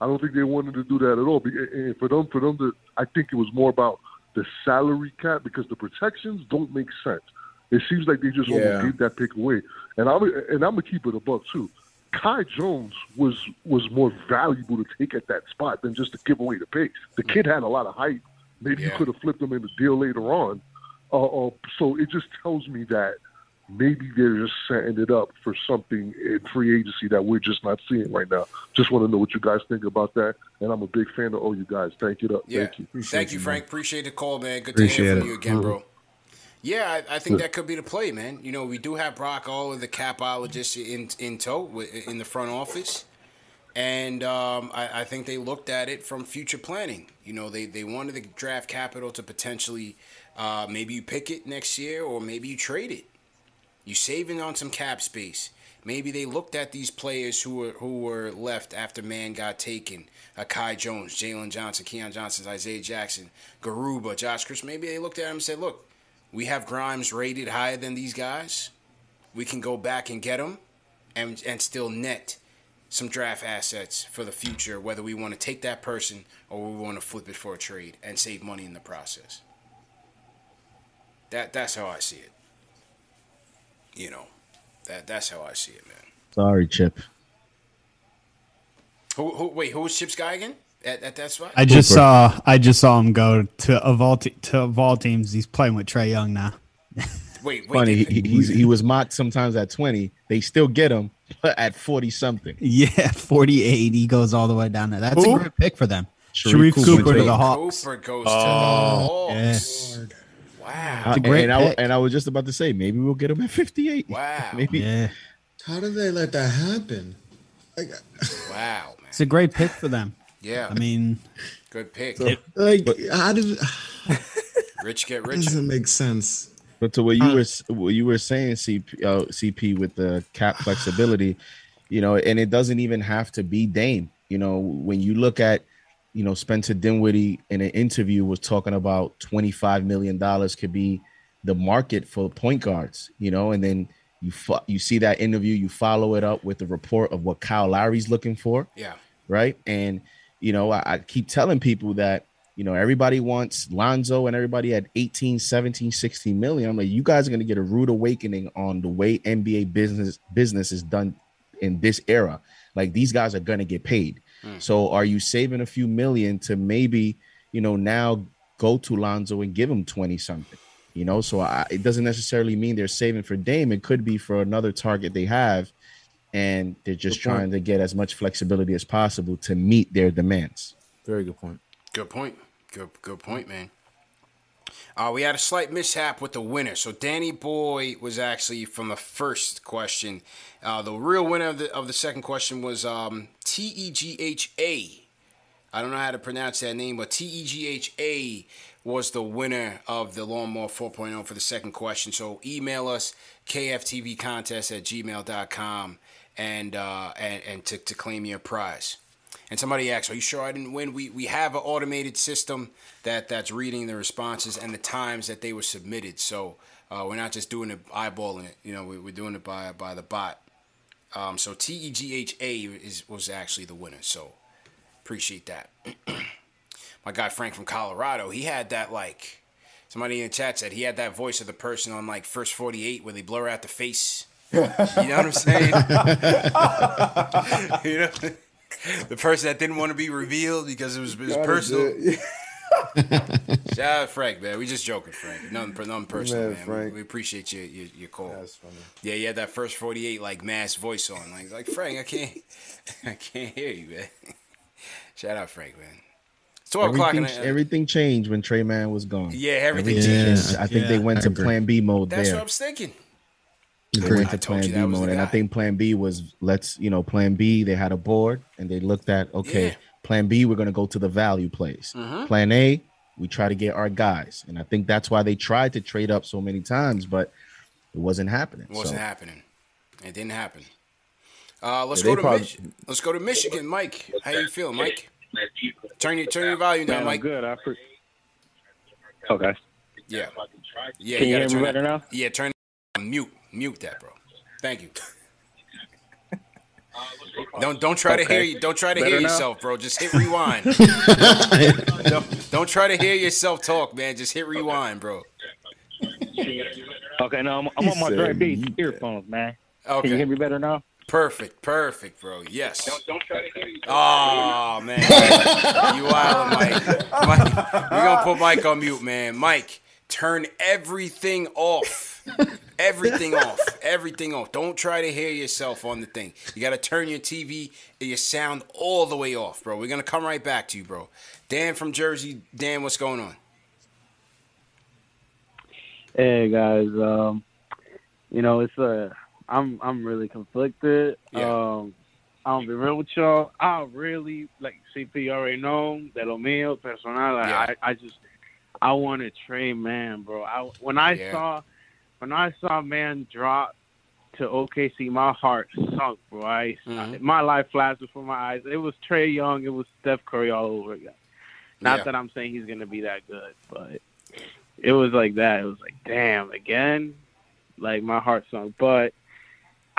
I don't think they wanted to do that at all. And for them, for them to, I think it was more about the salary cap because the protections don't make sense. It seems like they just Yeah. almost gave that pick away. And I'm and I'm gonna keep it a buck too. Kai Jones was was more valuable to take at that spot than just to give away the pick. The kid had a lot of hype. Maybe you could have flipped him in the deal later on. Uh, uh, so it just tells me that maybe they're just setting it up for something in free agency that we're just not seeing right now. Just want to know what you guys think about that. And I'm a big fan of all you guys. Thank you. Yeah. Thank you. Thank you, Frank. Appreciate the call, man. Good to hear Appreciate from it. you again, bro. Yeah, I, I think Yeah. that could be the play, man. You know, we do have Brock Aller of the capologist, in in tow in the front office, and um, I, I think they looked at it from future planning. You know, they they wanted the draft capital to potentially uh, maybe you pick it next year, or maybe you trade it. You're saving on some cap space. Maybe they looked at these players who were who were left after Mann got taken. Uh, Kai Jones, Jalen Johnson, Keon Johnson, Isaiah Jackson, Garuba, Josh Chris. Maybe they looked at him and said, "Look, we have Grimes rated higher than these guys. We can go back and get him, and and still net some draft assets for the future. Whether we want to take that person or we want to flip it for a trade and save money in the process. That that's how I see it. You know, that that's how I see it, man. Sorry, Chip. Who, who wait? Who was Chip's guy again? At, at that spot? I just saw I just saw him go to of all te- to of all teams. He's playing with Trae Young now. [laughs] Wait, Funny, he, he- he's, he was mocked sometimes at 20. They still get him at 40 something. Yeah, [laughs] forty eight. He goes all the way down there. That's Who? a great pick for them. Sharife Sharife Cooper Cooper, to to the the- Hawks. Cooper goes Oh. to the Hawks. Wow. Uh, It's a great and, I, pick. and I was just about to say, maybe we'll get him at 58. [laughs] Wow. Maybe. Yeah, How did they let that happen? Like, Wow. it's a great pick for them. Yeah. I mean, Good pick. like how did Rich get rich. doesn't make sense. But to what you were what you were saying, CP, uh, CP with the cap flexibility, you know, and it doesn't even have to be Dame. You know, when you look at, you know, Spencer Dinwiddie in an interview was talking about twenty five million dollars could be the market for point guards. You know, and then you fo- you see that interview, you follow it up with the report of what Kyle Lowry's looking for Yeah. right? And you know, I, I keep telling people that you know everybody wants Lonzo and everybody at 18, 17, 16 million. I'm like, you guys are gonna get a rude awakening on the way NBA business business is done in this era. Like these guys are gonna get paid. Hmm. So are you saving a few million to maybe, you know, now go to Lonzo and give him 20 something? You know, so I, it doesn't necessarily mean they're saving for Dame. It could be for another target they have, and they're just Good point. trying to get as much flexibility as possible to meet their demands. Very good point. Good point. Good good point, man. Uh, we had a slight mishap with the winner. So Danny Boy was actually from the first question. Uh, the real winner of the, of the second question was um, T E G H A. I don't know how to pronounce that name, but T E G H A was the winner of the Lawnmower 4.0 for the second question. So email us kftvcontest at gmail.com and uh, and, and to, to claim your prize. And somebody asked, "Are you sure I didn't win?" We we have an automated system that that's reading the responses and the times that they were submitted. So uh, we're not just doing it eyeballing it. You know, we, we're doing it by by the bot. Um, so T E G H A is was actually the winner. So appreciate that. [clears throat] My guy Frank from Colorado, he had that like somebody in the chat said he had that voice of the person on like first forty eight where they blur out the face. [laughs] You know what I'm saying? [laughs] [laughs] you know, the person that didn't want to be revealed because it was, it was personal. [laughs] Shout out Frank, man. We just joking, Frank. Nothing, nothing personal, Man, man. Frank. We, we appreciate your, your your call. That's funny. Yeah, you had that first forty eight like mass voice on, like like Frank. I can't, [laughs] I can't hear you, man. Shout out Frank, man. It's twelve o'clock. Everything, And I, everything changed when Tre Mann was gone. Yeah, everything changed. I think they went I to agree. Plan B mode that's there. what I'm thinking. They Agreed. went to Plan B mode, and I think Plan B was let's you know Plan B. They had a board and they looked at okay, Yeah. Plan B we're gonna go to the value plays. Mhm. Plan A we try to get our guys, and I think that's why they tried to trade up so many times, but it wasn't happening. It wasn't So, happening. It didn't happen. Uh, let's Yeah, go to probably- Mich- let's go to Michigan, Mike. How you feel, Mike? Turn your turn your volume down, Man, I'm Mike. good. I pre- okay. Yeah. Yeah, Can you gotta hear me turn better now? Yeah, turn mute. Mute that, bro. Thank you. [laughs] Don't don't try to hear you. Don't try to Better hear now? yourself, bro. Just hit rewind. don't, [laughs] don't try to hear yourself talk, man. Just hit rewind, bro. Okay, no, I'm, I'm on my said Dre Beats earphones, man. Okay. Can you hear me better now? Perfect, perfect, bro. Yes. Don't, don't try to hear you. Oh man, you wildin', Mike. Mike. We're gonna put Mike on mute, man. Mike, turn everything off. [laughs] Everything off. Everything off. Don't try to hear yourself on the thing. You gotta turn your TV and your sound all the way off, bro. We're gonna come right back to you, bro. Dan from Jersey. Dan, what's going on? Hey guys, um, you know it's uh, I'm I'm really conflicted. Um, I'll be real with y'all. I really like CP. You already know that lo mío personal. Yeah. I I just I want wanted Tre Mann, bro. I when I Yeah. saw when I saw Mann drop to OKC, my heart sunk, bro. I, Mm-hmm. my life flashed before my eyes. It was Trae Young. It was Steph Curry all over again. Not Yeah. that I'm saying he's gonna be that good, but it was like that. It was like, damn, again. Like my heart sunk. But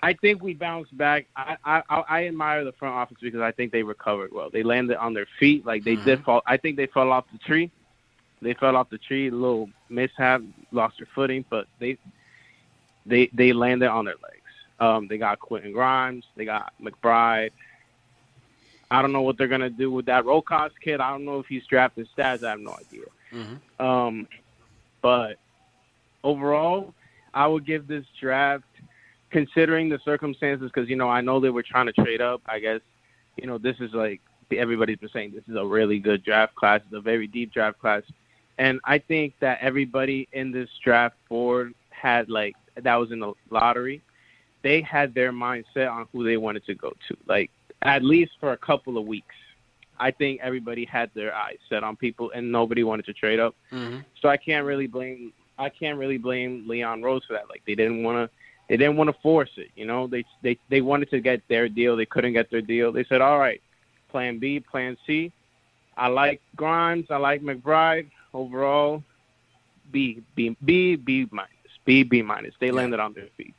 I think we bounced back. I, I I- I admire the front office because I think they recovered well. They landed on their feet. Like they did fall. I think they fell off the tree. They fell off the tree. A little mishap, lost their footing, but they they they landed on their legs. Um, they got Quentin Grimes. They got McBride. I don't know what they're gonna do with that Rokas kid. I don't know if he's drafted stats. I have no idea. Mm-hmm. Um, but overall, I would give this draft, considering the circumstances, because you know I know they were trying to trade up. I guess you know this is like everybody's been saying this is a really good draft class. It's a very deep draft class, and I think that everybody in this draft board had like that was in the lottery. They had their mindset on who they wanted to go to, like at least for a couple of weeks. I think everybody had their eyes set on people, and nobody wanted to trade up. Mm-hmm. So I can't really blame I can't really blame Leon Rose for that. Like they didn't want to they didn't want to force it. You know, they they they wanted to get their deal. They couldn't get their deal. They said, all right, Plan B, Plan C. I like Grimes. I like McBride. Overall, B B B B minus B B minus. They landed on their feet.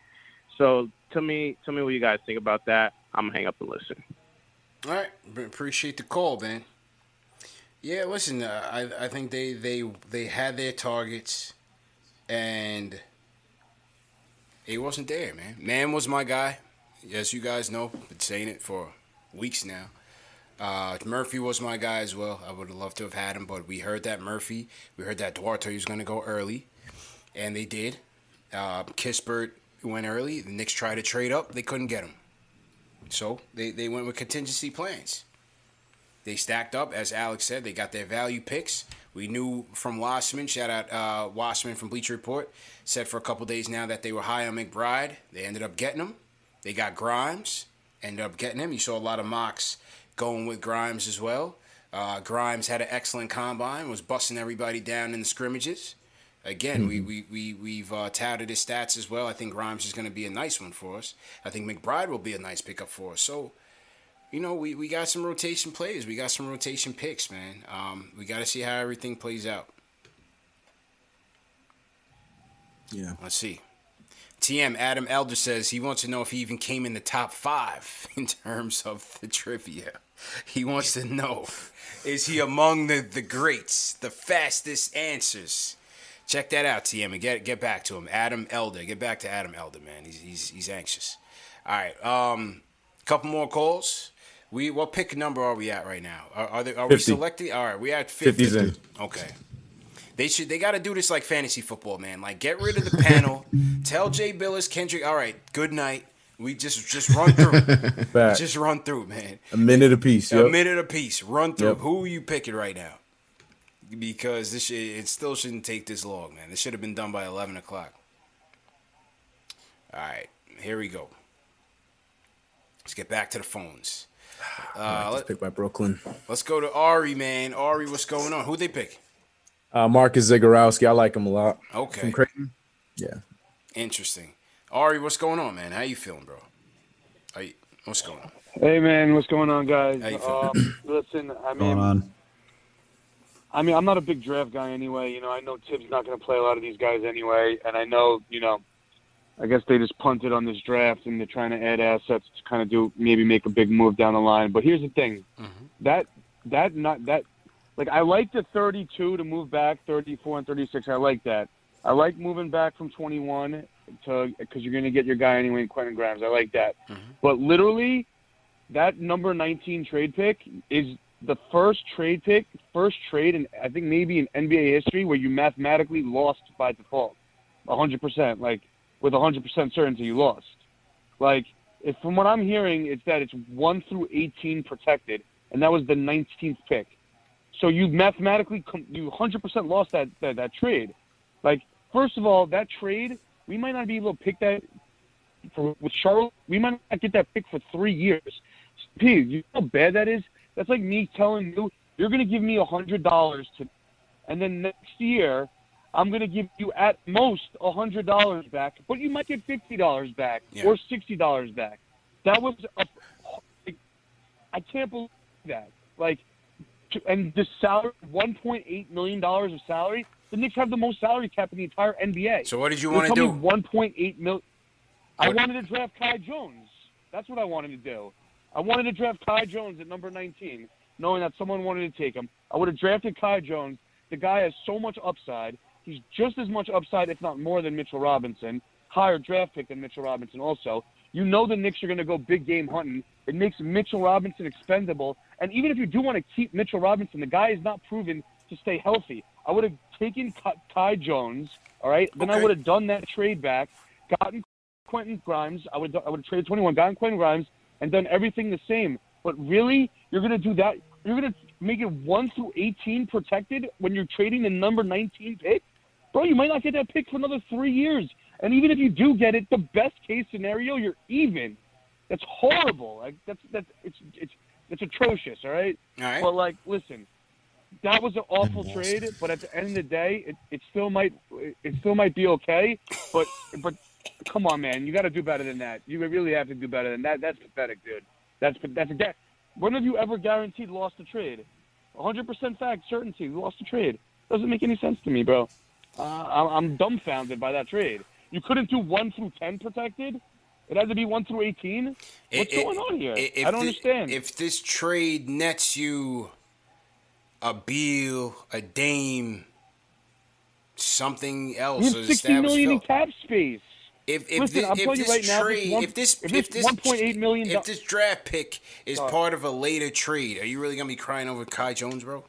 So tell me tell me what you guys think about that. I'm gonna hang up and listen. All right, appreciate the call, man. Yeah, listen, uh, I I think they they they had their targets, and he wasn't there, man. Mann was my guy, as you guys know. Been saying it for weeks now. Uh, Murphy was my guy as well. I would have loved to have had him, but we heard that Murphy, we heard that Duarte was going to go early, and they did. Uh, Kispert went early. The Knicks tried to trade up, they couldn't get him. So they, they went with contingency plans. They stacked up, as Alex said. They got their value picks. We knew from Wasserman, shout out uh, from Bleacher Report, said for a couple days now that they were high on McBride. They ended up getting him. They got Grimes, ended up getting him. You saw a lot of mocks going with Grimes as well. Uh, Grimes had an excellent combine, was busting everybody down in the scrimmages. Again, we, we, we, we've uh, touted his stats as well. I think Grimes is going to be a nice one for us. I think McBride will be a nice pickup for us. So, you know, we, we got some rotation players. We got some rotation picks, man. Um, we got to see how everything plays out. Yeah. Let's see. TM Adam Elder says he wants to know if he even came in the top five [laughs] in terms of the trivia. He wants to know is he among the, the greats, the fastest answers? Check that out, TM, and get get back to him. Adam Elder. Get back to Adam Elder, man. He's he's, he's anxious. All right. Um, couple more calls. We what pick number are we at right now? Are, are, they, are we selecting? All right, we at 50. 50's in. Okay. They should. They got to do this like fantasy football, man. Like get rid of the panel. [laughs] Tell Jay Bilas, Kendrick. All right, good night. We just just run through. [laughs] Just run through, man. A minute apiece. A Yep. minute apiece. Run through. Yep. Who are you picking right now? Because this should, it still shouldn't take this long, man. This should have been done by eleven o'clock. All right, here we go. Let's get back to the phones. [sighs] Uh, just let, picked by Brooklyn. let's go to Ari, man. Ari, what's going on? Who they pick? Uh, Marcus Zegarowski. I like him a lot. Okay. From Creighton. Yeah. Interesting. Ari, what's going on, man? How you feeling, bro? Are you, what's going on? Hey man, what's going on, guys? How you feeling? Um, [clears throat] listen, I mean, Going on. I mean, I'm not a big draft guy anyway. You know, I know Thibs not going to play a lot of these guys anyway, and I know, you know, I guess they just punted on this draft and they're trying to add assets to kind of do maybe make a big move down the line. But here's the thing, that that not that like I like the 32 to move back 34 and 36. I like that. I like moving back from 21 to because you're going to get your guy anyway, in Quentin Grimes. I like that. Mm-hmm. But literally, that number 19 trade pick is the first trade pick, first trade, and I think maybe in NBA history where you mathematically lost by default, 100%. Like with 100% certainty, you lost. Like if from what I'm hearing, it's that it's one through 18 protected, and that was the 19th pick. So you mathematically com- you 100% lost that, that that trade. Like first of all, that trade we might not be able to pick that for with Charlotte. We might not get that pick for three years. P, you know how bad that is? That's like me telling you you're going to give me a hundred dollars to, and then next year I'm going to give you at most a hundred dollars back, but you might get fifty dollars back Yeah. or sixty dollars back. That was a, I can't believe that. Like, and the salary, one point eight million dollars of salary. The Knicks have the most salary cap in the entire NBA. So what did you You're wanna do? me One point eight mil. I wanted to draft Kai Jones. That's what I wanted to do. I wanted to draft Kai Jones at number 19, knowing that someone wanted to take him. I would have drafted Kai Jones. The guy has so much upside. He's just as much upside, if not more, than Mitchell Robinson. Higher draft pick than Mitchell Robinson, also. You know the Knicks are going to go big game hunting. It makes Mitchell Robinson expendable. And even if you do want to keep Mitchell Robinson, the guy is not proven to stay healthy. I would have taken Kai Jones, all right? Then I would have done that trade back, gotten Quentin Grimes. I would I would have traded 21, gotten Quentin Grimes, and done everything the same. But really, you're going to do that? You're going to make it 1 through 18 protected when you're trading the number 19 pick? Bro, you might not get that pick for another three years. And even if you do get it, the best case scenario, you're even. That's horrible. Like that's that's it's it's it's atrocious. All right. All right. But like, listen, that was an awful trade. But at the end of the day, it, it still might it still might be okay. But but come on, man, you got to do better than that. You really have to do better than that. That's pathetic, dude. That's that's a that. When have you ever guaranteed lost a trade? 100% fact, certainty, you lost a trade. Doesn't make any sense to me, bro. Uh, I'm, I'm dumbfounded by that trade. You couldn't do one through ten protected. It has to be one through eighteen. What's It- going on here? i- don't thi- understand. If this trade nets you a Beal, a Dame, something else, we have sixty million in cap space. If if Listen, thi- if this right now, trade, this one, if this if this this 1.8 million, if this draft pick is Sorry. part of a later trade, are you really gonna be crying over Kai Jones, bro?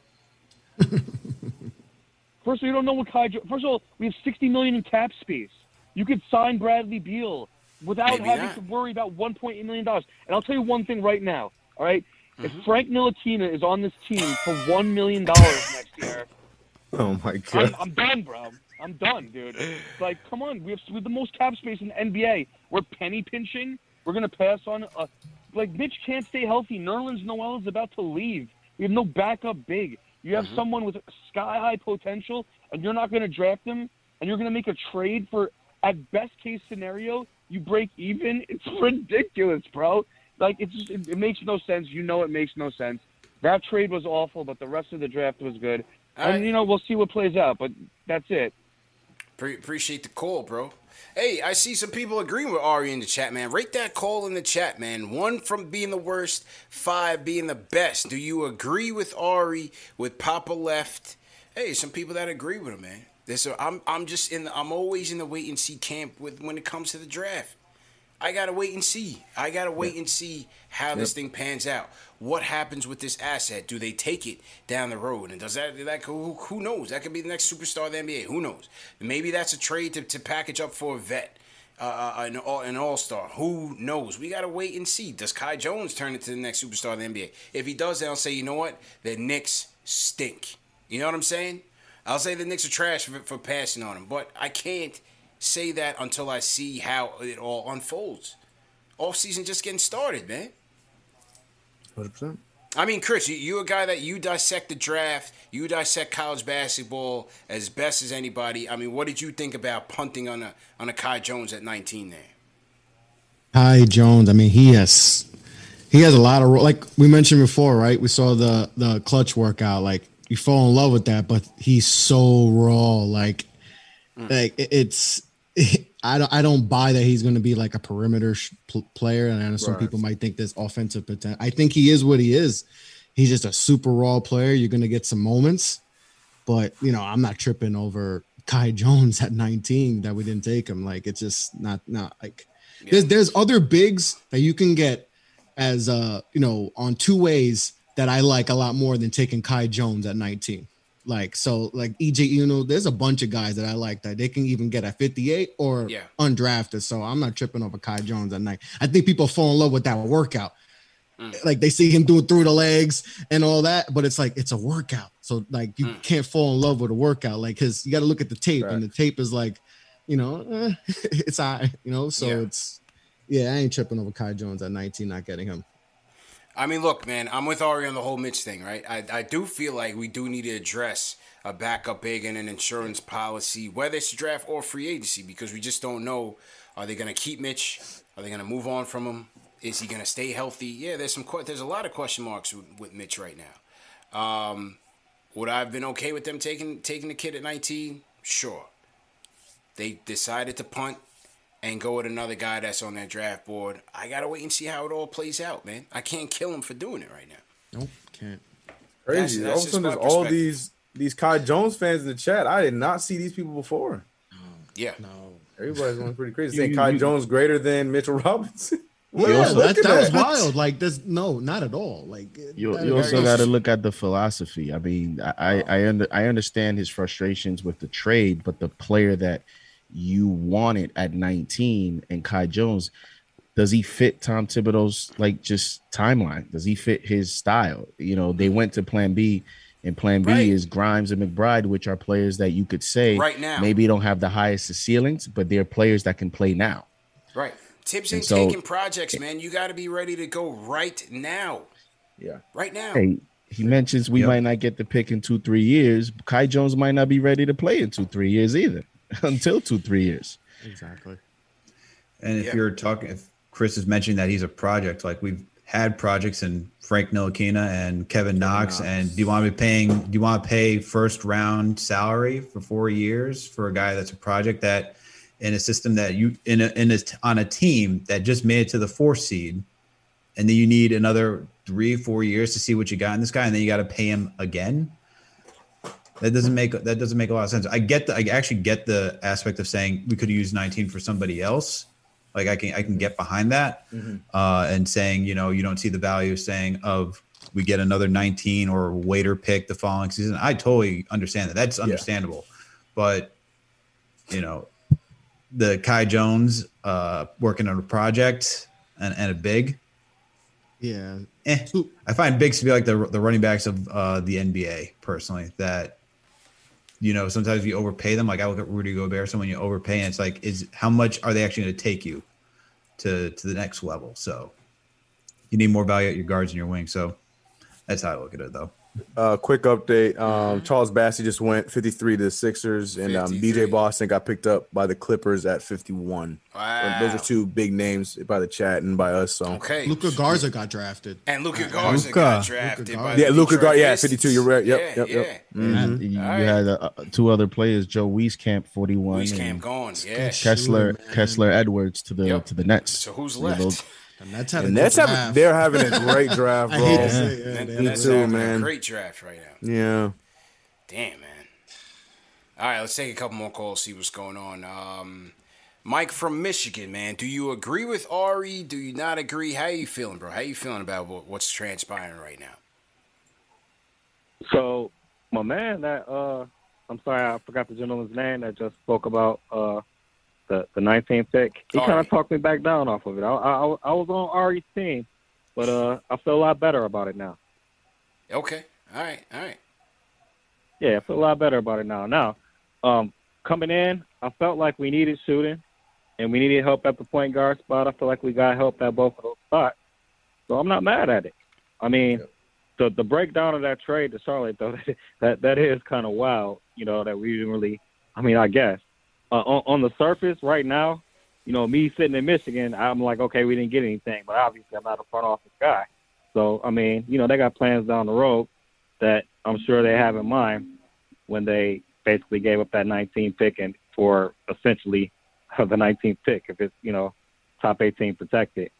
[laughs] First of all, you don't know what Kai. First of all, we have sixty million in cap space. You could sign Bradley Beal without Maybe having not. to worry about one point eight million dollars. And I'll tell you one thing right now. All right? Mm-hmm. if Frank Ntilikina is on this team for one million dollars next year, [laughs] Oh my I'm, god. I'm done, bro. I'm done, dude. Like, come on, we have, we have the most cap space in the NBA. We're penny pinching. We're gonna pass on. A, like, Mitch can't stay healthy. Nerlens Noel is about to leave. We have no backup big. You have Mm-hmm. someone with sky high potential, and you're not going to draft him, and you're going to make a trade for, at best case scenario, you break even. [laughs] It's ridiculous, bro. Like it's just, it, it makes no sense. You know it makes no sense. That trade was awful, but the rest of the draft was good. All and right. you know we'll see what plays out, but that's it. Pre- appreciate the call, bro. Hey, I see some people agreeing with Ari in the chat, man. Rate that call in the chat, man. One from being the worst, five being the best. Do you agree with Ari with Papa left? Hey, some people that agree with him, man. This, I'm, I'm just in. The, I'm always in the wait and see camp with when it comes to the draft. I gotta wait and see. I gotta wait and see how this thing pans out. What happens with this asset? Do they take it down the road? And does that that who, who knows? That could be the next superstar of the NBA. Who knows? Maybe that's a trade to, to package up for a vet, uh, uh, an all an all star. Who knows? We gotta wait and see. Does Kai Jones turn into the next superstar of the NBA? If he does, then I'll say, you know what? The Knicks stink. You know what I'm saying? I'll say the Knicks are trash for, for passing on him, but I can't say that until I see how it all unfolds. Off season just getting started, man. Hundred percent. I mean, Chris, you, you're a guy that you dissect the draft, you dissect college basketball as best as anybody. I mean, what did you think about punting on a on a Kai Jones at 19 there? Kai Jones. I mean, he has he has a lot of like we mentioned before, right? We saw the the clutch workout. Like you fall in love with that, but he's so raw. Like like it- it's. [laughs] I don't. I don't buy that he's going to be like a perimeter sh- pl- player, and I know some Right. people might think there's offensive potential. I think he is what he is. He's just a super raw player. You're going to get some moments, but you know, I'm not tripping over Kai [laughs] Jones at 19 that we didn't take him. Like it's just not not like there's there's other bigs that you can get as uh you know on two ways that I like a lot more than taking Kai Jones at 19. Like so like EJ, you know, there's a bunch of guys that I like that they can even get at 58 or Yeah. undrafted. So I'm not tripping over Kai Jones at night. I think people fall in love with that workout. Mm. Like they see him doing through the legs and all that, but it's like it's a workout. So like you Mm. can't fall in love with a workout, like because you got to look at the tape, and the tape is like, you know, eh, [laughs] it's I, you know. So Yeah. it's yeah, I ain't tripping over Kai Jones at 19, not getting him. I mean, look, man, I'm with Ari on the whole Mitch thing, right? I, I do feel like we do need to address a backup big and an insurance policy, whether it's draft or free agency, because we just don't know. Are they going to keep Mitch? Are they going to move on from him? Is he going to stay healthy? Yeah, there's some there's a lot of question marks with, with Mitch right now. Um, would I have been okay with them taking taking the kid at 19? Sure. They decided to punt and go with another guy that's on their draft board. I gotta wait and see how it all plays out, man. I can't kill him for doing it right now. Nope, can't. Crazy. That's- that's all of a sudden, there's all these these Kai Jones fans in the chat. I did not see these people before. Yeah. No. Everybody's going pretty crazy. [laughs] Saying you- Kai you- Jones greater than Mitchell Robinson. [laughs] What Yeah, am I that, that was wild. Like this, no, not at all. Like You, you also got to look at the philosophy. I mean, I I I, under, I understand his frustrations with the trade, but the player that you wanted at 19 and Kai Jones, does he fit Tom Thibodeau's like just timeline? Does he fit his style? You know, they went to Plan B, and Plan B Right. is Grimes and McBride, which are players that you could say Right now. maybe don't have the highest of ceilings, but they're players that can play now. Right. Thibs And ain't so- taking projects, man. You got to be ready to go right now. Yeah. Right now. Hey, he mentions we Yep. might not get the pick in two, three years. Kai Jones might not be ready to play in two, three years either. [laughs] Until two, three years. Exactly. And if Yeah. you're talking, if Chris is mentioning that he's a project, like we've had projects in Frank Ntilikina and Kevin Knox, and do you want to be paying? Do you want to pay first round salary for four years for a guy that's a project that in a system that you in a, in a on a team that just made it to the fourth seed, and then you need another three, four years to see what you got in this guy, and then you got to pay him again. That doesn't make that doesn't make a lot of sense. I get the I actually get the aspect of saying we could use 19 for somebody else. Like I can I can get behind that, Mhm. uh, and saying you know you don't see the value of saying of we get another 19 or waiter pick the following season. I totally understand that. That's understandable, but you know the Kai Jones uh, working on a project and, and a big. Yeah. Eh, I find bigs to be like the the running backs of uh, the NBA personally. That you know sometimes you overpay them. Like I look at Rudy Gobert. So when you overpay, and it's like, is how much are they actually going to take you to to the next level? So you need more value at your guards and your wings. So That's how I look at it, though. Uh, quick update. Um, Charles Bassey just went 53 to the Sixers, and um, BJ Boston got picked up by the Clippers at 51. Wow. Those are two big names by the chat and by us. So Okay. Luka Garza got drafted. And Luka Garza Luka. got drafted Luka by Garza. Yeah, Luka Detroit Gar- yeah, 52, you're right. Yep, yeah, yep, yep. yeah. Mhm. You, you All right. had uh, two other players, Joe Wieskamp, 41. Wieskamp and gone, yeah. Kessler, Kessler Edwards to the to the Nets. So who's Yeah, left? Those- The Nets had a And good Nets have, draft. they're having a great [laughs] draft, I bro. hate to say yeah, Net- they Me too, having a man. Great draft right now. Yeah. Damn, man. All right, let's take a couple more calls, see what's going on. Um, Mike from Michigan, man. Do you agree with Ari? Do you not agree? How you feeling, bro? How you feeling about what, what's transpiring right now? So my man that uh I'm sorry I forgot the gentleman's name that just spoke about uh the the 19th pick. He kind of talked me back down off of it. I, I I was on Ari's team, but uh I feel a lot better about it now. Okay. All right. All right. Yeah, I feel a lot better about it now. Now, um, coming in, I felt like we needed shooting, and we needed help at the point guard spot. I feel like we got help at both of those spots, so I'm not mad at it. I mean, the the breakdown of that trade to Charlotte though, [laughs] that that is kind of wild. You know that we didn't really. I mean, I guess uh, on, on the surface right now, you know, me sitting in Michigan, I'm like, okay, we didn't get anything, but obviously I'm not a front office guy. So I mean, you know, they got plans down the road that I'm sure they have in mind when they basically gave up that 19 pick and for essentially [laughs] the 19th pick if it's you know top 18 protected.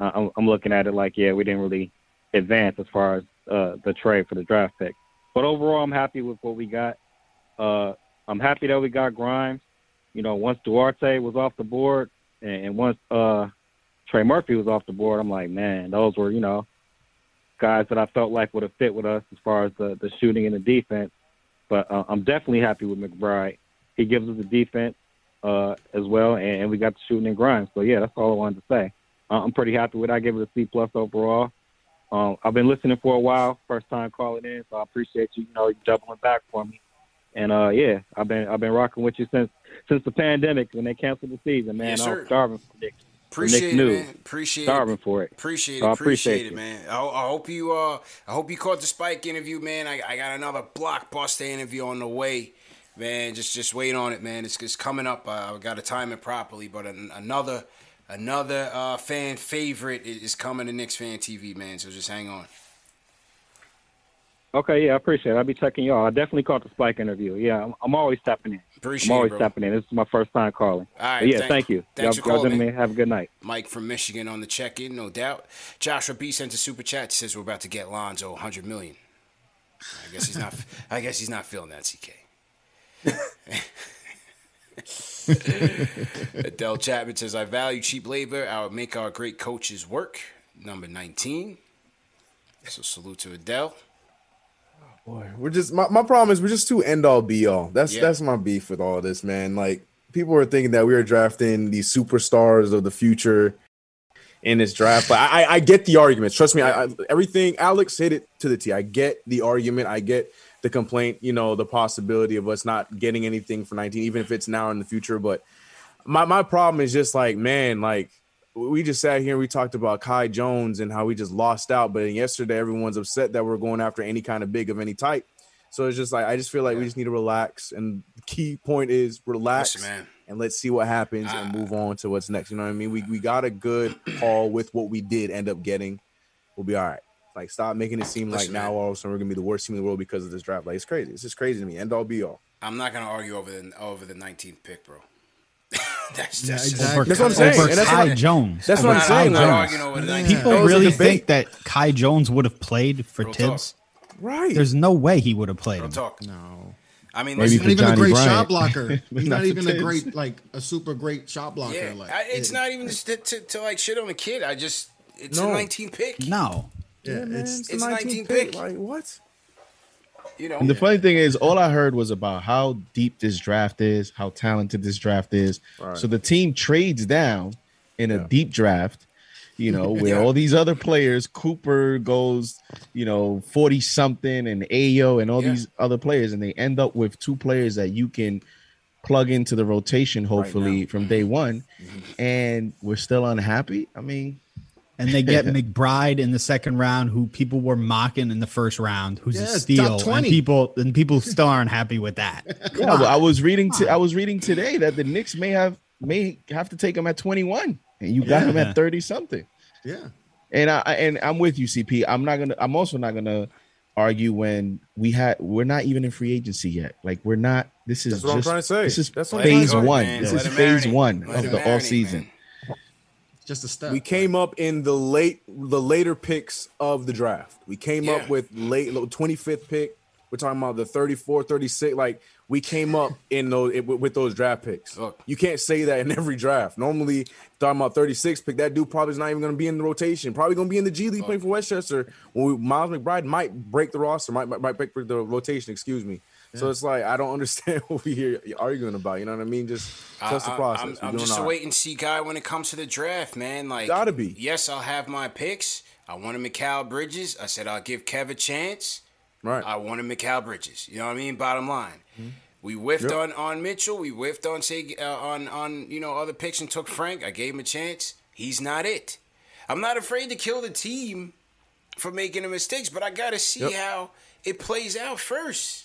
Uh, I'm, I'm looking at it like yeah, we didn't really advance as far as uh, the trade for the draft pick. But overall, I'm happy with what we got. Uh, I'm happy that we got Grimes. You know, once Duarte was off the board and, and once uh, Trey Murphy was off the board, I'm like, man, those were you know guys that I felt like would have fit with us as far as the, the shooting and the defense. But uh, I'm definitely happy with McBride. He gives us the defense uh, as well, and, and we got the shooting and grind. So yeah, that's all I wanted to say. Uh, I'm pretty happy with. it. I give it a C plus overall. Um, I've been listening for a while, first time calling in, so I appreciate you. You know, you doubling back for me. And uh, yeah, I've been I've been rocking with you since since the pandemic when they canceled the season. Man, Yes, I was starving for Nick. Appreciate Knicks it, news. man. Appreciate starving it. for it. Appreciate it. So I appreciate, appreciate it, man. I, I hope you. Uh, I hope you caught the Spike interview, man. I, I got another blockbuster interview on the way, man. Just just wait on it, man. It's, it's coming up. Uh, I got to time it properly, but an, another another uh, fan favorite is, is coming to Knicks Fan TV, man. So just hang on. Okay, yeah, I appreciate it. I'll be checking y'all. I definitely caught the Spike interview. Yeah, I'm, I'm always tapping in. Appreciate I'm always it, tapping in. This is my first time calling. All right, But yeah, thank- thank you. thanks y'all, for y'all calling, have a good night. Mike from Michigan on the check-in, no doubt. Joshua B sent a super chat. Says we're about to get Lonzo 100 million. I guess he's not. I guess he's not feeling that, CK. [laughs] Adele Chapman says, "I value cheap labor. I would make our great coaches work." Number 19. So salute to Adele. Boy, we're just my, my problem is we're just too end all be all. That's Yeah. that's my beef with all this, man. Like people are thinking that we were drafting these superstars of the future in this draft. But I, I, I get the arguments. Trust me, I, I everything Alex hit it to the T. I get the argument. I get the complaint. You know, the possibility of us not getting anything for 19, even if it's now in the future. But my my problem is just like, man, like we just sat here and we talked about Kai Jones and how we just lost out. But yesterday, everyone's upset that we're going after any kind of big of any type. So it's just like I just feel like we just need to relax. And the key point is relax Listen, man. and let's see what happens and ah. move on to what's next. You know what I mean? We we got a good [clears throat] haul with what we did end up getting. We'll be all right. Like stop making it seem Listen, like now all of a sudden we're gonna be the worst team in the world because of this draft. Like it's crazy. It's just crazy to me. End all be all. I'm not gonna argue over the over the 19th pick, bro. That's, Yeah, that's just- exactly. That's what I'm saying. Over And that's Kai what- Jones. That's what I'm saying. I'm not like- over the People That was a really think that Kai Jones would have played for Real talk. Thibs. Right. There's no way he would have played Real him. talk. No. I mean, Maybe He's not even a great Bryant. shot [laughs] blocker. He's not not even a great, like a super great shot blocker. yeah, like I, it's it- not even just to, to, to like shit on a kid. I just it's No. a 19 pick. No. Yeah, man, it's the it's 19th 19th pick. Like what? You know, And the funny thing is, all I heard was about how deep this draft is, how talented this draft is. Right. So the team trades down in a deep draft, you know, [laughs] where Yeah. all these other players, Cooper goes, you know, 40 something, and Ayo and all Yeah. these other players, and they end up with two players that you can plug into the rotation, hopefully, now. from day one. Mm-hmm. And we're still unhappy. I mean, and they get [laughs] McBride in the second round, who people were mocking in the first round, who's Yeah, a steal, and 20. people and people still aren't happy with that. [laughs] Yeah, well, I was reading. To, I was reading today that the Knicks may have may have to take him at 21, and you got him at 30 something. Yeah. And I I- and I'm with you, CP. I'm not gonna. I'm also not gonna argue when we had. We're not even in free agency yet. Like we're not. This is That's what I'm just, trying to say. This is That's phase trying to say. one. Man, This is phase one of the all marinate, season. Just a step. We came up in the late, the later picks of the draft. We came up with late 25th pick. We're talking about the 34, 36. Like we came up in those with, with those draft picks. You can't say that in [laughs] every draft. Normally, talking about 36 pick, that dude probably is not even going to be in the rotation. Probably going to be in the G League playing for Westchester. When we, Miles McBride might break the roster, might might, might break the rotation. Excuse me. So it's like I don't understand [laughs] what we here arguing about. You know what I mean? Just trust the I- I- process. I'm, I'm just a wait and see guy when it comes to the draft, man. Like, Gotta be. Yes, I'll have my picks. I wanted Mikal Bridges. I said I'll give Kev a chance. Right. I wanted Mikal Bridges. You know what I mean? Bottom line. We whiffed Yep. on on Mitchell. We whiffed on say uh, on on you know other picks and took Frank. I gave him a chance. He's not it. I'm not afraid to kill the team for making the mistakes, but I gotta see Yep. how it plays out first.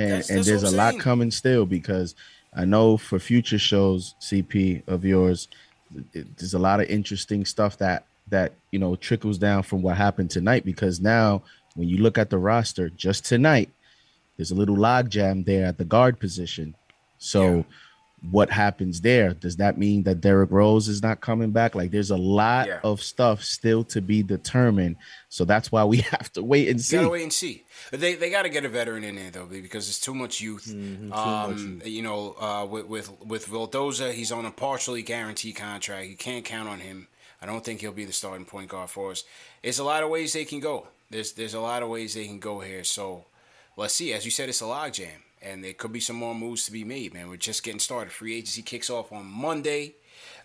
And, That's- and that's there's a lot saying. coming still because I know for future shows, CP of yours, it- there's a lot of interesting stuff that that you know trickles down from what happened tonight. Because now, when you look at the roster, just tonight, there's a little logjam there at the guard position. So. What happens there? Does that mean that Derrick Rose is not coming back? Like, there's a lot Yeah. of stuff still to be determined. So that's why we [laughs] have to wait and see. Gotta wait and see. They they gotta get a veteran in there though, because it's too much youth. Mm-hmm, um, you know, uh, with with with Vildoza, he's on a partially guaranteed contract. You can't count on him. I don't think he'll be the starting point guard for us. There's a lot of ways they can go. There's there's a lot of ways they can go here. So let's see. As you said, it's a logjam, and there could be some more moves to be made. Man, we're just getting started. Free agency kicks off on Monday.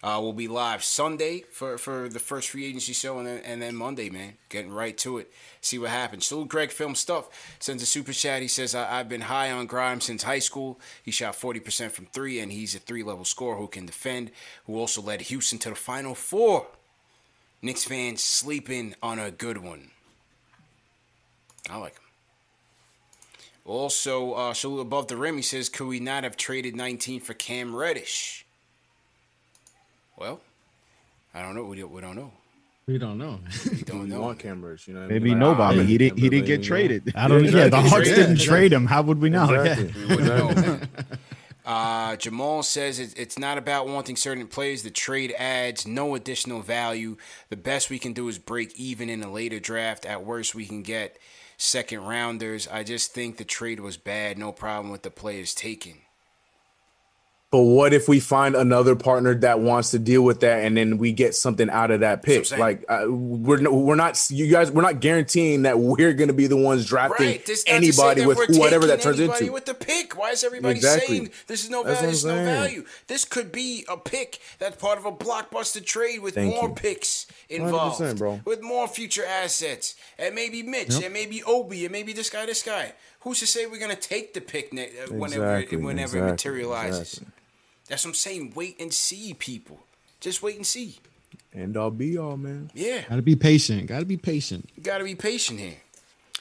Uh, we'll be live Sunday for, for the first free agency show, and then and then Monday, man, getting right to it. See what happens. Salute Greg Film Stuff sends a super chat. He says, I, "I've been high on Grimes since high school. He shot forty percent from three, and he's a three level scorer who can defend. Who also led Houston to the Final Four. Knicks fans sleeping on a good one. I like him. Also, uh, salute above the rim. He says, "Could we not have traded 19 for Cam Reddish?" Well, I don't know. We don't, we don't know. We don't know. We don't [laughs] know. want cameras, you know. Maybe mean? nobody. I'm He didn't. He didn't get you know. traded. [laughs] I don't. Yeah, the Hawks Yeah, didn't yeah. trade him. How would we know? Exactly. Yeah. We wouldn't know. [laughs] Uh, Jamal says it, it's not about wanting certain players. The trade adds no additional value. The best we can do is break even in a later draft. At worst, we can get second rounders. I just think the trade was bad. No problem with the players taken. But what if we find another partner that wants to deal with that, and then we get something out of that pick? Like uh, we're no, we're not you guys we're not guaranteeing that we're going to be the ones drafting Right. This not to say anybody with whatever that turns into. with the pick. Why is everybody Exactly. saying this is no That's value? This is no value. This could be a pick that's part of a blockbuster trade with Thank more you. picks involved, 100%, bro. with more future assets, and maybe Mitch, Yep. and maybe Obi, and maybe this guy, this guy. Who's to say we're gonna take the pick ne- uh, whenever Exactly, whenever exactly, it materializes? exactly. That's what I'm saying. Wait and see, people. Just wait and see. End all be all, man. Yeah. Gotta be patient. Gotta be patient. You gotta be patient here.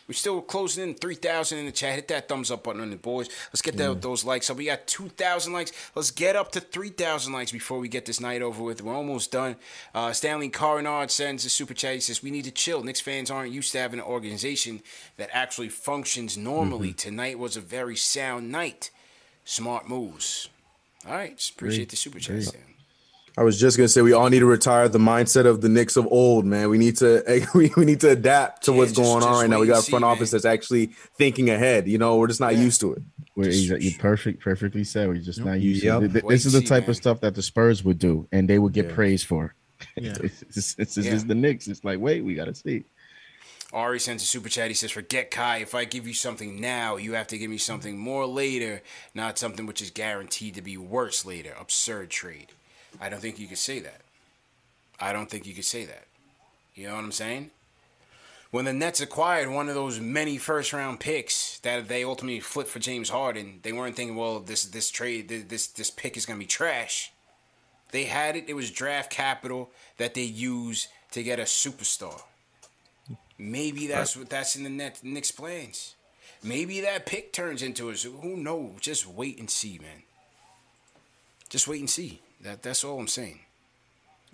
We're still closing in 3,000 in the chat. Hit that thumbs up button on the boys. Let's get that, those likes up. We got 2,000 likes. Let's get up to 3,000 likes before we get this night over with. We're almost done. Uh, Stanley Carinard sends a super chat. He says, We need to chill. Knicks fans aren't used to having an organization that actually functions normally. Tonight was a very sound night. Smart moves. All right. Just appreciate the super chat, Stan. I was just gonna say we all need to retire the mindset of the Knicks of old, man. We need to [laughs] we, we need to adapt to what's just- going on right now. We got a front see, office that's actually thinking ahead. You know, we're just not used to it. Where you perfect, perfectly said. We're just not used Yep. to. Th- Wait This is the and see, type man. of stuff that the Spurs would do, and they would get Yeah. praised for. [laughs] Yeah. it's, it's, it's, Yeah. it's the Knicks. It's like, wait, we gotta see. Ari sends a super chat. He says, Forget Kai. If I give you something now, you have to give me something more later, not something which is guaranteed to be worse later. Absurd trade. I don't think you could say that. I don't think you could say that. You know what I'm saying? When the Nets acquired one of those many first round picks that they ultimately flipped for James Harden, they weren't thinking, well, this this trade, this this pick is gonna be trash. They had it. It was draft capital that they used to get a superstar. Maybe that's what that's in the net Knicks plans. Maybe that pick turns into a who knows. Just wait and see, man. Just wait and see. That that's all I'm saying.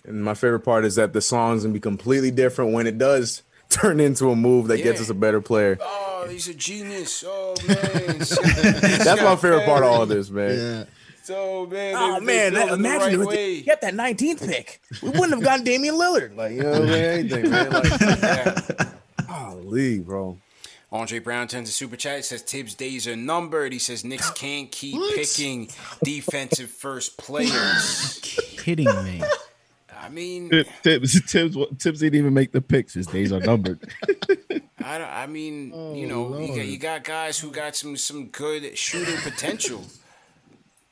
And my favorite part is that the song's gonna be completely different when it does [laughs] turn into a move that gets us a better player. Oh, he's a genius. Oh man. [laughs] That's my favorite part of all of this, man. Yeah. So man, Oh man, they that, built imagine right if way. get that 19th pick. We wouldn't have gotten Damian Lillard. Like, you know what I mean? Anything, man. Like, Holy, [laughs] bro. Andre Brown turns a super chat. He says Thibs' days are numbered. He says Knicks can't keep picking defensive first players. [laughs] Kidding me. I mean, Thibs, Thibs, Thibs didn't even make the picks. His days are numbered. [laughs] I, I mean, Oh, you know, you got, you got guys who got some some good shooting potential.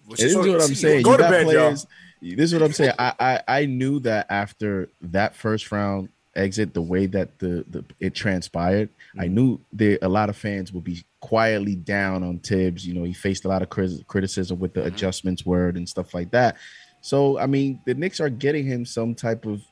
Which this is what I'm saying. Go you to got bed, y'all. players. This is what I'm saying. I, I I knew that after that first round exit, the way that the, the it transpired, I Mm-hmm. knew there a lot of fans would be quietly down on Thibs. You know, he faced a lot of criticism with the Mm-hmm. adjustments word and stuff like that. So I mean, the Knicks are getting him some type of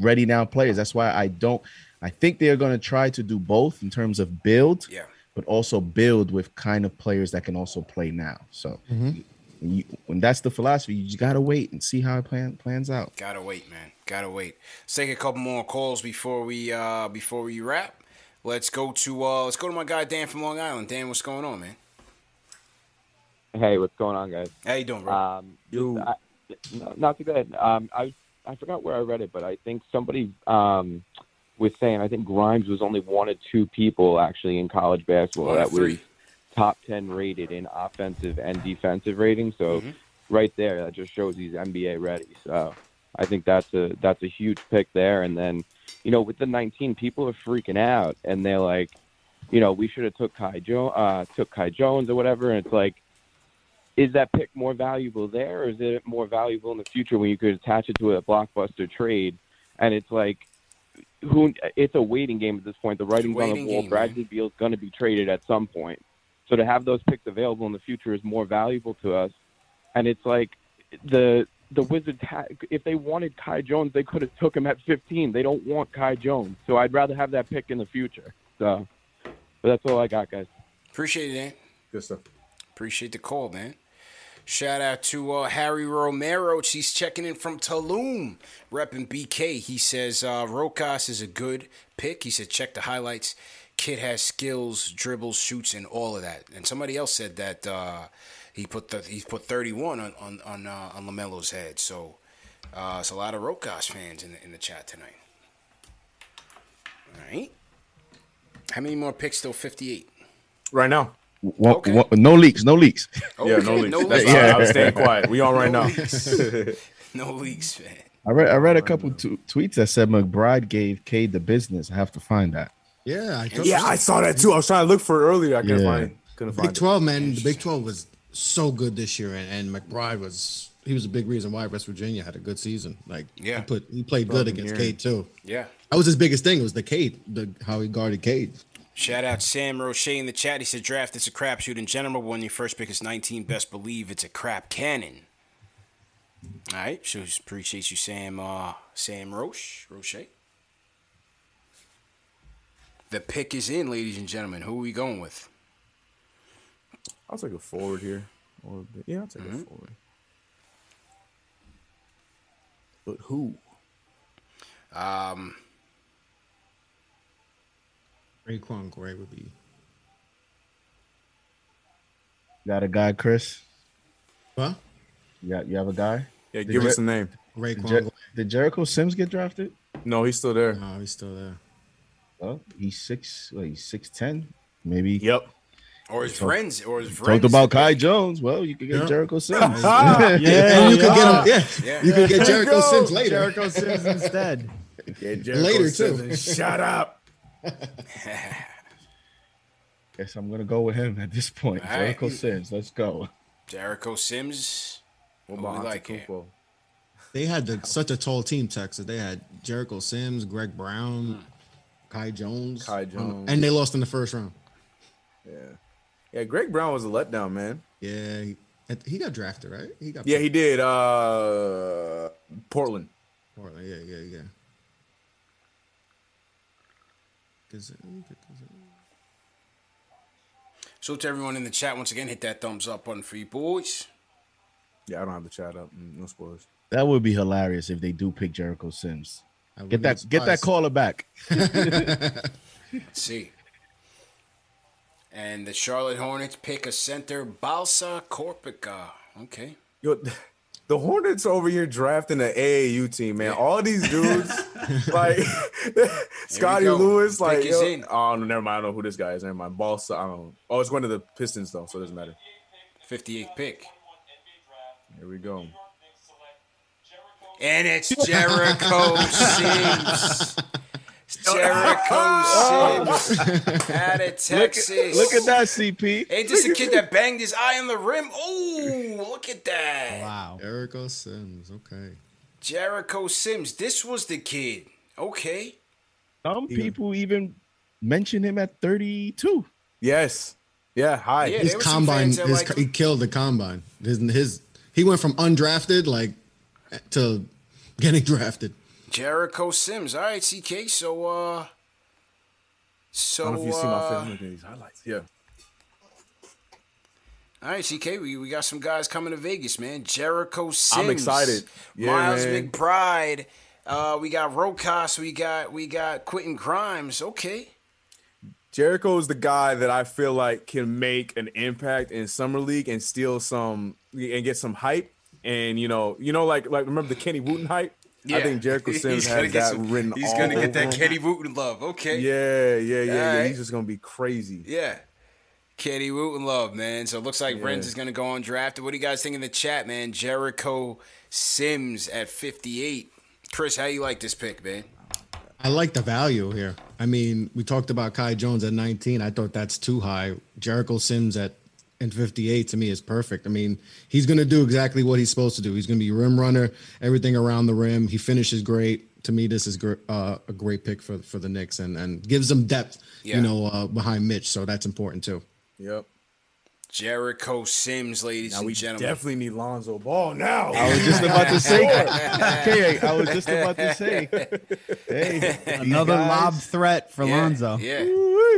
ready now players. That's why I don't. I think they're going to try to do both in terms of build, Yeah. but also build with kind of players that can also play now. So Mhm. When, you, when that's the philosophy, you just gotta wait and see how it plan, plans out. Gotta wait, man. Gotta wait. Let's take a couple more calls before we uh before we wrap. Let's go to uh let's go to my guy Dan from Long Island. Dan, what's going on, man? Hey, what's going on, guys? How you doing, bro? Um, just, I, no, not too bad. Um, I I forgot where I read it, but I think somebody um was saying I think Grimes was only one of two people actually in college basketball One of that was three. Top ten rated in offensive and defensive rating. So Mm-hmm. right there, that just shows he's NBA ready. So I think that's a that's a huge pick there. And then you know with the 19, people are freaking out and they're like, you know, we should have took Kai jo- uh, took Kai Jones or whatever. And it's like is that pick more valuable there, or is it more valuable in the future when you could attach it to a blockbuster trade? And it's like, who? It's a waiting game at this point. The writing's on the wall. game, Bradley Beal's going to be traded at some point, so to have those picks available in the future is more valuable to us. And it's like the the Wizards. Ha- if they wanted Kai Jones, they could have took him at 15. They don't want Kai Jones, so I'd rather have that pick in the future. So, but that's all I got, guys. Appreciate it, Dan. Good stuff. Appreciate the call, man. Shout out to uh, Harry Romero. He's checking in from Tulum, repping BK. He says uh, Rokas is a good pick. He said check the highlights. Kid has skills, dribbles, shoots, and all of that. And somebody else said that uh, he put the, he put 31 on on on, uh, on LaMelo's head. So uh, it's a lot of Rokas fans in the, in the chat tonight. All right. How many more picks? Still 58. Right now. One- one- no leaks, no leaks. [laughs] Yeah, no leaks. No That's leaks. why I was staying quiet. We on right No now. leaks. [laughs] no leaks, man. I read I read a couple t- tweets that said McBride gave Cade the business. I have to find that. Yeah, I thought Yeah, I saw that too. I was trying to look for it earlier. I couldn't Yeah. find. Couldn't find Big it. Twelve, man. The Big Twelve was so good this year, and, and McBride was he was a big reason why West Virginia had a good season. Like, Yeah. he put he played good against Cade too. Yeah. That was his biggest thing. It was the Cade, the how he guarded Cade. Shout out Sam Roche in the chat. He said, "Draft it's a crapshoot in general. When your first pick is 19, best believe it's a crap cannon." All right, so appreciate you, Sam. Uh, Sam Roche, Roche. The pick is in, ladies and gentlemen. Who are we going with? I'll take a forward here. Or a bit- yeah, I'll take Mm-hmm. a forward. But who? Um, Raekwon Gray would be. Got a guy, Chris? What? You got you have a guy? Yeah, Did give Jer- us a name. Raekwon Did, Jer- Gray. did Jericho Sims get drafted? No, he's still there. No, he's still there. Well, he's six. Well, he's six ten. Maybe. Yep. or his Talk- friends, or his friends. Talked about Kai Jones. Well, you could get Yeah. Jericho [laughs] Sims. Yeah, and you could get him. Yeah, Yeah. you could get Jericho go. Sims later. Jericho Sims instead. [laughs] Yeah, Later, too. Shut up. [laughs] Guess I'm gonna go with him at this point. All right. Jericho Sims. Let's go. Jericho Sims. What Who we like here? Antetokounmpo? They had the, such a tall team, Texas. They had Jericho Sims, Greg Brown, hmm. Kai Jones, Kai Jones. and they lost in the first round. Yeah. Yeah, Greg Brown was a letdown, man. Yeah, he- He got drafted, right? He got Yeah, he did. Uh, Portland. Portland. Yeah, yeah, yeah. Gazelle, Gazelle. So to everyone in the chat, once again, hit that thumbs up button for you boys. Yeah, I don't have the chat up. Mm, No spoilers. That would be hilarious if they do pick Jericho Sims. I Get that be get that caller back. Let's [laughs] [laughs] see. And the Charlotte Hornets pick a center, Balsa Koprivica. Okay. Yo, [laughs] the Hornets over here drafting an AAU team, man. All these dudes, like Scottie. Lewis, Pick like yo, in. oh no, never mind. I don't know who this guy is. Never mind. Balsa. I don't. Oh, it's going to the Pistons though, so it doesn't matter. 58th pick. Here we go. And it's Jericho Sims. [laughs] Jericho Sims out of Texas. Look at that, CP. Ain't this a kid that banged his eye on the rim? Oh, look at that. Wow. Jericho Sims. Okay. Jericho Sims. This was the kid. Okay. Some people even mention him at 32. Yes. Yeah. Hi. Yeah, his there were some combine, his, liked he killed the combine. His, his he went from undrafted like to getting drafted. Jericho Sims. All right, CK. So, uh, so, I don't know if you see my uh, face. I'm looking at these highlights. Yeah. all right, CK. We, we got some guys coming to Vegas, man. Jericho Sims. I'm excited. Yeah, Miles man. McBride. Uh, we got Rokas. We got we got Quentin Grimes. Okay. Jericho is the guy that I feel like can make an impact in summer league and steal some and get some hype. And you know, you know, like like remember the Kenny Wooten hype? Yeah. I think Jericho [laughs] Sims He's gonna has get that some- written. He's all gonna get that over him. Kenny Wooten love. Okay. Yeah, yeah, yeah, yeah. Alright. He's just gonna be crazy. Yeah. Kenny Wooten love, man. So it looks like Yeah. Renz is gonna go undrafted. What do you guys think in the chat, man? Jericho Sims at 58. Chris, how you like this pick, man? I like the value here. I mean, we talked about Kai Jones at 19. I thought that's too high. Jericho Sims at and 58 to me is perfect. I mean, he's going to do exactly what he's supposed to do. He's going to be rim runner, everything around the rim. He finishes great. To me, this is gr- uh, a great pick for for the Knicks and and gives them depth, Yeah. you know, uh, behind Mitch. So that's important too. Yep. Jericho Sims, ladies Now and we gentlemen. definitely need Lonzo Ball now. I was just about to say. okay, [laughs] I was just about to say. Hey, [laughs] Another guys, lob threat for Yeah, Lonzo. Yeah,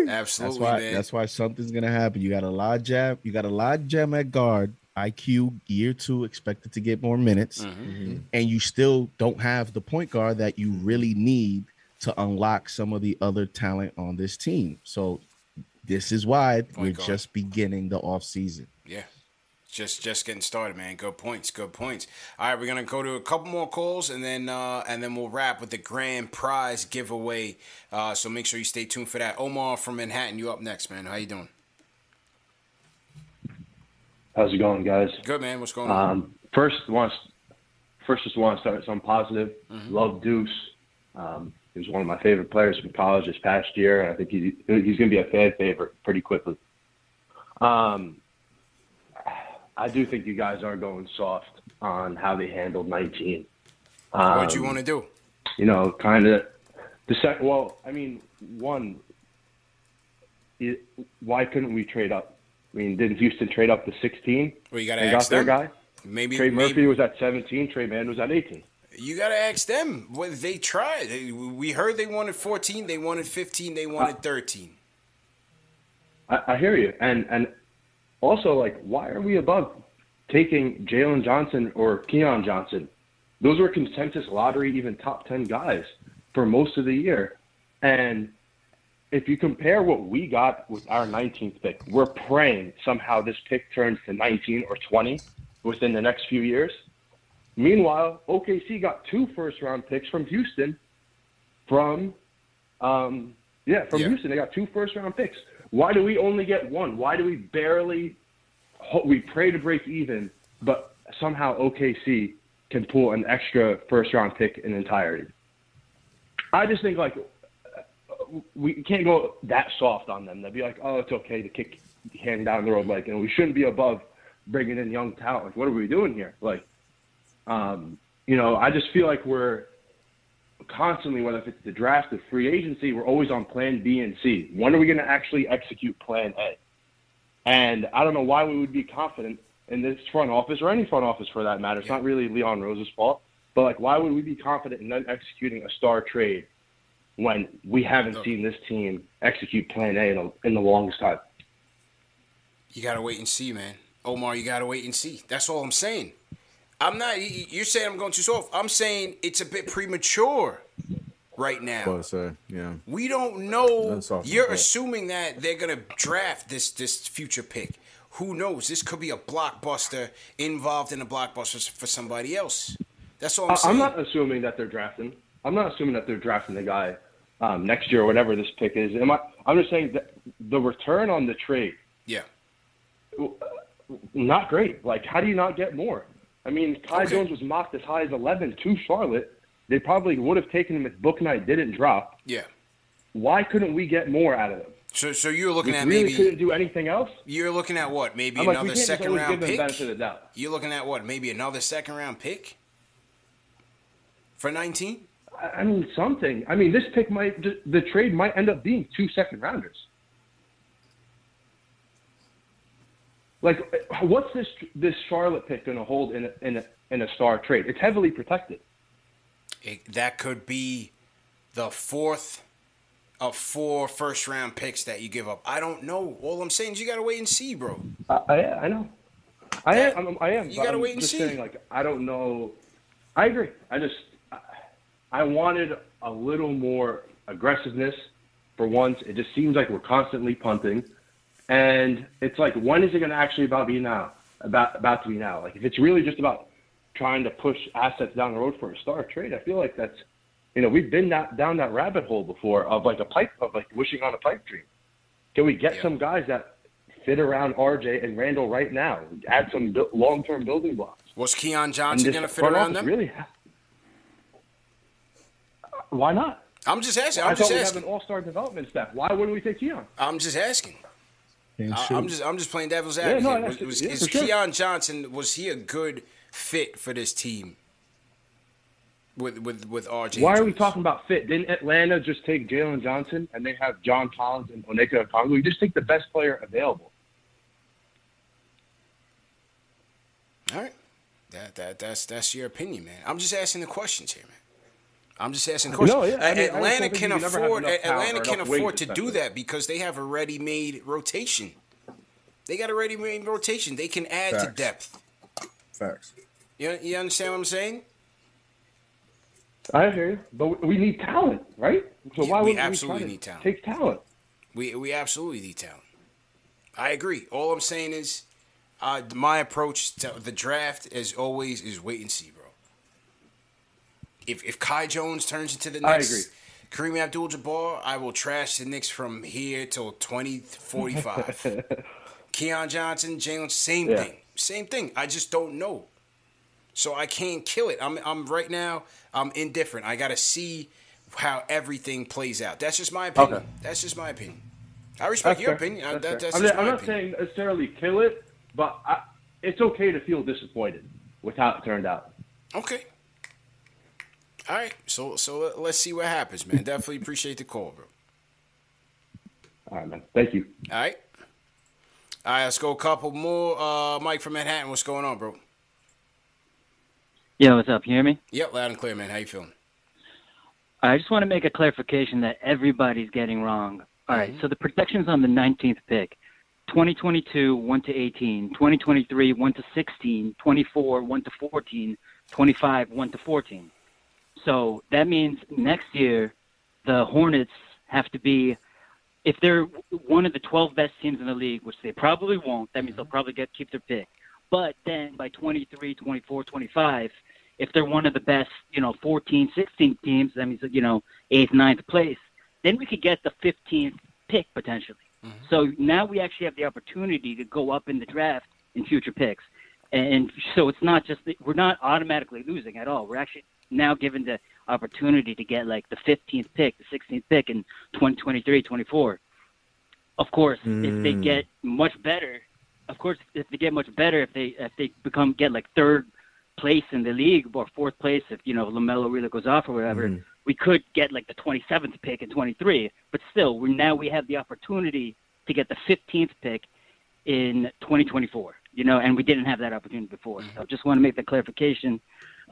That's absolutely, why. man. That's why something's gonna happen. You got a lot jam. You got a lot gem at guard. IQ year two expected to get more minutes, Mm-hmm. and you still don't have the point guard that you really need to unlock some of the other talent on this team. So this is why we're guard. just beginning the off season. Yeah. Just just getting started, man. Good points. Good points. All right, we're gonna go to a couple more calls and then uh, and then we'll wrap with the grand prize giveaway. Uh, so make sure you stay tuned for that. Omar from Manhattan, you up next, man. How you doing? How's it going, guys? Good, man. What's going on? Um, first, want first just want to start with something positive. Mm-hmm. Love Deuce. Um, he was one of my favorite players from college this past year, and I think he, he's going to be a fan favorite pretty quickly. Um, I do think you guys are going soft on how they handled 19. Um, What'd you want to do? you know, kind of the second. Well, I mean, one, it, why couldn't we trade up? I mean, didn't Houston trade up to 16? Well, you gotta and ask got their guy. Maybe Trey maybe- Murphy was at 17. Tre Mann was at 18. You gotta ask them. What they tried. We heard they wanted 14. They wanted 15. They wanted 13. I, I hear you, and and also like, why are we above taking Jalen Johnson or Keon Johnson? Those were consensus lottery, even top 10 guys for most of the year, and if you compare what we got with our 19th pick, we're praying somehow this pick turns to 19 or 20 within the next few years. Meanwhile, OKC got two first round picks from Houston from um, yeah, from Yeah. Houston. They got two first round picks. Why do we only get one? Why do we barely we pray to break even, but somehow OKC can pull an extra first round pick in entirety? I just think like we can't go that soft on them. They'd be like, oh, it's okay to kick the hand down the road. Like, and we shouldn't be above bringing in young talent. Like, what are we doing here? Like, um, you know, I just feel like we're constantly, whether if it's the draft or free agency, we're always on plan B and C. When are we going to actually execute plan A? And I don't know why we would be confident in this front office or any front office for that matter. It's not really Leon Rose's fault. But like, why would we be confident in executing a star trade when we haven't seen this team execute Plan A in, a, in the longest time? You gotta wait and see, man. Omar, you gotta wait and see. That's all I'm saying. I'm not. You're saying I'm going too soft. I'm saying it's a bit premature right now. What I? Yeah. We don't know. That's You're bat. assuming that they're gonna draft this this future pick. Who knows? This could be a blockbuster involved in a blockbuster for somebody else. That's all I'm saying. I'm not assuming that they're drafting. I'm not assuming that they're drafting the guy um, next year or whatever this pick is. Am I? I'm just saying that the return on the trade, Yeah. not great. Like, how do you not get more? I mean, Kai Jones was mocked as high as 11 to Charlotte. They probably would have taken him if Bouknight didn't drop. Yeah. Why couldn't we get more out of them? So so you're looking we at really maybe couldn't do anything else. you're looking at what? Maybe I'm like, another can't second round pick. benefit of doubt. You're looking at what? Maybe another second round pick for 19. I mean, something. I mean, this pick might, the trade might end up being two second rounders. Like, what's this this Charlotte pick going to hold in a, in a in a star trade? It's heavily protected. It, that could be the fourth of four first round picks that you give up. I don't know. All I'm saying is you got to wait and see, bro. I, I, I know. I am. I'm, I am. You gotta wait and just see. Saying, like, I don't know. I agree. I just, I wanted a little more aggressiveness. For once, it just seems like we're constantly punting, and it's like, when is it going to actually about be now? About about to be now? Like, if it's really just about trying to push assets down the road for a star trade, I feel like that's, you know, we've been that, down that rabbit hole before of like a pipe of like wishing on a pipe dream. Can we get some guys that fit around RJ and Randle right now? Add some bu- long-term building blocks. Was Keon Johnson going to fit around them? Really? Why not? I'm just asking. I I'm just thought we have an all-star development staff. Why wouldn't we take Keon? I'm just asking. I. I'm just I'm just playing devil's Yeah, advocate. no, was, was, yeah, is sure. Keon Johnson was he a good fit for this team? With with with RJ. Why are we talking about fit? Didn't Atlanta just take Jalen Johnson and they have John Collins and Onyeka Okongwu? You just take the best player available. All right. That that that's that's your opinion, man. I'm just asking the questions here, man. I'm just asking the questions. No, yeah, I mean, Atlanta can you never have afford Atlanta can afford to do that because they have a ready-made rotation. They got a ready-made rotation. They can add to depth. Facts. You you understand what I'm saying? I hear you, but we need talent, right? So Yeah, why we absolutely we need talent. take talent? We we absolutely need talent. I agree. All I'm saying is, uh, my approach to the draft, as always, is wait and see. If if Kai Jones turns into the I next Kareem Abdul-Jabbar, I will trash the Knicks from here till 2045. [laughs] Keon Johnson, Jalen, same Yeah. thing, same thing. I just don't know, so I can't kill it. I'm I'm right now. I'm indifferent. I gotta see how everything plays out. That's just my opinion. Okay. That's just my opinion. I respect That's your fair. opinion. That's that- that's I'm, not- I'm not opinion. saying necessarily kill it, but I, it's okay to feel disappointed with how it turned out. Okay. All right. So so let- let's see what happens, man. Definitely appreciate the call, bro. All right, man. Thank you. All right. All right. Let's go a couple more. Uh, Mike from Manhattan. What's going on, bro? Yeah, what's up? You hear me? Yep, loud and clear, man. How you feeling? I just want to make a clarification that everybody's getting wrong. All right, so the protections on the 19th pick 2022, 1 to 18, 2023, 1 to 16, 24, 1 to 14, 25, 1 to 14. So that means next year, the Hornets have to be, if they're one of the 12 best teams in the league, which they probably won't, that means they'll mm-hmm. probably get keep their pick. But then by 23, 24, 25, if they're one of the best, you know, 14, 16 teams, that means, you know, eighth, ninth place, then we could get the 15th pick potentially. Mm-hmm. So now we actually have the opportunity to go up in the draft in future picks. And so it's not just, that we're not automatically losing at all. We're actually now given the opportunity to get like the 15th pick, the 16th pick in 2023, 24. Of course, if they Mm. get much better, of course, if they get much better, if they if they become get like third place in the league or fourth place, if you know LaMelo really goes off or whatever, Mhm. we could get like the 27th pick in 23. But still, we now we have the opportunity to get the 15th pick in 2024. you know, and we didn't have that opportunity before. So just want to make that clarification.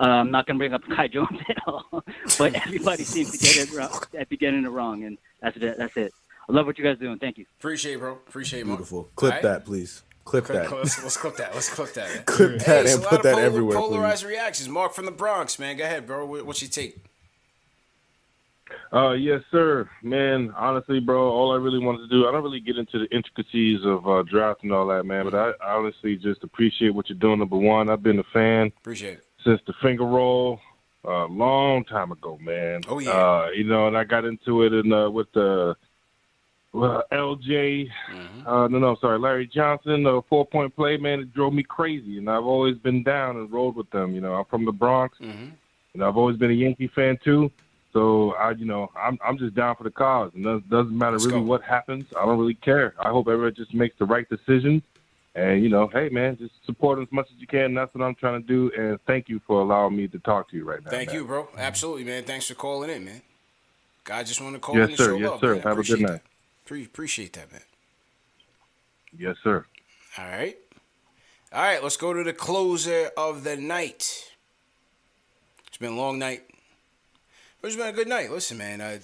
Uh, I'm not going to bring up [laughs] Kai Jones at all, but everybody seems to get it wrong, be getting it wrong, and that's it. That's it. I love what you guys are doing. Thank you. Appreciate it, bro. Appreciate it, Mark. Beautiful. Clip All right? that, please. Clip Clip- that. Let's, let's clip that. Let's clip that. man. Clip that it's and put that polar- everywhere, please. Polarized reactions. Mark from the Bronx, man. Go ahead, bro. What- What's your take? Uh, yes, sir. Man, honestly, bro, all I really wanted to do, I don't really get into the intricacies of uh, draft and all that, man, but I honestly just appreciate what you're doing. Number one, I've been a fan Appreciate it. Since the finger roll a long time ago, man. Oh, yeah. Uh, you know, and I got into it in uh, with the well, LJ. Mm-hmm. Uh, no, no, sorry, Larry Johnson. The four point play, man, it drove me crazy, and I've always been down and rolled with them. You know, I'm from the Bronx. Mm-hmm. Know, I've always been a Yankee fan too. So I, you know, I'm I'm just down for the cause, and it doesn't matter Let's really go. what happens. I don't really care. I hope everyone just makes the right decisions, and you know, hey man, just support as much as you can. That's what I'm trying to do. And thank you for allowing me to talk to you right now. Thank man. you, bro. Absolutely, man. Thanks for calling in, man. God just want to call Yes, in and sir. show Yes, love. sir. man. Have a good night. that. Appreciate that, man. Yes, sir. All right. All right, let's go to the closer of the night. It's been a long night. It's been a good night. Listen, man. Uh,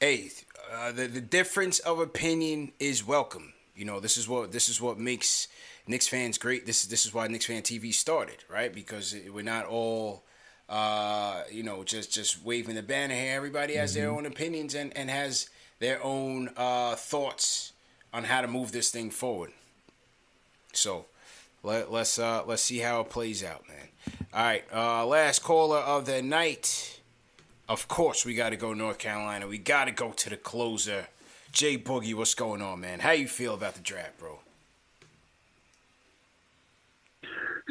hey, uh, the the difference of opinion is welcome. You know, this is what this is what makes Knicks fans great. This this is why Knicks fan TV started, right? Because we're not all, uh, you know, just just waving the banner here. Everybody has their Mhm. own opinions and and has their own uh, thoughts on how to move this thing forward. So let, let's uh, let's see how it plays out, man. All right, uh, last caller of the night. Of course, we got to go North Carolina. We got to go to the closer. Jay Boogie, what's going on, man? How you feel about the draft, bro?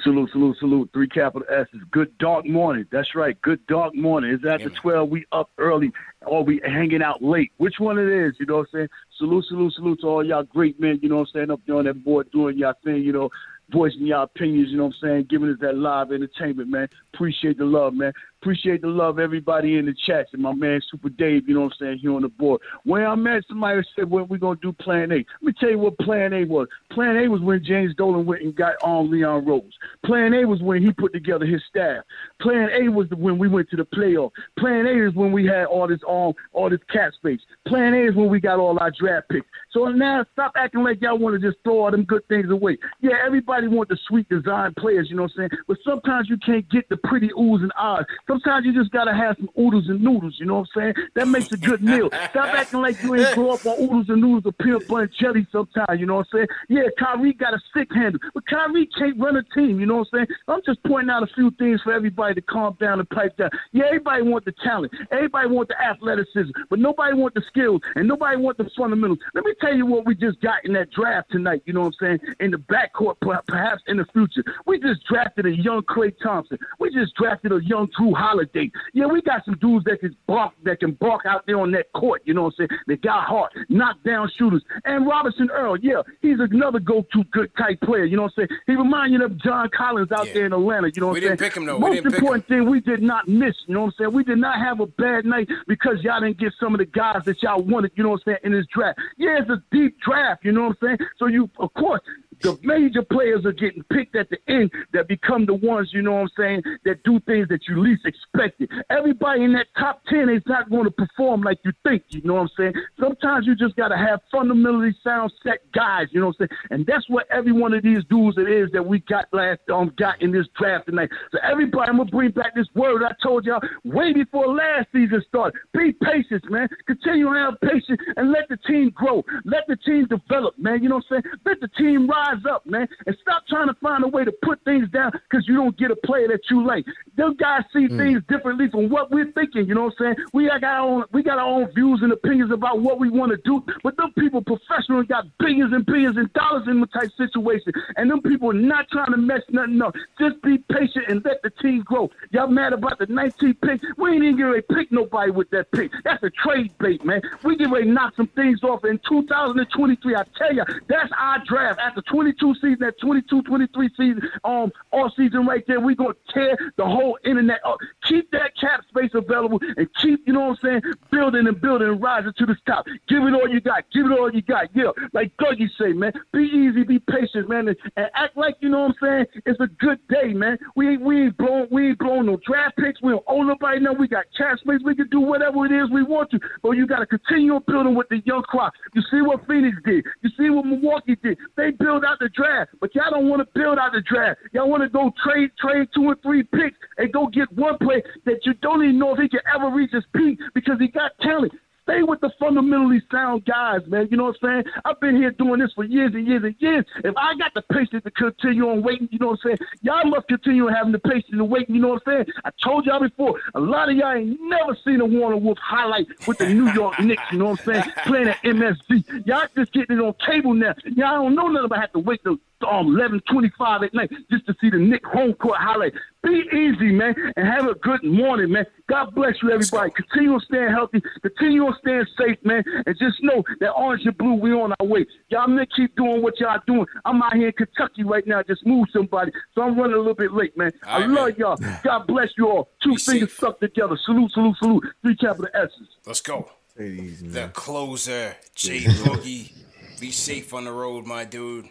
Salute, salute, salute. Three capital S's. Good dark morning. That's right. Good dark morning. Is that the 12? We up early or we hanging out late? Which one it is? You know what I'm saying? Salute, salute, salute to all y'all great men, you know what I'm saying, up there on that board doing y'all thing, you know, voicing y'all opinions, you know what I'm saying, giving us that live entertainment, man. Appreciate the love, man. Appreciate the love, everybody in the chats, and my man Super Dave, you know what I'm saying, here on the board. Where I'm at, somebody said, when we going to do Plan A. Let me tell you what Plan A was. Plan A was when James Dolan went and got on Leon Rose. Plan A was when he put together his staff. Plan A was when we went to the playoff. Plan A is when we had all this um, all this cap space. Plan A is when we got all our draft picks. So now stop acting like y'all want to just throw all them good things away. Yeah, everybody want the sweet design players, you know what I'm saying? But sometimes you can't get the pretty oohs and ahs. Sometimes you just gotta have some oodles and noodles, you know what I'm saying? That makes a good meal. Stop [laughs] acting like you ain't grow up on oodles and noodles or peanut butter and jelly sometimes, you know what I'm saying? Yeah, Kyrie got a stick handle, but Kyrie can't run a team, you know what I'm saying? I'm just pointing out a few things for everybody to calm down and pipe down. Yeah, everybody want the talent. Everybody want the athleticism, but nobody want the skills and nobody want the fundamentals. Let me tell you what we just got in that draft tonight, you know what I'm saying? In the backcourt, perhaps in the future. We just drafted a young Klay Thompson. We just drafted a young Jrue Holiday. Yeah, we got some dudes that can bark that can bark out there on that court, you know what I'm saying? They got heart, knock down shooters. And Robinson Earl, yeah, he's another go-to good type player, you know what I'm saying? He reminds you of John Collins out there in Atlanta, you know what I'm saying? We didn't pick him, though. We Most important thing we did not miss, you know what I'm saying? We did not have a bad night because y'all didn't get some of the guys that y'all wanted, you know what I'm saying, in this draft. Yeah, it's a deep draft, you know what I'm saying? So you, of course, the major players are getting picked at the end that become the ones, you know what I'm saying, that do things that you least expected. Everybody in that top 10 is not going to perform like you think, you know what I'm saying? Sometimes you just got to have fundamentally sound set guys, you know what I'm saying? And that's what every one of these dudes it is that we got last um got in this draft tonight. So everybody, I'm going to bring back this word I told y'all way before last season started. Be patient, man. Continue to have patience and let the team grow. Let the team develop, man. You know what I'm saying? Let the team rise up, man. And stop trying to find a way to put things down because you don't get a player that you like. Those guys see hmm. things differently from what we're thinking. You know what I'm saying? We got our own, we got our own views and opinions about what we want to do. But them people professionally got billions and billions and dollars in the type situation, and them people are not trying to mess nothing up. Just be patient and let the team grow. Y'all mad about the 19th pick? We ain't even gonna pick nobody with that pick. That's a trade bait, man. We get ready to knock some things off in 2023. I tell you, that's our draft after 22 season, that 22, 23 season, um, all season right there. We're gonna tear the whole internet up. Keep that cap space available and keep, you know what I'm saying, building and building and rising to the top. Give it all you got. Give it all you got. Yeah, like Dougie say, man. Be easy, be patient, man, and, and act like you know what I'm saying. It's a good day, man. We we ain't blown we ain't blown no draft picks. We don't owe nobody now. We got cap space. We can do whatever it is we want to. But you got to continue building with the young crop. You see what Phoenix did. You see what Milwaukee did. They build out the draft, but y'all don't want to build out the draft. Y'all want to go trade trade two or three picks and go get one player that you don't even know if he can ever reach his peak because he got talent. Stay with the fundamentally sound guys, man. You know what I'm saying? I've been here doing this for years and years and years. If I got the patience to continue on waiting, you know what I'm saying? Y'all must continue having the patience to wait. You know what I'm saying? I told y'all before, a lot of y'all ain't never seen a Warner Wolf highlight with the New York Knicks. You know what I'm saying? Playing at MSG. Y'all just getting it on cable now. Y'all don't know nothing about have to wait till um, 11:25 at night just to see the Knick home court highlight. Be easy, man, and have a good morning, man. God bless you, everybody. Continue on staying healthy. Continue on staying safe, man, and just know that orange and blue, we on our way. Y'all men keep doing what y'all doing. I'm out here in Kentucky right now. Just move somebody, so I'm running a little bit late, man. I right, love y'all. God bless you all. Two fingers stuck together. Salute, salute, salute. Three capital S's. Let's go. The closer, Jay Boogie. [laughs] Be safe on the road, my dude.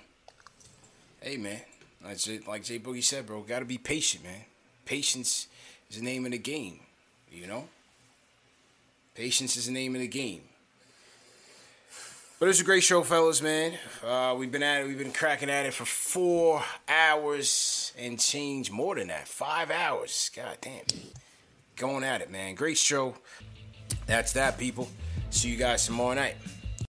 Hey, man. Like Jay, like Jay Boogie said, bro, got to be patient, man. Patience is the name of the game, you know? Patience is the name of the game. But it was a great show, fellas, man. Uh, we've been at it. We've been cracking at it for four hours and change more than that. Five hours. God damn. Going at it, man. Great show. That's that, people. See you guys tomorrow night.